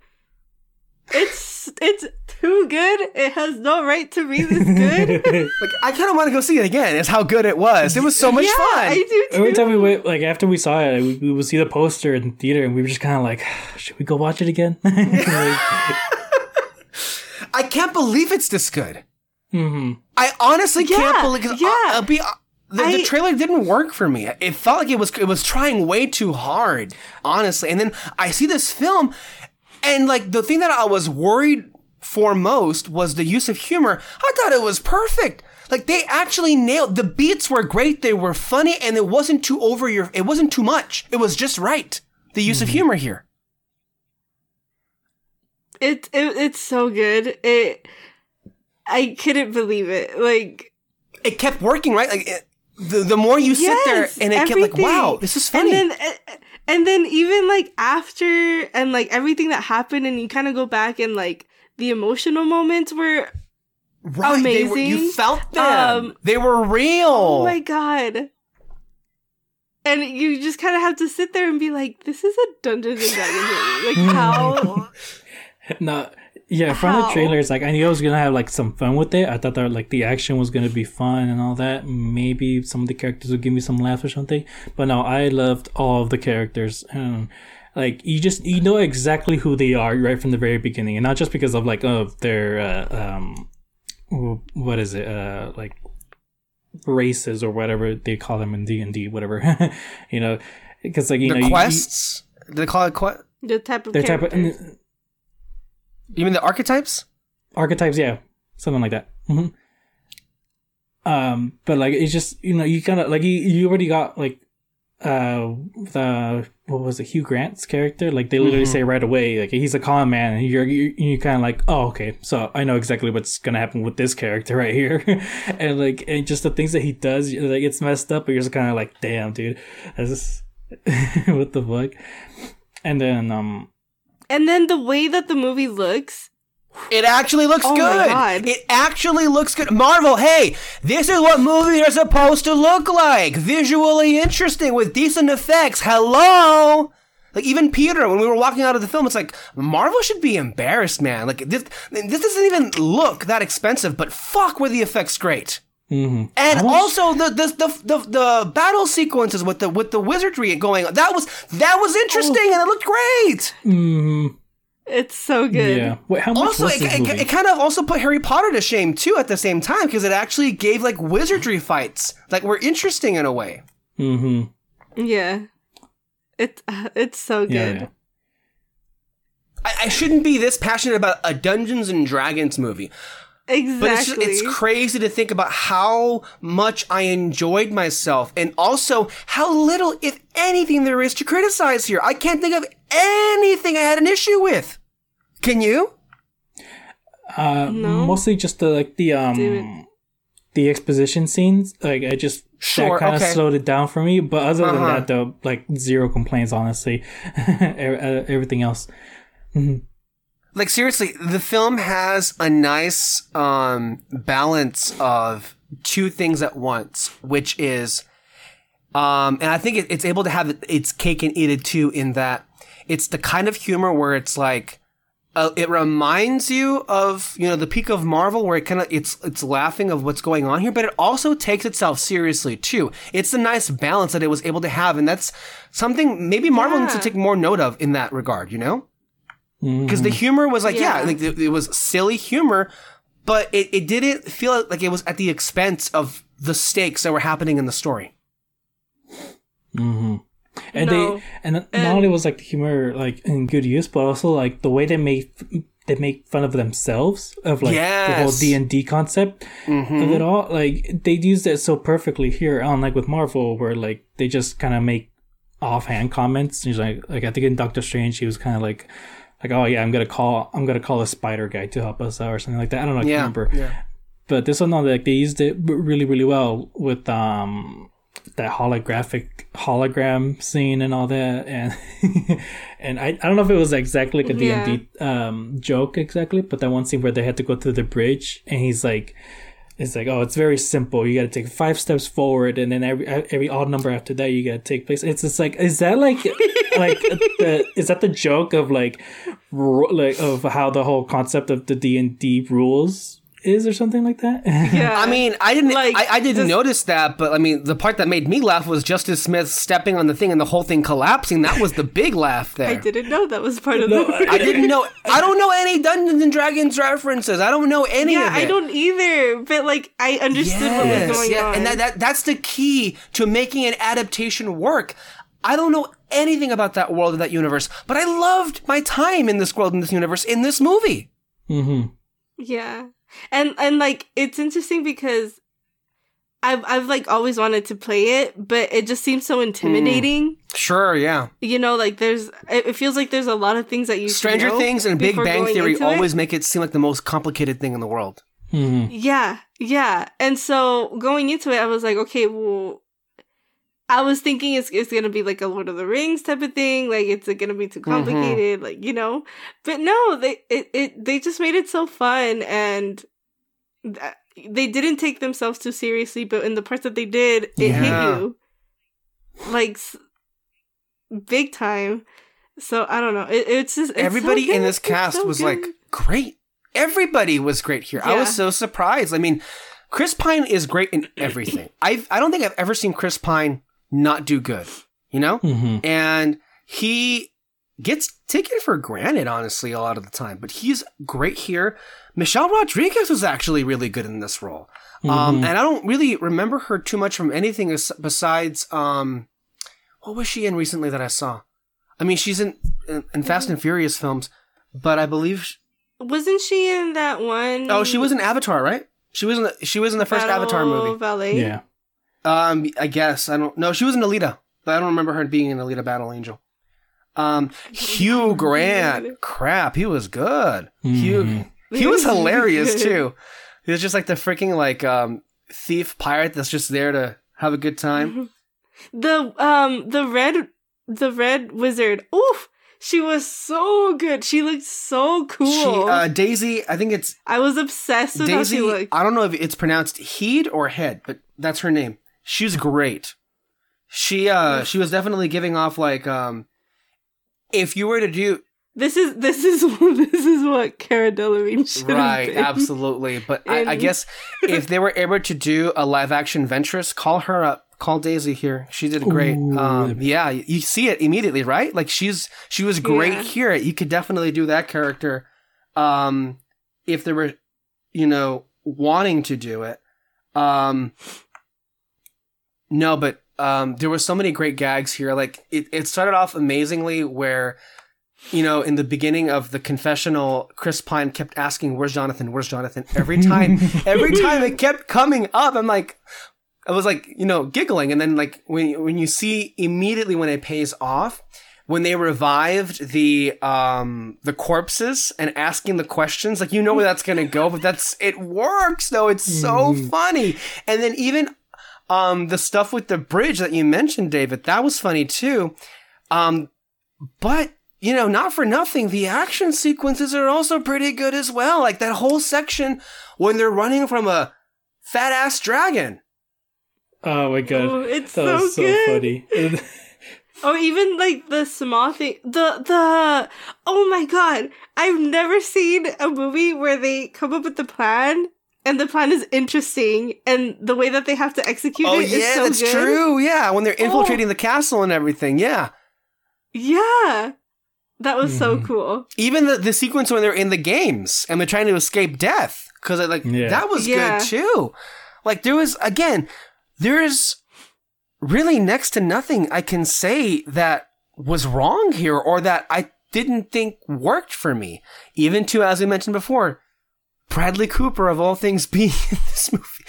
It's it's too good. It has no right to be this good. Like, I kind of want to go see it again. It's how good it was. It was so much yeah, fun. I do too. Every time we went, like after we saw it, we, we would see the poster in the theater, and we were just kind of like, should we go watch it again? Like, I can't believe it's this good. mhm. I honestly can't Yeah, believe. 'cause, yeah. uh, uh, be, the, the trailer didn't work for me. It felt like it was it was trying way too hard, honestly. And then I see this film, and like the thing that I was worried for most was the use of humor. I thought it was perfect. Like they actually nailed the beats were great. They were funny, and it wasn't too over your. It wasn't too much. It was just right. The use of mm-hmm. humor here. It, it it's so good. It I couldn't believe it. Like It kept working, right? Like it, the the more you sit there, and it get like, wow, this is funny. And then and then even like after and like everything that happened and you kind of go back and like the emotional moments were Right, They were, you felt them. Um, they were real. oh my god. And you just kind of have to sit there and be like, "This is a Dungeons and Dragons movie. Like how No, yeah. From the How? trailers, like I knew I was gonna have like some fun with it. I thought that like the action was gonna be fun and all that. Maybe some of the characters would give me some laughs or something. But no, I loved all of the characters. Um, like you just you know exactly who they are right from the very beginning, and not just because of like of their uh, um, what is it uh like races or whatever they call them in D and D, whatever. you know, because like you the know you- you- quests. They call it quest? the type of their type of characters. You mean the archetypes? archetypes yeah. Something like that. Hmm um but like it's just you know you kind of like you, you already got like uh the what was it hugh grant's character? Like they literally say right away like he's a con man and you're you you kind of like oh okay so i know exactly what's gonna happen with this character right here. And like and just the things that he does like it's messed up but you're just kind of like damn dude this what the fuck? And then um And then the way that the movie looks, It actually looks Oh my good. God. It actually looks good. Marvel, hey, this is what movies are supposed to look like. Visually interesting with decent effects. Hello. Like even Peter, when we were walking out of the film, it's like Marvel should be embarrassed, man. Like this, this doesn't even look that expensive, but fuck, were the effects great. Mhm. And also the, the the the the battle sequences with the with the wizardry going on. That was that was interesting and it looked great. mhm. it's so good. yeah wait how much Also, was it, this it, movie? it kind of also put Harry Potter to shame too at the same time because it actually gave like wizardry fights like were interesting in a way. mm-hmm Yeah. It it's so Yeah, good. yeah. I, I shouldn't be this passionate about a Dungeons and Dragons movie, Exactly. but it's just, it's crazy to think about how much I enjoyed myself and also how little, if anything, there is to criticize here. I can't think of anything I had an issue with. Can you? Uh, No. mostly just the like the um the exposition scenes. Like I just Sure, that kind of okay. slowed it down for me. But other than Uh-huh. that, though, like zero complaints. Honestly, everything else. Like seriously the film has a nice um balance of two things at once which is um and i think it, it's able to have its cake and eat it too in that it's the kind of humor where it's like uh, it reminds you of you know the peak of marvel where it kind of it's it's laughing of what's going on here but it also takes itself seriously too. It's a nice balance that it was able to have and that's something maybe marvel needs to take more note of in that regard you know Mm-hmm. because the humor was like yeah, Yeah. like it, it was silly humor but it, it didn't feel like it was at the expense of the stakes that were happening in the story. Mm-hmm. And No. they and not only was like the humor like in good use, but also like the way they made they make fun of themselves of like the whole D and D concept of it all. Like they used it so perfectly here, unlike with Marvel, where like they just kind of make offhand comments. He's like, like I think in Doctor Strange, he was kind of like, like oh yeah, I'm gonna call I'm gonna call a spider guy to help us out or something like that. I don't know, I can't Yeah. remember yeah. but this one no, like they used it really really well with um that holographic hologram scene and all that and and I, I don't know if it was exactly like a Yeah. D&D um joke exactly but that one scene where they had to go through the bridge and he's like it's like oh it's very simple. You got to take five steps forward and then every every odd number after that you got to take place. It's just like is that like like the is that the joke of like like of how the whole concept of the D&D rules is or something like that Yeah. I mean, I didn't. Like, I, I didn't just- notice that, but I mean, the part that made me laugh was Justice Smith stepping on the thing and the whole thing collapsing. That was the big laugh there. I didn't know that was part of No, the. I didn't know. I don't know any Dungeons and Dragons references. I don't know any yeah, of it. I don't either. But like, I understood what was going yeah, on. and that, that that's the key to making an adaptation work. I don't know anything about that world or that universe, but I loved my time in this world in this universe in this movie. mm-hmm Yeah. And and like it's interesting because I've I've like always wanted to play it, but it just seems so intimidating. Sure, yeah. You know, like there's it it feels like there's a lot of things that you should Stranger know Things and Big Bang Theory into it. always make it seem like the most complicated thing in the world. mm-hmm Yeah, yeah. And so going into it, I was like, okay, well, I was thinking it's it's gonna be like a Lord of the Rings type of thing, like it's uh, gonna be too mm-hmm. complicated, like you know. But no, they it, it they just made it so fun, and th- they didn't take themselves too seriously. But in the parts that they did, it Yeah. hit you like s- big time. So I don't know. It, it's just it's so Everybody in this cast so was good. like great. Everybody was great here. I was so surprised. I mean, Chris Pine is great in everything. I I don't think I've ever seen Chris Pine not do good. You know? mm-hmm and he gets taken for granted honestly a lot of the time but he's great here michelle rodriguez was actually really good in this role um, and i don't really remember her too much from anything besides um, what was she in recently that i saw i mean she's in in, in fast and furious films but i believe sh wasn't she in that one? oh she was in avatar right she was in the she was in the first Battle avatar movie Valet. yeah Um, I guess I don't. No, she was an Alita, but I don't remember her being an Alita Battle Angel. Um, Hugh Grant, crap, he was good. Hugh, he was hilarious too. He was just like the freaking like um thief pirate that's just there to have a good time. The um the red the red wizard. Oof. She was so good. She looked so cool. She, uh, Daisy, I think it's I was obsessed with how Daisy. she looked. I don't know if it's pronounced Heed or Head, but that's her name. She's great. She uh she was definitely giving off like um if you were to do This is this is this is what Cara Delevingne should right absolutely. But I, I guess if they were able to do a live action ventress call her up. Call daisy here. She did great. Ooh. um yeah you see it immediately right? Like she's she was great Yeah. here. You could definitely do that character um if they were you know wanting to do it. Um no but um there were so many great gags here like it, it started off amazingly where you know, in the beginning of the confessional, Chris Pine kept asking, "Where's Jonathan? Where's Jonathan?" Every time, every time it kept coming up, I'm like, I was like, you know, giggling, and then like when when you see immediately when it pays off, when they revived the um the corpses and asking the questions, like you know where that's gonna go, but that's it works though. It's so funny, and then even um the stuff with the bridge that you mentioned, David, that was funny too. Um, but you know, not for nothing, the action sequences are also pretty good as well. Like that whole section when they're running from a fat ass dragon. oh my god Oh, it's that so was so good. funny Or even like the small thing, the the oh my god! I've never seen a movie where they come up with the plan and the plan is interesting, and the way that they have to execute oh it is yeah, so that's good. true. Yeah, when they're infiltrating Oh. the castle and everything. Yeah, Yeah, that was so Mhm. cool. even the the sequence when they're in the games and they're trying to escape death because like Yeah. that was Yeah. good too. Like there was again, there's really next to nothing I can say that was wrong here or that I didn't think worked for me. Even to, as we mentioned before, Bradley Cooper of all things being in this movie.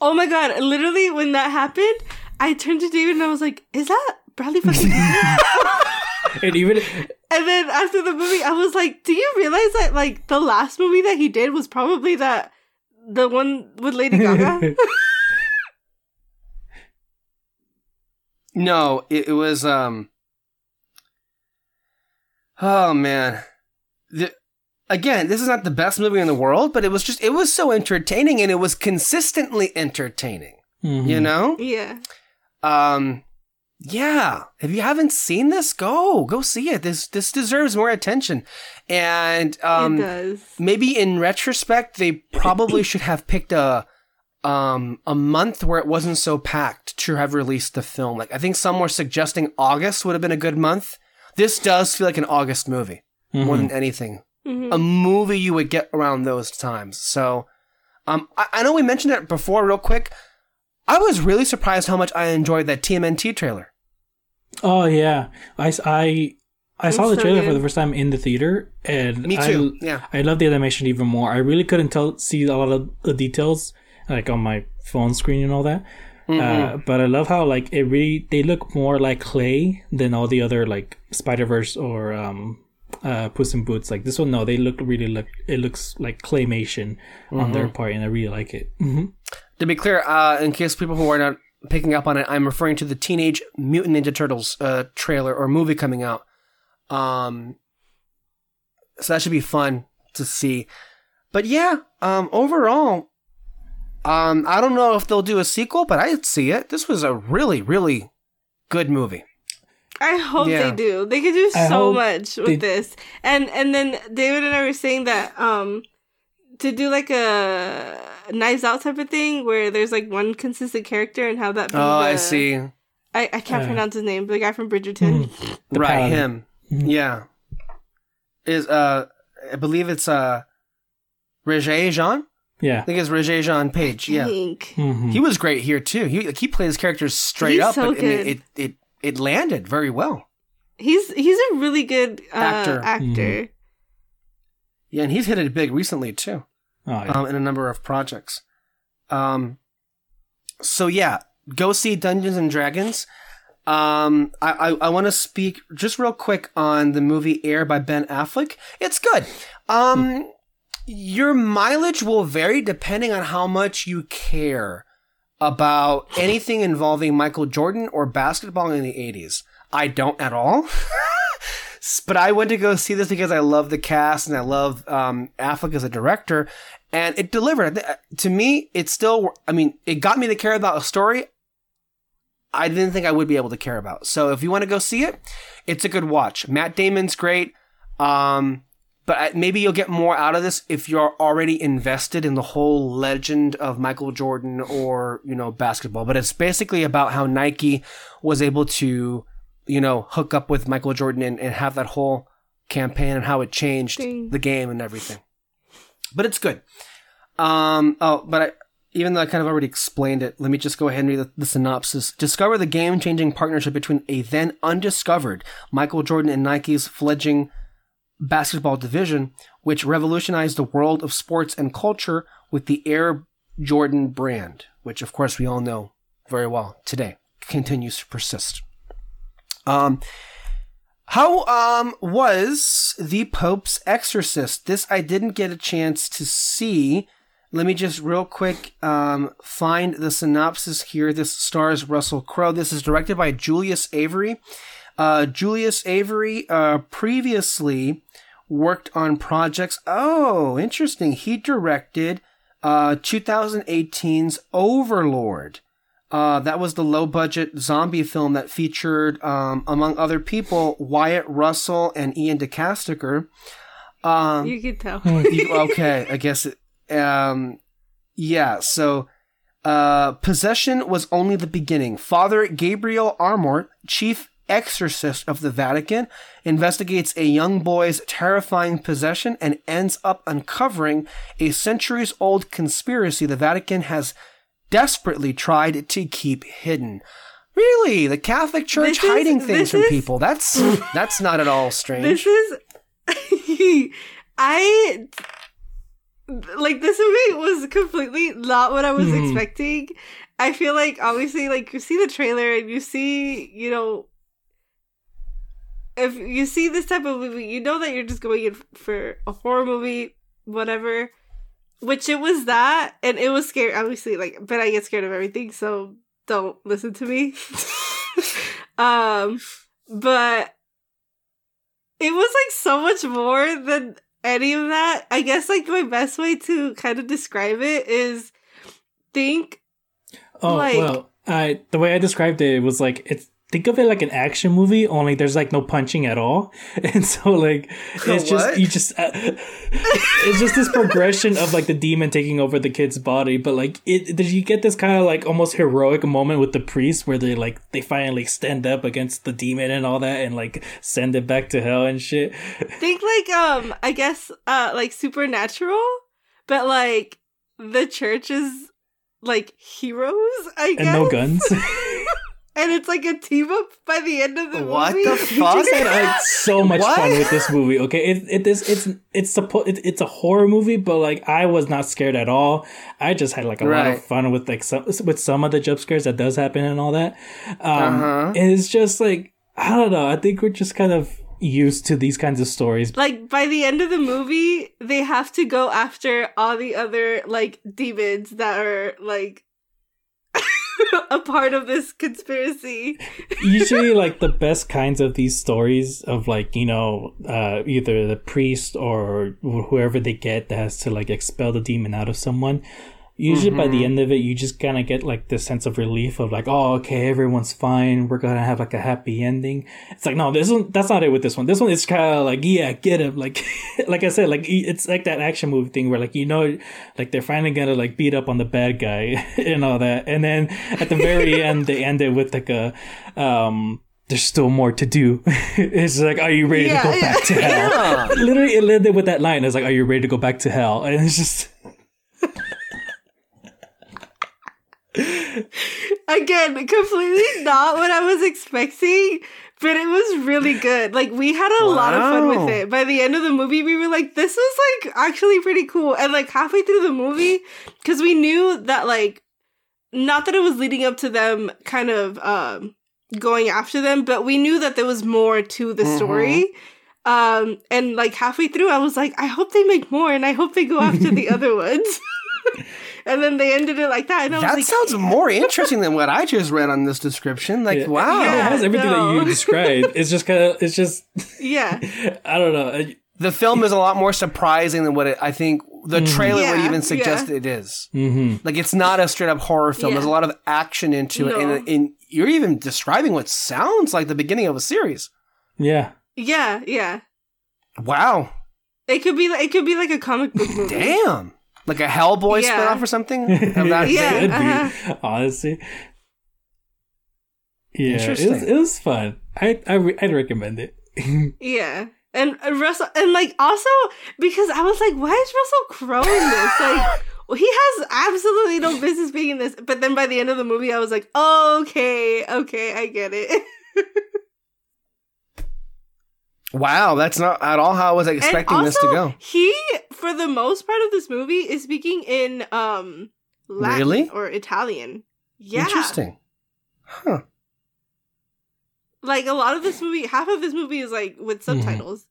Oh my god! Literally, when that happened, I turned to David and I was like, "Is that Bradley fucking?" And even and then after the movie, I was like, "Do you realize that like the last movie that he did was probably that the one with Lady Gaga?" No, it, it was um. Oh man, the, again, this is not the best movie in the world, but it was just it was so entertaining and it was consistently entertaining. Mhm. You know, yeah. um, yeah. If you haven't seen this, go go see it. This this deserves more attention, and um, it does. maybe in retrospect, they probably should have picked a um a month where it wasn't so packed to have released the film. Like I think some were suggesting August would have been a good month. This does feel like an August movie more than anything. Mhm. A movie you would get around those times. So um I, I know we mentioned it before real quick. I was really surprised how much I enjoyed that TMNT trailer. Oh yeah, I I saw It's the so trailer for the first time in the theater, and Me I- too. yeah. I love the animation even more. I really couldn't tell see a lot of the details like on my phone screen and all that. Uh, but I love how like it really they look more like clay than all the other like Spider Verse or um, uh, Puss in Boots. Like this one, no, they look really look. It looks like claymation on their part, and I really like it. hmm To be clear, uh, in case people who are not picking up on it, I'm referring to the Teenage Mutant Ninja Turtles uh, trailer or movie coming out. Um, so that should be fun to see. But yeah, um, overall, um, I don't know if they'll do a sequel, but I'd see it. This was a really, really good movie. I hope Yeah. they do. They could do I so much with they- this. And and then David and I were saying that um to do like a knives out type of thing where there's like one consistent character and have that be Oh, I see. I, I can't Uh, pronounce his name, but the guy from Bridgerton. The right, Paladin. him. Mhm. Yeah. Is uh, I believe it's uh, Regé Jean. Yeah. I think it's Regé Jean Page. I Yeah. think. hmm He was great here too. He like, he played his characters straight He's up, so but I mean, good. it it it landed very well. He's he's a really good uh, Actor. actor. Mhm. Yeah, and he's hit it big recently too, Oh, yeah. um, in a number of projects. Um, so yeah, go see Dungeons and Dragons. Um, I I, I want to speak just real quick on the movie Air by Ben Affleck. It's good. Um, your mileage will vary depending on how much you care about anything involving Michael Jordan or basketball in the 80s. I don't at all. But I went to go see this because I love the cast and I love um, Affleck as a director, and it delivered. To me, it still, I mean, it got me to care about a story I didn't think I would be able to care about. So if you want to go see it, it's a good watch. Matt Damon's great. Um, but maybe you'll get more out of this if you're already invested in the whole legend of Michael Jordan or, you know, basketball. But it's basically about how Nike was able to, you know, hook up with Michael Jordan and, and have that whole campaign and how it changed the game and everything. But it's good. Um, oh, but I, even though I kind of already explained it, let me just go ahead and read the, the synopsis. Discover the game changing partnership between a then undiscovered Michael Jordan and Nike's fledgling basketball division, which revolutionized the world of sports and culture with the Air Jordan brand, which of course we all know very well today, continues to persist. Um, how um was the Pope's Exorcist? This I didn't get a chance to see. Let me just real quick um, find the synopsis here. This stars Russell Crowe. This is directed by Julius Avery. Uh, Julius Avery uh, previously worked on projects. Oh, interesting. He directed uh, 2018's Overlord. Uh, that was the low budget zombie film that featured, um, among other people, Wyatt Russell and Iain De Caestecker. Um, You could tell. you- okay, I guess. It, um, yeah. So, uh, possession was only the beginning. Father Gabriel Amorth, chief exorcist of the Vatican, investigates a young boy's terrifying possession and ends up uncovering a centuries-old conspiracy the Vatican has desperately tried to keep hidden. Really, the Catholic Church This is- hiding things from is- people. That's that's not at all strange. This is I like this movie was completely not what I was Mhm. expecting. I feel like obviously like you see the trailer and you see, you know if you see this type of movie, you know that you're just going in for a horror movie, whatever. Which it was that, and it was scary. Obviously, like, but I get scared of everything, so don't listen to me. um, but it was like so much more than any of that. I guess like my best way to kind of describe it is think Oh Like- well, I the way I described it was like it's think of it like an action movie, only there's like no punching at all, and so like it's just you just uh, it's just this progression of like the demon taking over the kid's body, but like it did you get this kind of like almost heroic moment with the priest where they like they finally stand up against the demon and all that and like send it back to hell and shit. think like um I guess uh like supernatural, but like the church is like heroes, I guess. And no guns. And it's like a team up by the end of the What movie. What the fuck? I had so much What? fun with this movie. Okay, it it is it's it's suppo- it, it's a horror movie, but like I was not scared at all. I just had like a lot of fun with like some with some of the jump scares that does happen and all that. Um, Uh-huh. and it's just like I don't know. I think we're just kind of used to these kinds of stories. like by the end of the movie, they have to go after all the other like demons that are like a part of this conspiracy. Usually, like the best kinds of these stories of like you know uh, either the priest or whoever they get that has to like expel the demon out of someone. Usually, by the end of it, you just kind of get like this sense of relief of like, oh, okay, everyone's fine. We're gonna have like a happy ending. It's like, no, this one, that's not it with this one. This one is kind of like, yeah, get him. Like, like I said, like it's like that action movie thing where like you know, like they're finally gonna like beat up on the bad guy and all that, and then at the very end, they end it with like a, um. There's still more to do. it's like, are you ready Yeah, to go yeah. back to hell? Literally, it ended with that line. It's like, are you ready to go back to hell? And it's just, Again, completely not what I was expecting, but it was really good. Like we had a lot of fun with it. By the end of the movie, we were like, this was like actually pretty cool. And like halfway through the movie, because we knew that like not that it was leading up to them kind of um going after them, but we knew that there was more to the Mhm. story. Um and like halfway through I was like, I hope they make more and I hope they go after the other ones. and then they ended it like that. And I was That like, sounds more interesting than what I just read on this description. Like, Yeah. wow. Yeah. it has everything that you described. It's just kind of, it's just, Yeah. I don't know. The film is a lot more surprising than what it, I think the trailer would Yeah, even yeah. suggest it is. mhm. Like, it's not a straight up horror film. Yeah. There's a lot of action into it. And, and you're even describing what sounds like the beginning of a series. Yeah. Yeah, yeah. Wow. It could be like it could be like a comic book movie. Damn. Like a Hellboy Yeah. spinoff or something? Of that Yeah. Could uh-huh. honestly. Yeah, it was, it was fun. I, I re- I'd recommend it. Yeah. And Russell and like also because I was like, why is Russell Crowe in this? Like well, he has absolutely no business being in this. But then by the end of the movie I was like, okay, okay, I get it. Wow, that's not at all how I was expecting and this to go. He, for the most part of this movie, is speaking in um Latin Really? or Italian. Yeah. Interesting. Huh. Like a lot of this movie, half of this movie is like with Mm-hmm. subtitles.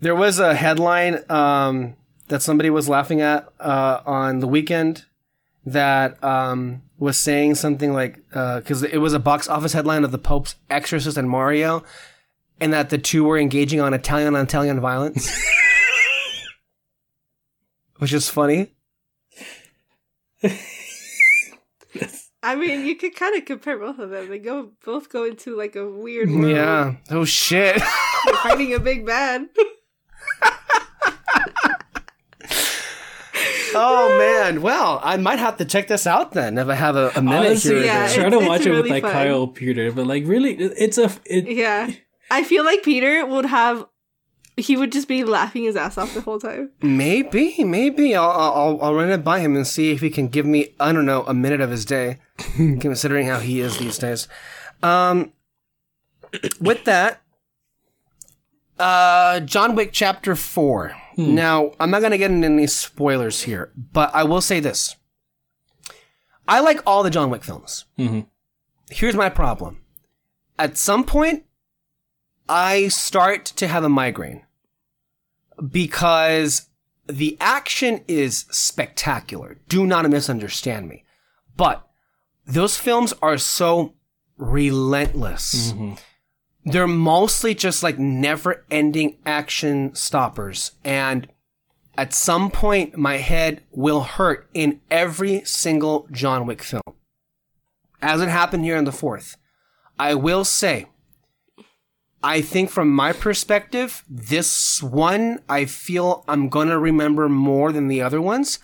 There was a headline um, that somebody was laughing at uh, on the weekend that um, was saying something like uh, because it was a box office headline of the Pope's Exorcist and Mario, and that the two were engaging on Italian on Italian violence, which is funny. I mean, you could kind of compare both of them. They go both go into like a weird world. Yeah. Oh shit. Fighting a big bad. Oh man. Well, I might have to check this out then if I have a, a minute Honestly, here. yeah, there. try to it's watch it with like fun. Kyle Peter, but like really, it's a, it, Yeah. I feel like Peter would have he would just be laughing his ass off the whole time. Maybe, maybe I'll, I'll I'll run it by him and see if he can give me I don't know a minute of his day, considering how he is these days. Um, with that, uh, John Wick Chapter Four. Now I'm not gonna get into any spoilers here, but I will say this: I like all the John Wick films. Mhm. Here's my problem: at some point, I start to have a migraine because the action is spectacular. Do not misunderstand me. But those films are so relentless. They're mostly just like never ending action stoppers. And at some point, my head will hurt in every single John Wick film. As it happened here in the fourth. I will say, I think from my perspective, this one I feel I'm gonna remember more than the other ones.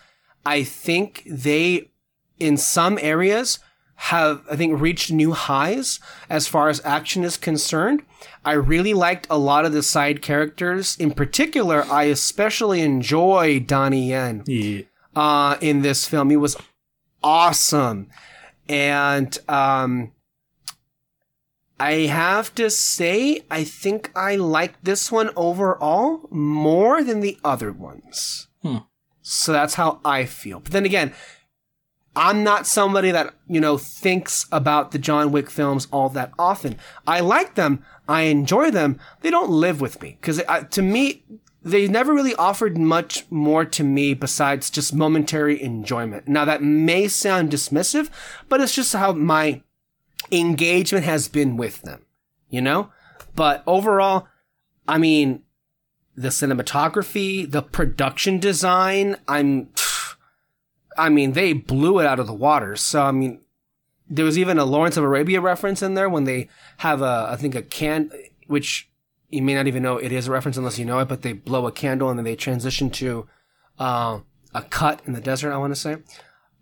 I think they, in some areas, have I think reached new highs as far as action is concerned. I really liked a lot of the side characters. In particular, I especially enjoy Donnie Yen Yeah. uh, in this film. He was awesome. And um, I have to say, I think I like this one overall more than the other ones. Hmm. So that's how I feel. But then again, I'm not somebody that, you know, thinks about the John Wick films all that often. I like them. I enjoy them. They don't live with me. Cause uh, to me, they never really offered much more to me besides just momentary enjoyment. Now that may sound dismissive, but it's just how my engagement has been with them, you know? But overall, I mean, the cinematography, the production design, I'm, I mean, they blew it out of the water. So, I mean, there was even a Lawrence of Arabia reference in there when they have a, I think a can, which you may not even know it is a reference unless you know it, but they blow a candle and then they transition to, uh, a cut in the desert, I want to say.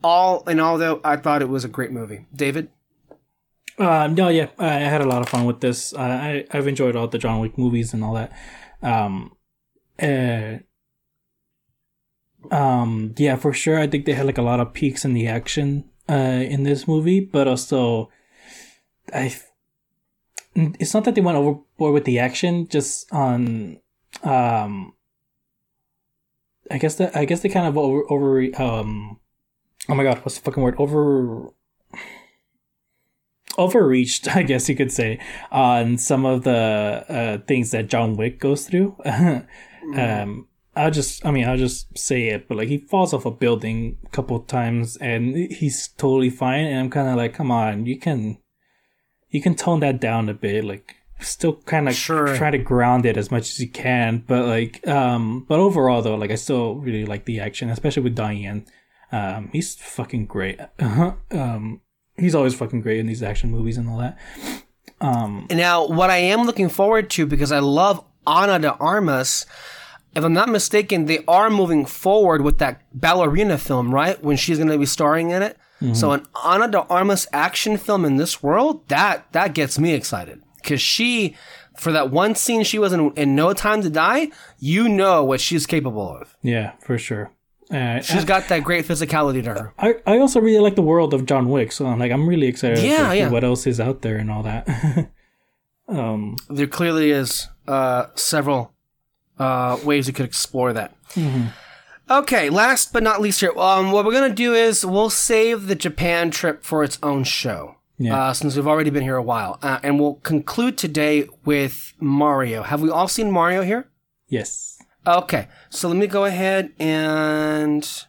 All in all, though, I thought it was a great movie. David? Um, no, yeah, I had a lot of fun with this. Uh, I I've enjoyed all the John Wick movies and all that. Um, uh, um, yeah, for sure. I think they had like a lot of peaks in the action uh in this movie, but also, I. It's not that they went overboard with the action, just on, um. I guess that I guess they kind of over over um. Oh my god, what's the fucking word? Over overreached, I guess you could say, on some of the uh, things that John Wick goes through. um, I'll just, I mean, I'll just say it, but like he falls off a building a couple times and he's totally fine. And I'm kind of like, come on, you can, you can tone that down a bit. Like, still kind of Sure. try to ground it as much as you can. But like, um, but overall though, like I still really like the action, especially with Donnie Yen. Um, he's fucking great. um, he's always fucking great in these action movies and all that. Um, Now, what I am looking forward to, because I love Ana de Armas, if I'm not mistaken, they are moving forward with that ballerina film, right? When she's going to be starring in it. So an Ana de Armas action film in this world, that that gets me excited. Because she, for that one scene she was in, in No Time to Die, you know what she's capable of. yeah, for sure. Uh, She's got that great physicality to her. I, I also really like the world of John Wick, so I'm like I'm really excited Yeah, to yeah. what else is out there and all that. um, there clearly is uh, several uh, ways you could explore that. Okay, last but not least here, um, what we're gonna do is we'll save the Japan trip for its own show. Yeah. Uh, since we've already been here a while, uh, and we'll conclude today with Mario. Have we all seen Mario here? yes. Okay, so let me go ahead and.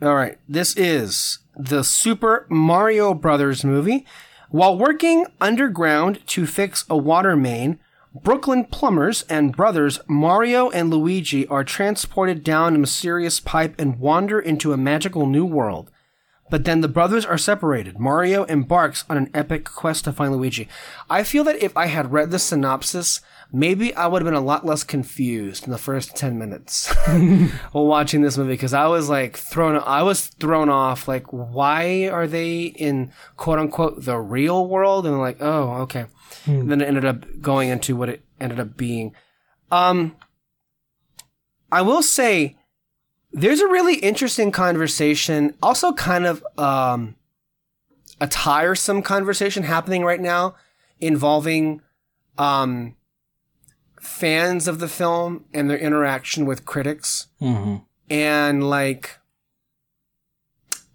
All right, this is the Super Mario Brothers movie. While working underground to fix a water main, Brooklyn plumbers and brothers Mario and Luigi are transported down a mysterious pipe and wander into a magical new world. But then the brothers are separated. Mario embarks on an epic quest to find Luigi. I feel that if I had read the synopsis, maybe I would have been a lot less confused in the first 10 minutes while watching this movie because I was like thrown I was thrown off like why are they in quote unquote the real world and like oh okay. Then it ended up going into what it ended up being. Um, I will say there's a really interesting conversation, also kind of um, a tiresome conversation happening right now involving um, fans of the film and their interaction with critics. hmm And like,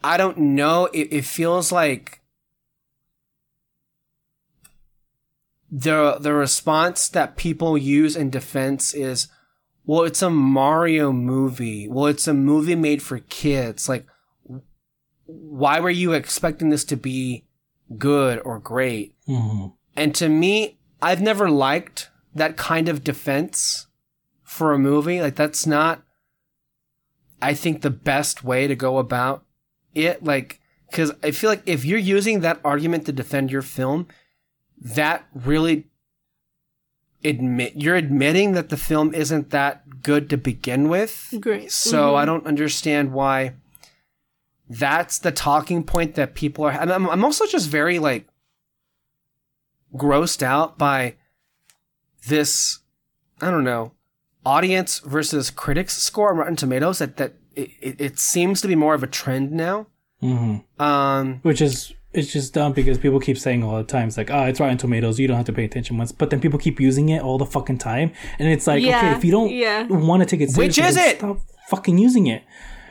I don't know, it, it feels like the the response that people use in defense is well it's a mario movie. Well it's a movie made for kids. Like why were you expecting this to be good or great? Hmm and to me i've never liked that kind of defense for a movie like that's not i think the best way to go about it like because i feel like if you're using that argument to defend your film that really admit you're admitting that the film isn't that good to begin with. Great. So Mhm. I don't understand why that's the talking point that people are. I'm, I'm also just very like grossed out by this. I don't know audience versus critics score on Rotten Tomatoes. That that it, it, it seems to be more of a trend now. hmm Um, Which is it's just dumb because people keep saying all the time, it's like, ah, it's Rotten Tomatoes, you don't have to pay attention once. But then people keep using it all the fucking time, and it's like, Yeah, okay, if you don't yeah. want to take it seriously, Which is it? Stop fucking using it.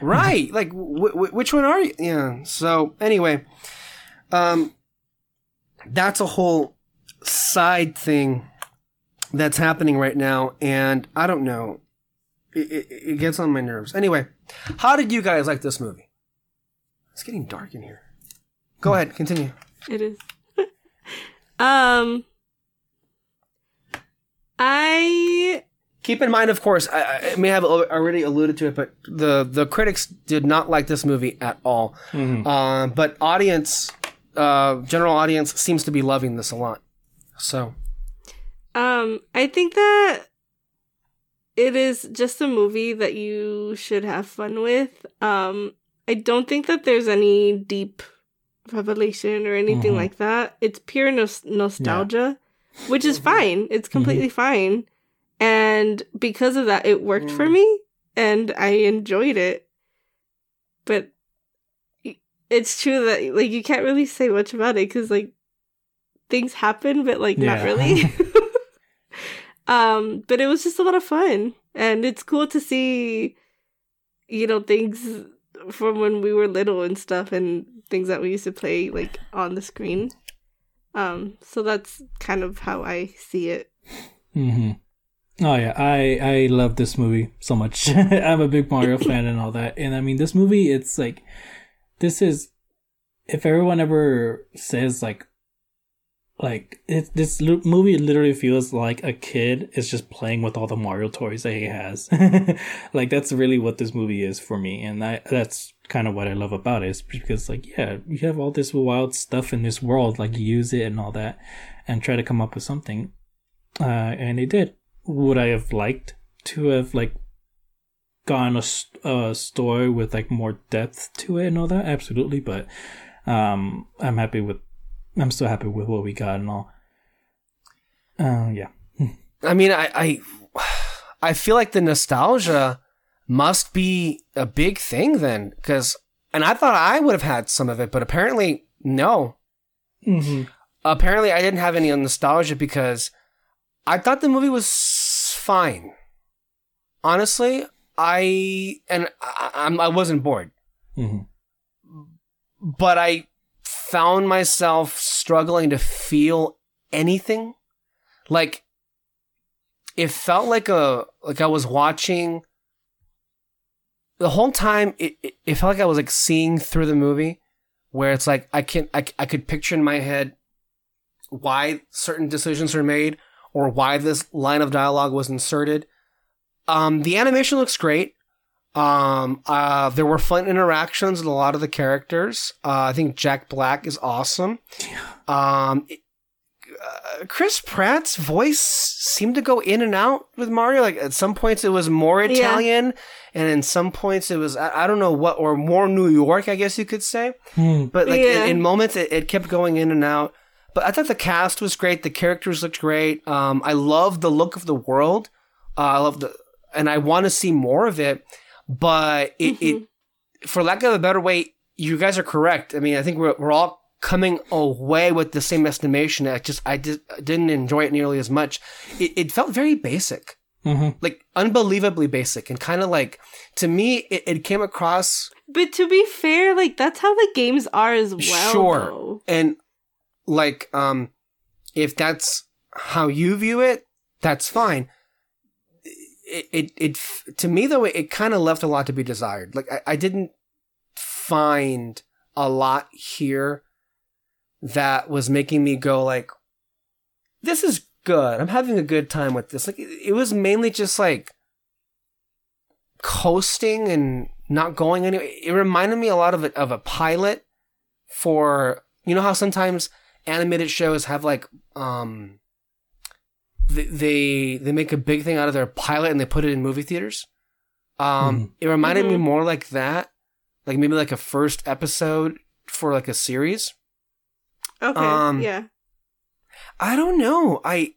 right like w- w- which one are you yeah so anyway um that's a whole side thing that's happening right now and i don't know it, it, it gets on my nerves anyway how did you guys like this movie it's getting dark in here go ahead continue It is. um, I keep in mind of course i, I may have already alluded to it but the the critics did not like this movie at all Mhm. Uh, but audience, uh, general audience seems to be loving this a lot. So, um I think that it is just a movie that you should have fun with. Um, I don't think that there's any deep revelation or anything Mhm. like that. It's pure nos- nostalgia, which is fine. It's completely fine. And because of that, it worked for Mm. me and I enjoyed it. But it's true that like you can't really say much about it because like things happen, but like not really. um, but it was just a lot of fun, and it's cool to see, you know, things from when we were little and stuff, and things that we used to play like on the screen. Um, so that's kind of how I see it. Mm-hmm. Oh yeah, I I love this movie so much. I'm a big Mario fan and all that. And I mean, this movie, it's like, this is, if everyone ever says like, like it, this movie literally feels like a kid is just playing with all the Mario toys that he has. like that's really what this movie is for me, and I that's kind of what I love about it. Is because like yeah, you have all this wild stuff in this world, like use it and all that, and try to come up with something. Uh, and they did. Would I have liked to have like gone a, a story with like more depth to it and all that? Absolutely, but um, I'm happy with. I'm still happy with what we got and all. Uh, yeah. I mean, I, I, I feel like the nostalgia must be a big thing then, because, and I thought I would have had some of it, but apparently no. Mm-hmm. Apparently, I didn't have any nostalgia because I thought the movie was fine. Honestly, I and I, I'm- I wasn't bored. Mm-hmm. but I found myself struggling to feel anything. Like it felt like a like I was watching the whole time. It it, it felt like I was like seeing through the movie, where it's like I can I, I could picture in my head why certain decisions were made or why this line of dialogue was inserted. Um, the animation looks great. Um, uh, there were fun interactions with a lot of the characters. Uh, I think Jack Black is awesome. Um, it- uh, Chris Pratt's voice seemed to go in and out with Mario. Like at some points it was more Yeah. Italian, and in some points it was I, I don't know what or more New York, I guess you could say. Hmm. But like Yeah. in, in moments it, it kept going in and out. but I thought the cast was great. The characters looked great. Um, I love the look of the world. Uh, I love the, and I want to see more of it. But it, it, for lack of a better way, you guys are correct. I mean, I think we're we're all coming away with the same estimation. I just I did, didn't enjoy it nearly as much. It, it felt very basic, Mhm. like unbelievably basic, and kind of like to me, it, it came across But to be fair, like that's how the games are as well. sure though. and like um if that's how you view it that's fine it it, it to me though it, it kind of left a lot to be desired. Like I, I didn't find a lot here that was making me go like this is good. I'm having a good time with this. Like it, it was mainly just like coasting and not going anywhere. It reminded me a lot of a, of a pilot for you know how sometimes animated shows have like um they they, they make a big thing out of their pilot and they put it in movie theaters um Mhm. it reminded me Mhm. more like that like maybe like a first episode for like a series Okay. Um, yeah. i don't know i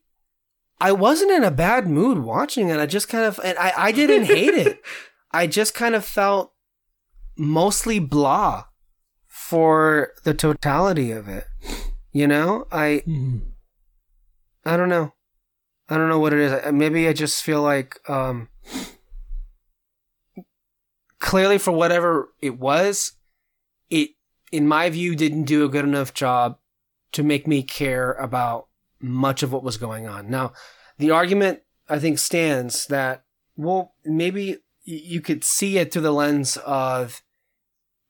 i wasn't in a bad mood watching it i just kind of and i i didn't hate it i just kind of felt mostly blah for the totality of it you know i Mhm. I don't know. I don't know what it is. Maybe I just feel like um clearly for whatever it was, it in my view didn't do a good enough job to make me care about much of what was going on. Now, the argument I think stands that well, maybe you could see it through the lens of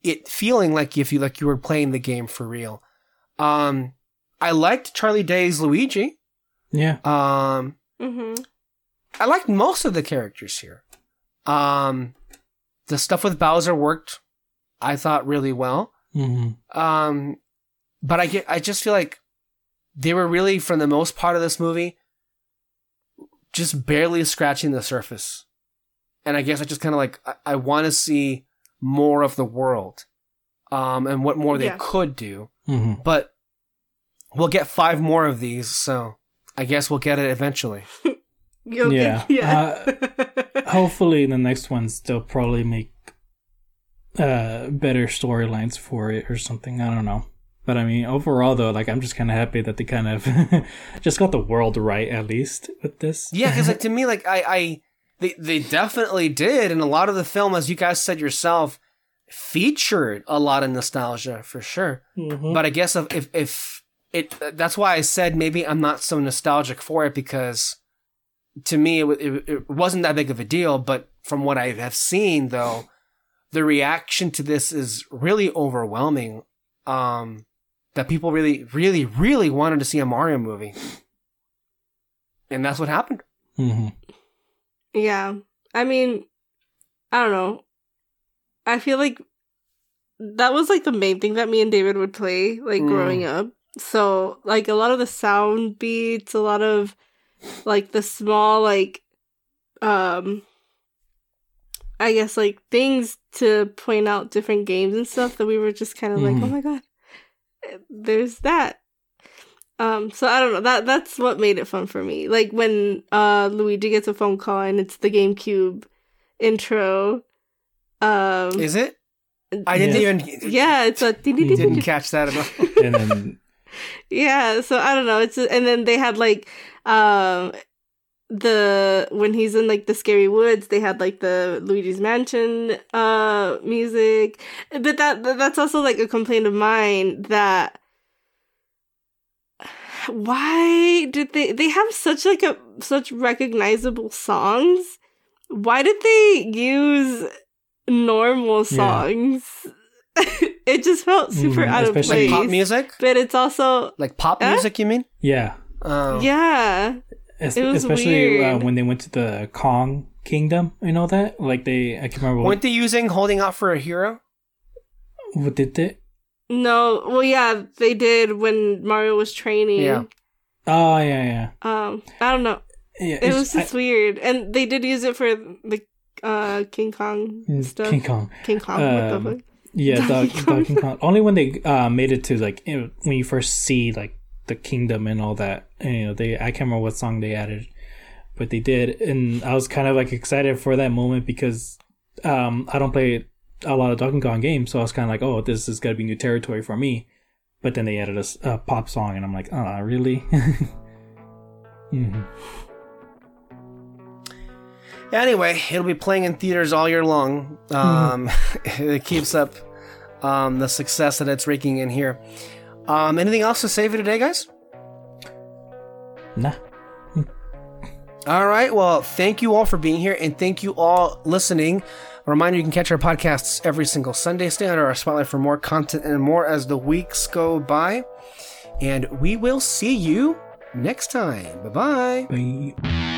it feeling like if you like you were playing the game for real. Um I liked Charlie Day's Luigi. Yeah. Um, Mm-hmm. I liked most of the characters here. Um, the stuff with Bowser worked, I thought, really well. Mm-hmm. Um, but I get, I just feel like they were really, for the most part of this movie, just barely scratching the surface. And I guess I just kind of like, I, I want to see more of the world, um, and what more they Yeah. could do. hmm But we'll get five more of these, so I guess we'll get it eventually. You'll Yeah. get- yeah. Hopefully, the next ones they'll probably make uh better storylines for it or something. I don't know. But I mean, overall though, like I'm just kind of happy that they kind of just got the world right at least with this. Yeah, because like to me, like I, I, they, they definitely did, and a lot of the film, as you guys said yourself, featured a lot of nostalgia for sure. Mhm. But I guess if, if if it, that's why I said maybe I'm not so nostalgic for it because to me it, it, it wasn't that big of a deal. But from what I have seen, though, the reaction to this is really overwhelming. Um, that people really, really, really wanted to see a Mario movie, and that's what happened. Mhm. Yeah. I mean, I don't know. I feel like that was like the main thing that me and David would play like Mm. growing up. So, like a lot of the sound beats, a lot of like the small like um I guess like things to point out different games and stuff that we were just kind of like, Mhm. "Oh my god. There's that." Um, so I don't know. That that's what made it fun for me. Like when uh Luigi gets a phone call and it's the GameCube intro. Um, Is it? I didn't Yeah. even. yeah, it's a Didn't catch that at all. And then yeah. So I don't know. It's and then they had like um the when he's in like the scary woods they had like the luigi's mansion uh music but that that's also like a complaint of mine that why did they they have such like a such recognizable songs why did they use normal Yeah. songs it just felt super Mhm, out of especially place Pop music, but it's also like pop Huh? music. You mean? yeah, Oh. yeah Es- It was especially uh, when they went to the Kong Kingdom. and all that? Like they, I can't remember what, Weren't they using "Holding Out for a Hero"? what did they? no well yeah they did when mario was training Yeah. Oh yeah, yeah, um i don't know yeah. it was just weird and they did use it for the uh king kong stuff King Kong. king kong what the Um, fuck Yeah, Donkey Donkey, Kong. Donkey Kong. Only when they uh, made it to like you know, when you first see like the kingdom and all that. And, you know, they I can't remember what song they added, but they did, and I was kind of like excited for that moment because um I don't play a lot of Donkey Kong games, so I was kind of like, oh, this is gonna be new territory for me. But then they added a pop song, and I'm like, oh, really? hmm Anyway, it'll be playing in theaters all year long. Um, it keeps up um, the success that it's raking in here. Um, anything else to say for today, guys? Nah. All right. Well, thank you all for being here, and thank you all listening. A reminder: you can catch our podcasts every single Sunday. Stay under our spotlight for more content and more as the weeks go by. And we will see you next time. Bye bye. Bye.